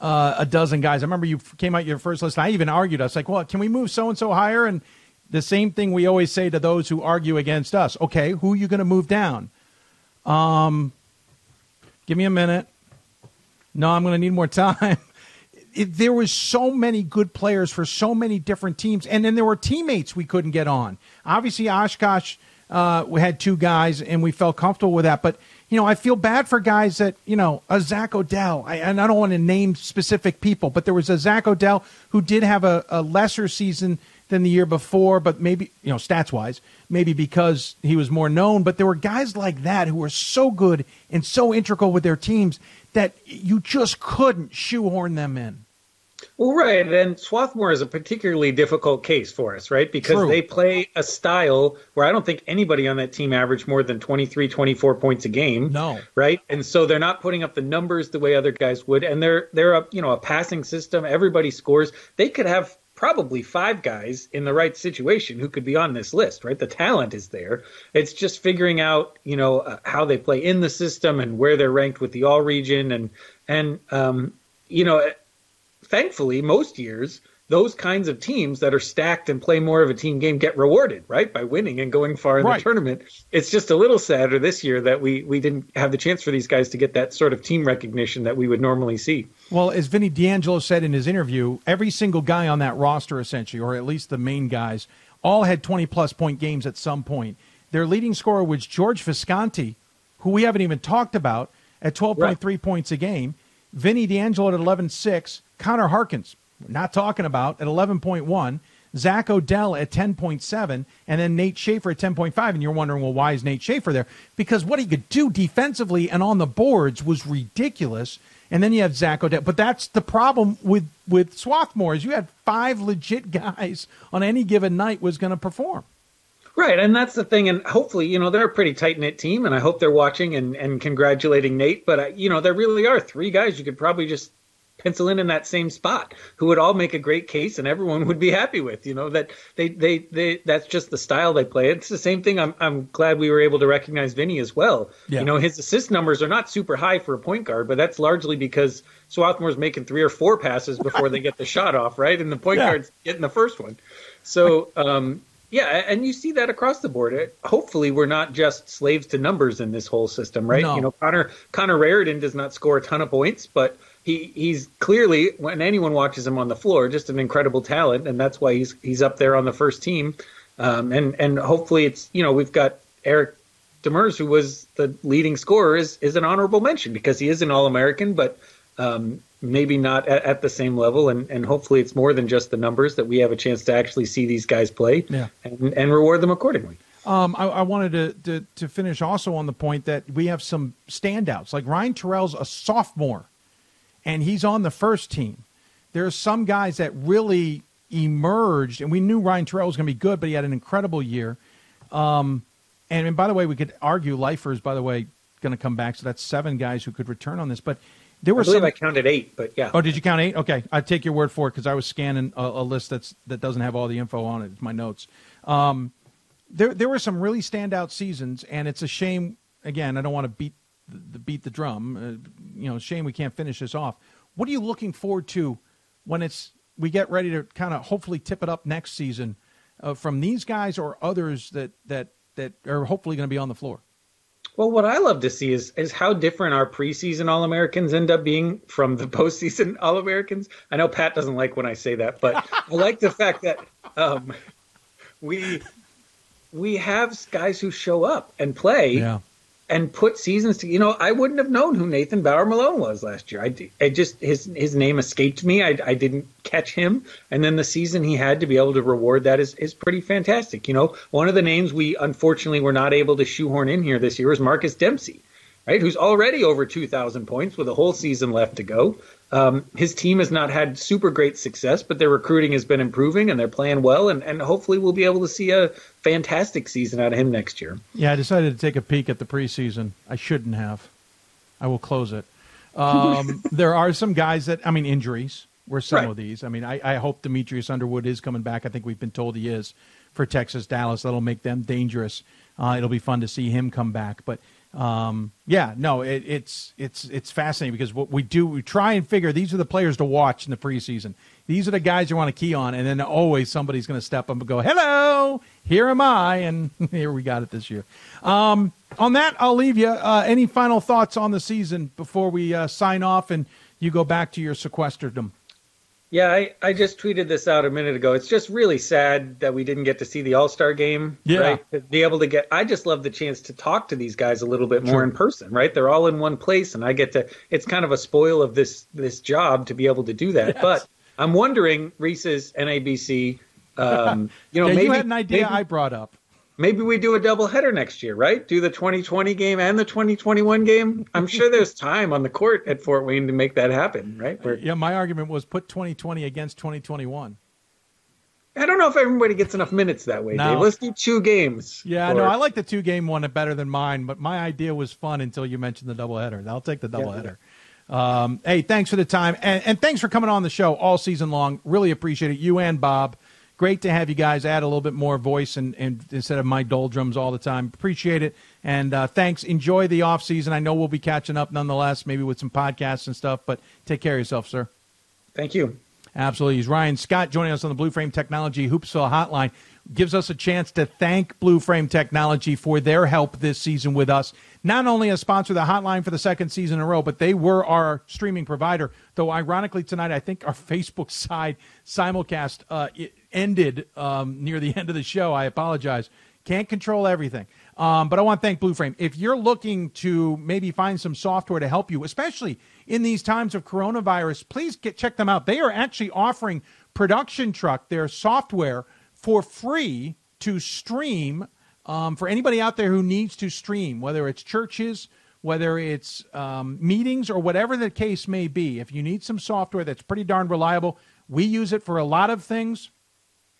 uh, a dozen guys. I remember you came out your first list. I even argued. I was like, "Well, can we move so and so higher?" And the same thing we always say to those who argue against us. Okay, who are you going to move down? Um, give me a minute. No, I'm going to need more time. It, there was so many good players for so many different teams, and then there were teammates we couldn't get on. Obviously, Oshkosh, uh, we had two guys, and we felt comfortable with that. But you know, I feel bad for guys that you know, a Zach Odell, I, and I don't want to name specific people, but there was a Zach Odell who did have a, a lesser season than the year before, but maybe you know, stats wise, maybe because he was more known. But there were guys like that who were so good and so integral with their teams that you just couldn't shoehorn them in. Well, right. And Swarthmore is a particularly difficult case for us, right? Because True. they play a style where I don't think anybody on that team averaged more than 23, 24 points a game. No. Right. And so they're not putting up the numbers the way other guys would. And they're, they're a, you know, a passing system. Everybody scores. They could have probably five guys in the right situation who could be on this list, right? The talent is there. It's just figuring out, you know, uh, how they play in the system and where they're ranked with the all region and and um, you know, thankfully most years those kinds of teams that are stacked and play more of a team game get rewarded, right, by winning and going far in right. the tournament. It's just a little sadder this year that we we didn't have the chance for these guys to get that sort of team recognition that we would normally see. Well, as Vinny D'Angelo said in his interview, every single guy on that roster, essentially, or at least the main guys, all had 20 plus point games at some point. Their leading scorer was George Visconti, who we haven't even talked about, at 12.3 right. points a game. Vinny D'Angelo at 11.6. Connor Harkins, not talking about, at 11.1. Zach Odell at 10.7, and then Nate Schaefer at 10.5. And you're wondering, well, why is Nate Schaefer there? Because what he could do defensively and on the boards was ridiculous. And then you have Zach Odell. But that's the problem with, with Swarthmore is you had five legit guys on any given night was going to perform. Right, and that's the thing, and hopefully, you know, they're a pretty tight knit team, and I hope they're watching and, and congratulating Nate. But uh, you know, there really are three guys you could probably just pencil in in that same spot who would all make a great case and everyone would be happy with you know that they they they that's just the style they play it's the same thing i'm i'm glad we were able to recognize vinny as well yeah. you know his assist numbers are not super high for a point guard but that's largely because Swarthmore's making three or four passes before they get the shot off right and the point yeah. guard's getting the first one so um yeah, and you see that across the board. It, hopefully, we're not just slaves to numbers in this whole system, right? No. You know, Connor Connor Raridon does not score a ton of points, but he he's clearly when anyone watches him on the floor, just an incredible talent, and that's why he's he's up there on the first team. Um, and and hopefully it's you know we've got Eric Demers who was the leading scorer is is an honorable mention because he is an All American, but um, maybe not at, at, the same level. And and hopefully it's more than just the numbers that we have a chance to actually see these guys play yeah. and, and reward them accordingly. Um, I, I, wanted to, to, to finish also on the point that we have some standouts. Like Ryan Turell's a sophomore and he's on the first team. There are some guys that really emerged, and we knew Ryan Turell was going to be good, but he had an incredible year. Um, and, and by the way, we could argue Leifer is, by the way, going to come back. So that's seven guys who could return on this. But there were I believe some. I counted eight, but yeah. Oh, did you count eight? Okay, I take your word for it because I was scanning a, a, list that's that doesn't have all the info on it. It's my notes. Um, there, there were some really standout seasons, and it's a shame. Again, I don't want to beat the, beat the drum. Uh, you know, shame we can't finish this off. What are you looking forward to when it's we get ready to kind of hopefully tip it up next season uh, from these guys or others that that that are hopefully going to be on the floor? Well, what I love to see is is how different our preseason All Americans end up being from the postseason All Americans. I know Pat doesn't like when I say that, but I like the fact that um, we we have guys who show up and play Yeah. And put seasons to. You know, I wouldn't have known who Nathan Bauer Malone was last year. I, I just his his name escaped me. I, I didn't catch him, and then the season he had to be able to reward that is is pretty fantastic. You know, one of the names we unfortunately were not able to shoehorn in here this year is Marcus Dempsey, right? Who's already over two thousand points with a whole season left to go. Um, his team has not had super great success, but their recruiting has been improving and they're playing well, and, and hopefully we'll be able to see a fantastic season out of him next year. Yeah, I decided to take a peek at the preseason. I shouldn't have. I will close it. Um, there are some guys that, I mean, injuries were some Right. of these. I mean, I, I hope Demetrius Underwood is coming back. I think we've been told he is for Texas Dallas. That'll make them dangerous. Uh, it'll be fun to see him come back. But um, yeah, no, it, it's it's it's fascinating because what we do, we try and figure these are the players to watch in the preseason. These are the guys you want to key on, and then always somebody's going to step up and go, "Hello, here am I," and here we got it this year. Um, on that, I'll leave you. Uh, any final thoughts on the season before we uh, sign off and you go back to your sequesterdom? Yeah, I, I just tweeted this out a minute ago. It's just really sad that we didn't get to see the All Star game. Yeah. Right? To be able to get, I just love the chance to talk to these guys a little bit more Sure. in person, right? They're all in one place, and I get to, it's kind of a spoil of this this job to be able to do that. Yes. But I'm wondering, Reese's NABC, um, you know, Yeah, maybe you had an idea maybe- I brought up. Maybe we do a double header next year, right? Do the 2020 game and the 2021 game. I'm sure there's time on the court at Fort Wayne to make that happen, right? Where- Yeah, my argument was put 2020 against 2021. I don't know if everybody gets enough minutes that way, No. Dave. Let's do two games. Yeah, Or- no, I like the two game one better than mine, but my idea was fun until you mentioned the doubleheader. I'll take the doubleheader. Um, hey, thanks for the time, and, and thanks for coming on the show all season long. Really appreciate it. You and Bob, great to have you guys add a little bit more voice and, and instead of my doldrums all the time. Appreciate it, and uh, thanks. Enjoy the off season. I know we'll be catching up nonetheless, maybe with some podcasts and stuff. But take care of yourself, sir. Thank you. Absolutely. He's Ryan Scott joining us on the Blue Frame Technology Hoopsville Hotline. Gives us a chance to thank Blue Frame Technology for their help this season with us. Not only as sponsor of the hotline for the second season in a row, but they were our streaming provider. Though, ironically, tonight, I think our Facebook side simulcast uh, ended um, near the end of the show. I apologize. Can't control everything. Um, but I want to thank Blue Frame. If you're looking to maybe find some software to help you, especially in these times of coronavirus, please get check them out. They are actually offering Production Truck, their software, for free to stream um, for anybody out there who needs to stream, whether it's churches, whether it's um, meetings, or whatever the case may be. If you need some software that's pretty darn reliable, we use it for a lot of things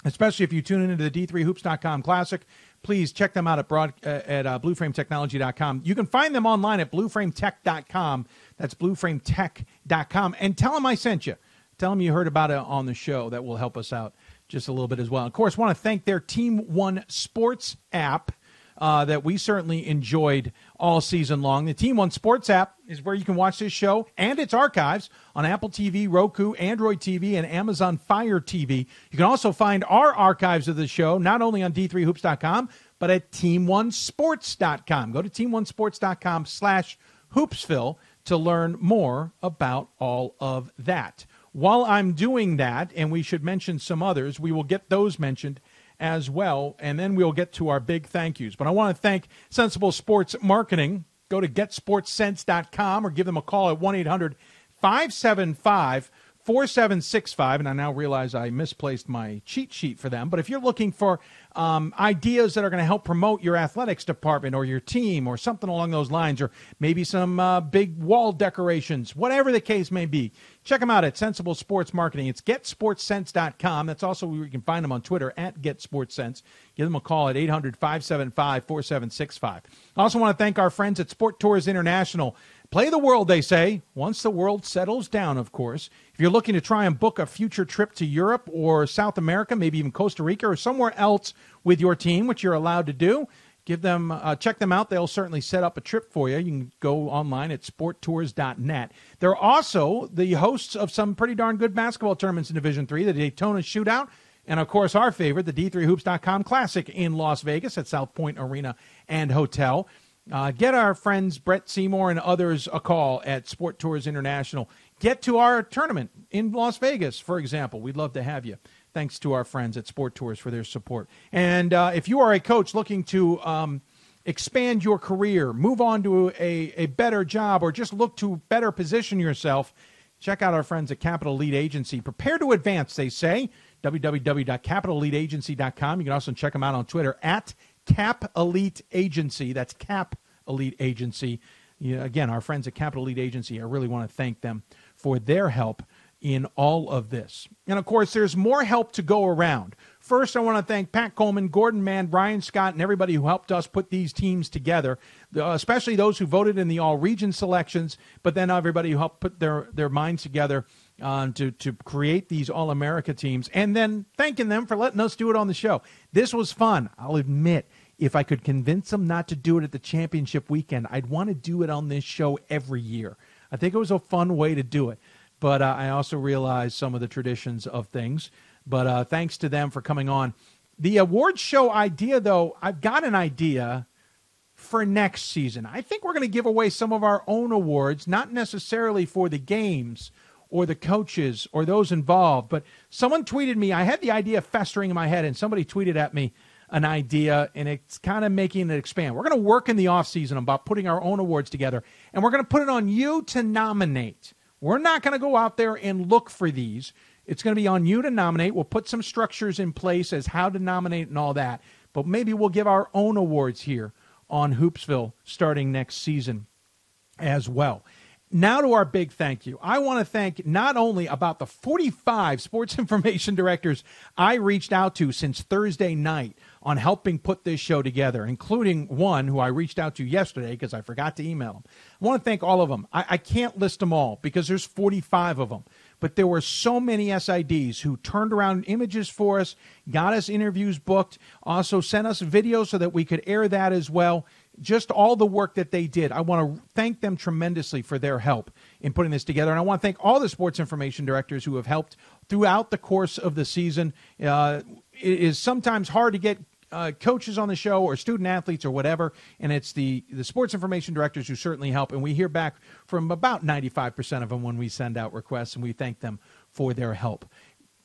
especially if you tune into the d3hoops.com classic. Please check them out at broad uh, at uh, blueframetechnology.com you can find them online at blueframetech.com that's blueframetech.com and tell them i sent you. Tell them you heard about it on the show. That will help us out just a little bit as well. Of course want to thank their team one sports app uh, that we certainly enjoyed all season long. The Team One Sports app is where you can watch this show and its archives on Apple TV, Roku, Android TV, and Amazon Fire TV. You can also find our archives of the show not only on d3hoops.com, but at team1sports.com. Go to team1sports.com slash hoopsville to learn more about all of that. While I'm doing that, and we should mention some others, we will get those mentioned as well, and then we'll get to our big thank yous. But I want to thank Sensible Sports Marketing. Go to getsportsense.com or give them a call at 1 800 575 4765. And I now realize I misplaced my cheat sheet for them. But if you're looking for um, ideas that are going to help promote your athletics department or your team or something along those lines, or maybe some uh, big wall decorations, whatever the case may be, check them out at Sensible Sports Marketing. It's getsportsense.com. That's also where you can find them on Twitter at getsportsense. Give them a call at 800 575 4765. I also want to thank our friends at Sport Tours International. Play the world, they say, once the world settles down, of course. If you're looking to try and book a future trip to Europe or South America, maybe even Costa Rica or somewhere else with your team, which you're allowed to do, give them uh, check them out. They'll certainly set up a trip for you. You can go online at sporttours.net. They're also the hosts of some pretty darn good basketball tournaments in Division Three, the Daytona Shootout. And of course, our favorite, the D3Hoops.com Classic in Las Vegas at South Point Arena and Hotel. Uh, get our friends Brett Seymour and others a call at Sport Tours International. Get to our tournament in Las Vegas, for example. We'd love to have you. Thanks to our friends at Sport Tours for their support. And uh, if you are a coach looking to um, expand your career, move on to a, a better job, or just look to better position yourself, check out our friends at Capital Elite Agency. Prepare to advance, they say. www.capitaleliteagency.com. You can also check them out on Twitter at Cap Elite Agency. That's Cap Elite Agency. You know, again, our friends at Capital Elite Agency, I really want to thank them for their help in all of this. And of course, there's more help to go around. First, I want to thank Pat Coleman, Gordon Mann, Ryan Scott, and everybody who helped us put these teams together, especially those who voted in the all region selections, but then everybody who helped put their, their minds together to, to create these All America teams, and then thanking them for letting us do it on the show. This was fun. I'll admit, if I could convince them not to do it at the championship weekend, I'd want to do it on this show every year. I think it was a fun way to do it. But uh, I also realized some of the traditions of things. But uh, thanks to them for coming on. The awards show idea, though, I've got an idea for next season. I think we're going to give away some of our own awards, not necessarily for the games or the coaches or those involved. But someone tweeted me, I had the idea festering in my head, and somebody tweeted at me an idea, and it's kind of making it expand. We're going to work in the offseason about putting our own awards together, and we're going to put it on you to nominate. We're not going to go out there and look for these. It's going to be on you to nominate. We'll put some structures in place as how to nominate and all that. But maybe we'll give our own awards here on Hoopsville starting next season as well. Now to our big thank you. I want to thank not only about the 45 sports information directors I reached out to since Thursday night on helping put this show together, including one who I reached out to yesterday because I forgot to email him. I want to thank all of them. I, I can't list them all because there's 45 of them but there were so many SIDs who turned around images for us, got us interviews booked, also sent us videos so that we could air that as well. Just all the work that they did. I want to thank them tremendously for their help in putting this together. And I want to thank all the sports information directors who have helped throughout the course of the season. Uh, it is sometimes hard to get uh, coaches on the show or student athletes or whatever, and it's the the sports information directors who certainly help. And we hear back from about ninety five percent of them when we send out requests, and we thank them for their help.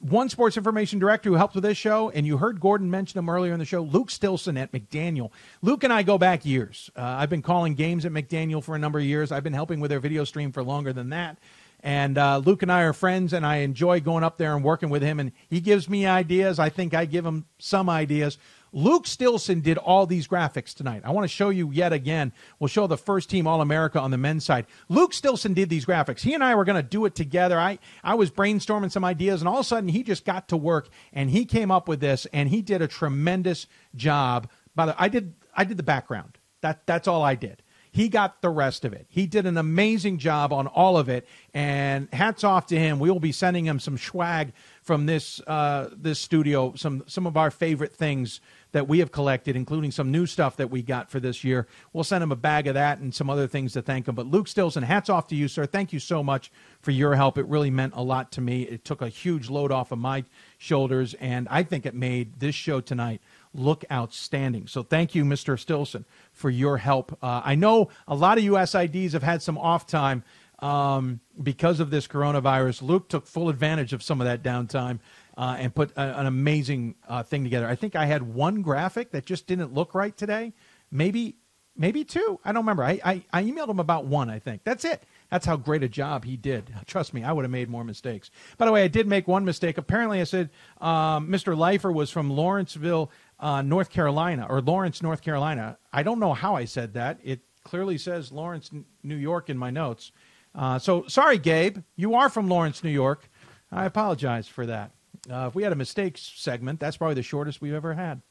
One sports information director who helped with this show, and you heard Gordon mention him earlier in the show, Luke Stilson at McDaniel. Luke and I go back years. Uh, I've been calling games at McDaniel for a number of years. I've been helping with their video stream for longer than that. And uh, Luke and I are friends, and I enjoy going up there and working with him. And he gives me ideas. I think I give him some ideas. Luke Stilson did all these graphics tonight. I want to show you yet again. We'll show the first team All America on the men's side. Luke Stilson did these graphics. He and I were going to do it together. I, I was brainstorming some ideas, and all of a sudden he just got to work and he came up with this, and he did a tremendous job. By the I did I did the background. That that's all I did. He got the rest of it. He did an amazing job on all of it, and hats off to him. We will be sending him some swag from this uh, this studio, some some of our favorite things that we have collected, including some new stuff that we got for this year. We'll send him a bag of that and some other things to thank him. But Luke Stilson, hats off to you, sir. Thank you so much for your help. It really meant a lot to me. It took a huge load off of my shoulders, and I think it made this show tonight look outstanding. So thank you, Mr. Stilson, for your help. Uh, I know a lot of you SIDs have had some off time um, because of this coronavirus. Luke took full advantage of some of that downtime uh, and put a, an amazing uh, thing together. I think I had one graphic that just didn't look right today. Maybe, maybe two. I don't remember. I, I, I emailed him about one. I think that's it. That's how great a job he did. Trust me, I would have made more mistakes. By the way, I did make one mistake. Apparently, I said um, Mr. Leifer was from Lawrenceville, uh, North Carolina, or Lawrence, North Carolina. I don't know how I said that. It clearly says Lawrence, New York in my notes. Uh, so sorry, Gabe. You are from Lawrence, New York. I apologize for that. Uh, if we had a mistakes segment, that's probably the shortest we've ever had.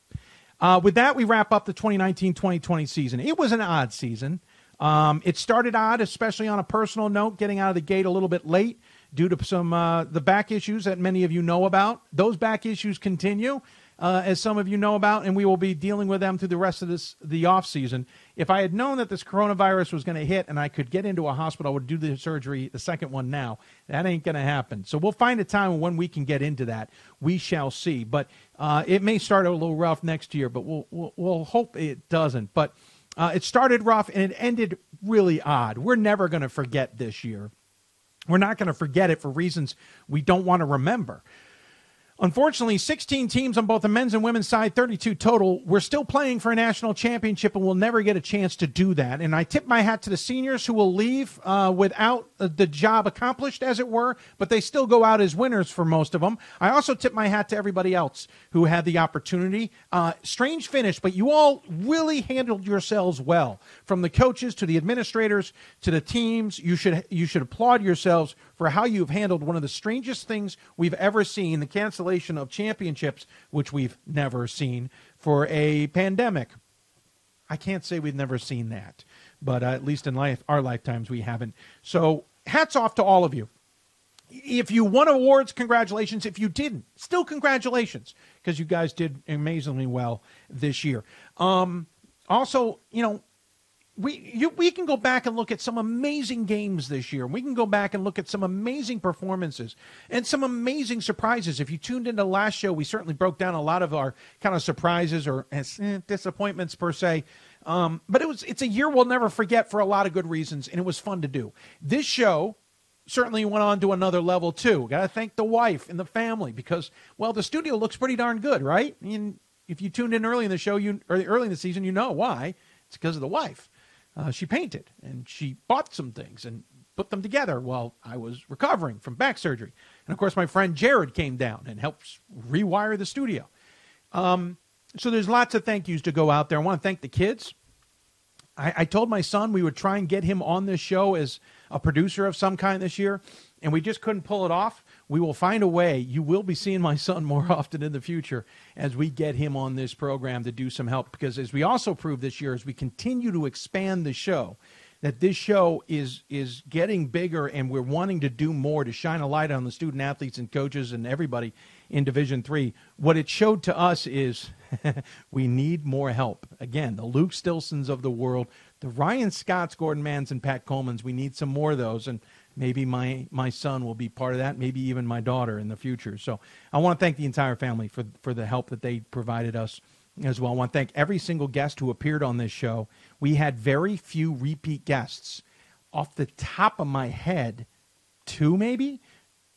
Uh, with that, we wrap up the 2019 2020 season. It was an odd season. Um, it started odd, especially on a personal note, getting out of the gate a little bit late due to some uh, the back issues that many of you know about. Those back issues continue uh, as some of you know about, and we will be dealing with them through the rest of this the off season. If I had known that this coronavirus was going to hit and I could get into a hospital, I would do the surgery, the second one now. That ain't going to happen. So we'll find a time when we can get into that. We shall see. But uh, it may start a little rough next year, but we'll, we'll, we'll hope it doesn't. But Uh, it started rough and it ended really odd. We're never going to forget this year. We're not going to forget it for reasons we don't want to remember. Unfortunately, 16 teams on both the men's and women's side, 32 total. We're still playing for a national championship and we'll never get a chance to do that. And I tip my hat to the seniors who will leave uh, without the job accomplished, as it were, but they still go out as winners for most of them. I also tip my hat to everybody else who had the opportunity. Uh, strange finish, but you all really handled yourselves well. From the coaches to the administrators to the teams, you should, you should applaud yourselves for how you've handled one of the strangest things we've ever seen the cancellation of championships, which we've never seen for a pandemic. I can't say we've never seen that, but uh, at least in life, our lifetimes, we haven't. So, hats off to all of you. If you won awards, congratulations. If you didn't, still congratulations because you guys did amazingly well this year. Um, also, you know, we you, we can go back and look at some amazing games this year. We can go back and look at some amazing performances and some amazing surprises. If you tuned into last show, we certainly broke down a lot of our kind of surprises or eh, disappointments per se. Um, but it was it's a year we'll never forget for a lot of good reasons, and it was fun to do. This show certainly went on to another level too. Got to thank the wife and the family because well, the studio looks pretty darn good, right? I mean, if you tuned in early in the show, you or early in the season, you know why. It's because of the wife uh, she painted and she bought some things and put them together while I was recovering from back surgery. And of course, my friend Jared came down and helped rewire the studio. Um, so there's lots of thank yous to go out there. I want to thank the kids. I, I told my son we would try and get him on this show as a producer of some kind this year, and we just couldn't pull it off we will find a way. You will be seeing my son more often in the future as we get him on this program to do some help. Because as we also proved this year, as we continue to expand the show, that this show is is getting bigger and we're wanting to do more to shine a light on the student athletes and coaches and everybody in division three what it showed to us is we need more help again the luke stilsons of the world the ryan scotts gordon manns and pat colemans we need some more of those and maybe my my son will be part of that maybe even my daughter in the future. So i want to thank the entire family for for the help that they provided us as well. I want to thank every single guest who appeared on this show. We had very few repeat guests. Off the top of my head two maybe?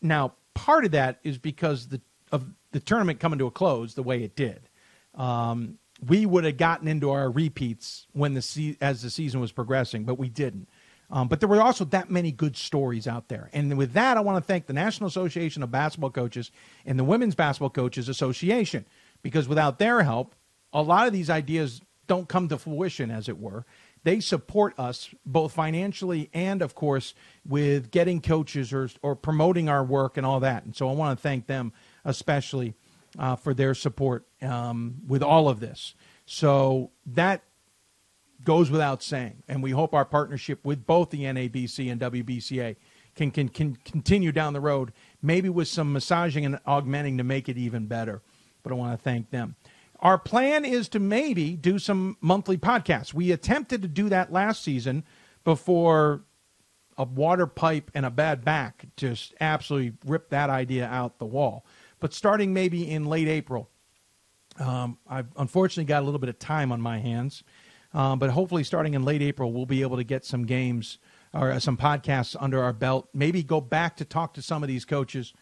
Now part of that is because the of the tournament coming to a close the way it did. Um, we would have gotten into our repeats when the se- as the season was progressing but we didn't um, but there were also that many good stories out there. And with that, I want to thank the National Association of Basketball Coaches and the Women's Basketball Coaches Association, because without their help, a lot of these ideas don't come to fruition, as it were. They support us both financially and, of course, with getting coaches or, or promoting our work and all that. And so I want to thank them especially uh, for their support um, with all of this. So that goes without saying. And we hope our partnership with both the NABC and WBCA can, can, can continue down the road, maybe with some massaging and augmenting to make it even better. But I want to thank them. Our plan is to maybe do some monthly podcasts. We attempted to do that last season before a water pipe and a bad back just absolutely ripped that idea out the wall. But starting maybe in late April, um, I've unfortunately got a little bit of time on my hands um, but hopefully, starting in late April, we'll be able to get some games or uh, some podcasts under our belt. Maybe go back to talk to some of these coaches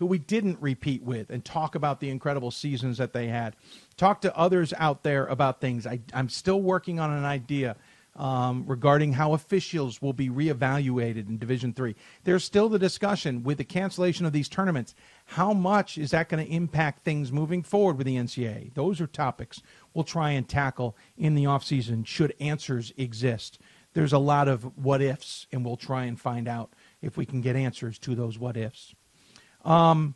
who we didn't repeat with and talk about the incredible seasons that they had. Talk to others out there about things. I, am still working on an idea um, regarding how officials will be reevaluated in Division Three. There's still the discussion with the cancellation of these tournaments. How much is that going to impact things moving forward with the NCAA? Those are topics we'll try and tackle in the offseason should answers exist. There's a lot of what ifs, and we'll try and find out if we can get answers to those what ifs. Um,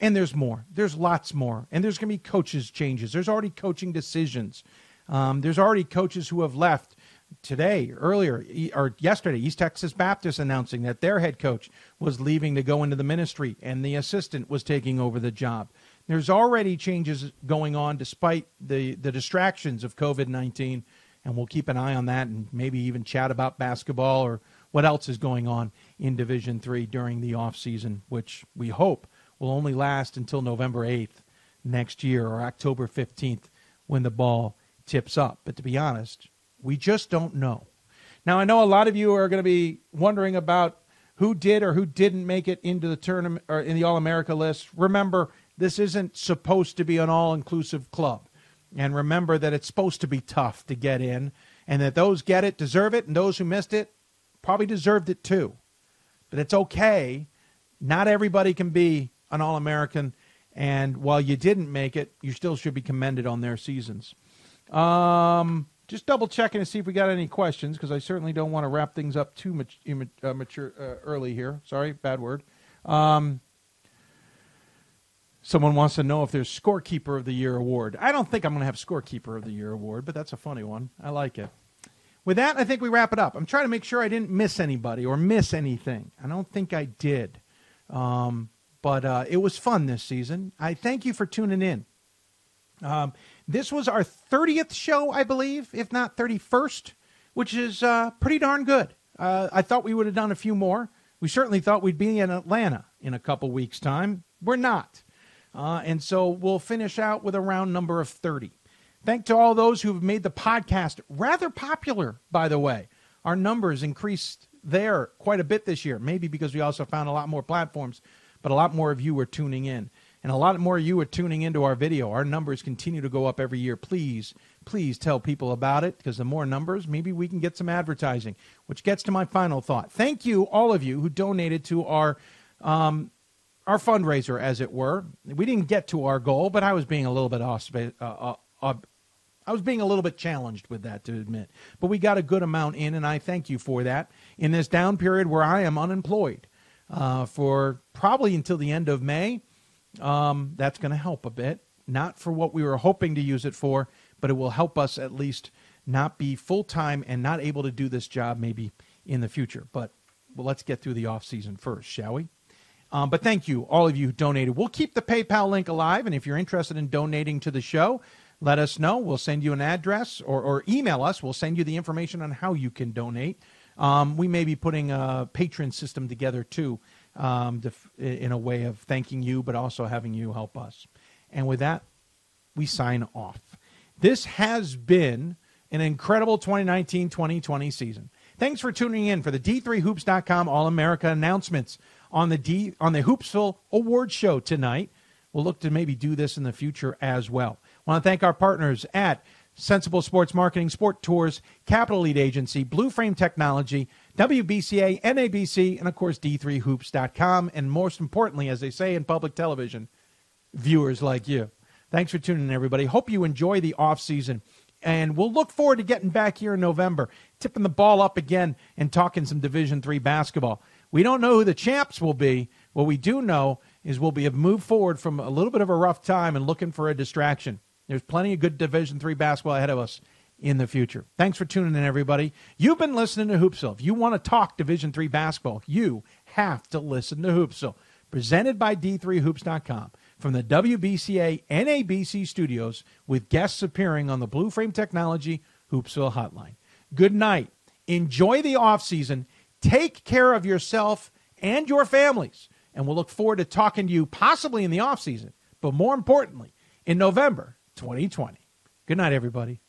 and there's more. There's lots more. And there's going to be coaches changes. There's already coaching decisions. Um, there's already coaches who have left today, earlier, or yesterday, East Texas Baptist announcing that their head coach was leaving to go into the ministry and the assistant was taking over the job. There's already changes going on despite the, the distractions of COVID 19, and we'll keep an eye on that and maybe even chat about basketball or what else is going on in Division Three during the off season, which we hope will only last until November 8th next year or October 15th when the ball tips up. But to be honest, We just don't know. Now, I know a lot of you are going to be wondering about who did or who didn't make it into the tournament or in the All America list. Remember, this isn't supposed to be an all inclusive club. And remember that it's supposed to be tough to get in, and that those get it deserve it, and those who missed it probably deserved it too. But it's okay. Not everybody can be an All American, and while you didn't make it, you still should be commended on their seasons. Um, just double checking to see if we got any questions because I certainly don't want to wrap things up too much uh, mature uh, early here. Sorry, bad word. Um, Someone wants to know if there's Scorekeeper of the Year award. I don't think I'm going to have Scorekeeper of the Year award, but that's a funny one. I like it. With that, I think we wrap it up. I'm trying to make sure I didn't miss anybody or miss anything. I don't think I did. Um, but uh, it was fun this season. I thank you for tuning in. Um, this was our 30th show, I believe, if not 31st, which is uh, pretty darn good. Uh, I thought we would have done a few more. We certainly thought we'd be in Atlanta in a couple weeks' time. We're not. Uh, and so we'll finish out with a round number of 30. Thank to all those who have made the podcast rather popular, by the way. Our numbers increased there quite a bit this year, maybe because we also found a lot more platforms, but a lot more of you are tuning in. And a lot more of you are tuning into our video. Our numbers continue to go up every year. Please, please tell people about it because the more numbers, maybe we can get some advertising, which gets to my final thought. Thank you, all of you who donated to our um, our fundraiser, as it were. We didn't get to our goal, but I was being a little bit uh, uh, I was being a little bit challenged with that, to admit. But we got a good amount in, and I thank you for that. In this down period where I am unemployed uh, for probably until the end of May, um, that's going to help a bit. Not for what we were hoping to use it for, but it will help us at least not be full time and not able to do this job maybe in the future. But well, let's get through the off season first, shall we? Um, but thank you, all of you who donated. We'll keep the PayPal link alive, and if you're interested in donating to the show, let us know. We'll send you an address or, or email us. We'll send you the information on how you can donate. Um, we may be putting a patron system together too, um, to, in a way of thanking you, but also having you help us. And with that, we sign off. This has been an incredible 2019 2020 season. Thanks for tuning in for the D3Hoops.com All America announcements on the D on the Hoopsville Award Show tonight. We'll look to maybe do this in the future as well. Want to thank our partners at Sensible Sports Marketing, Sport Tours, Capital Elite Agency, Blue Frame Technology, WBCA, NABC, and of course D3Hoops.com. And most importantly, as they say in public television, viewers like you. Thanks for tuning in, everybody. Hope you enjoy the off season. And we'll look forward to getting back here in November, tipping the ball up again and talking some Division three basketball. We don't know who the champs will be. What we do know is we'll be have moved forward from a little bit of a rough time and looking for a distraction. There's plenty of good Division three basketball ahead of us in the future. Thanks for tuning in, everybody. You've been listening to Hoopsville. If you want to talk Division three basketball, you have to listen to Hoopsville. Presented by D3Hoops.com from the WBCA NABC studios with guests appearing on the Blue Frame Technology Hoopsville Hotline. Good night. Enjoy the off season Take care of yourself and your families. And we'll look forward to talking to you possibly in the off season, but more importantly, in November 2020. Good night, everybody.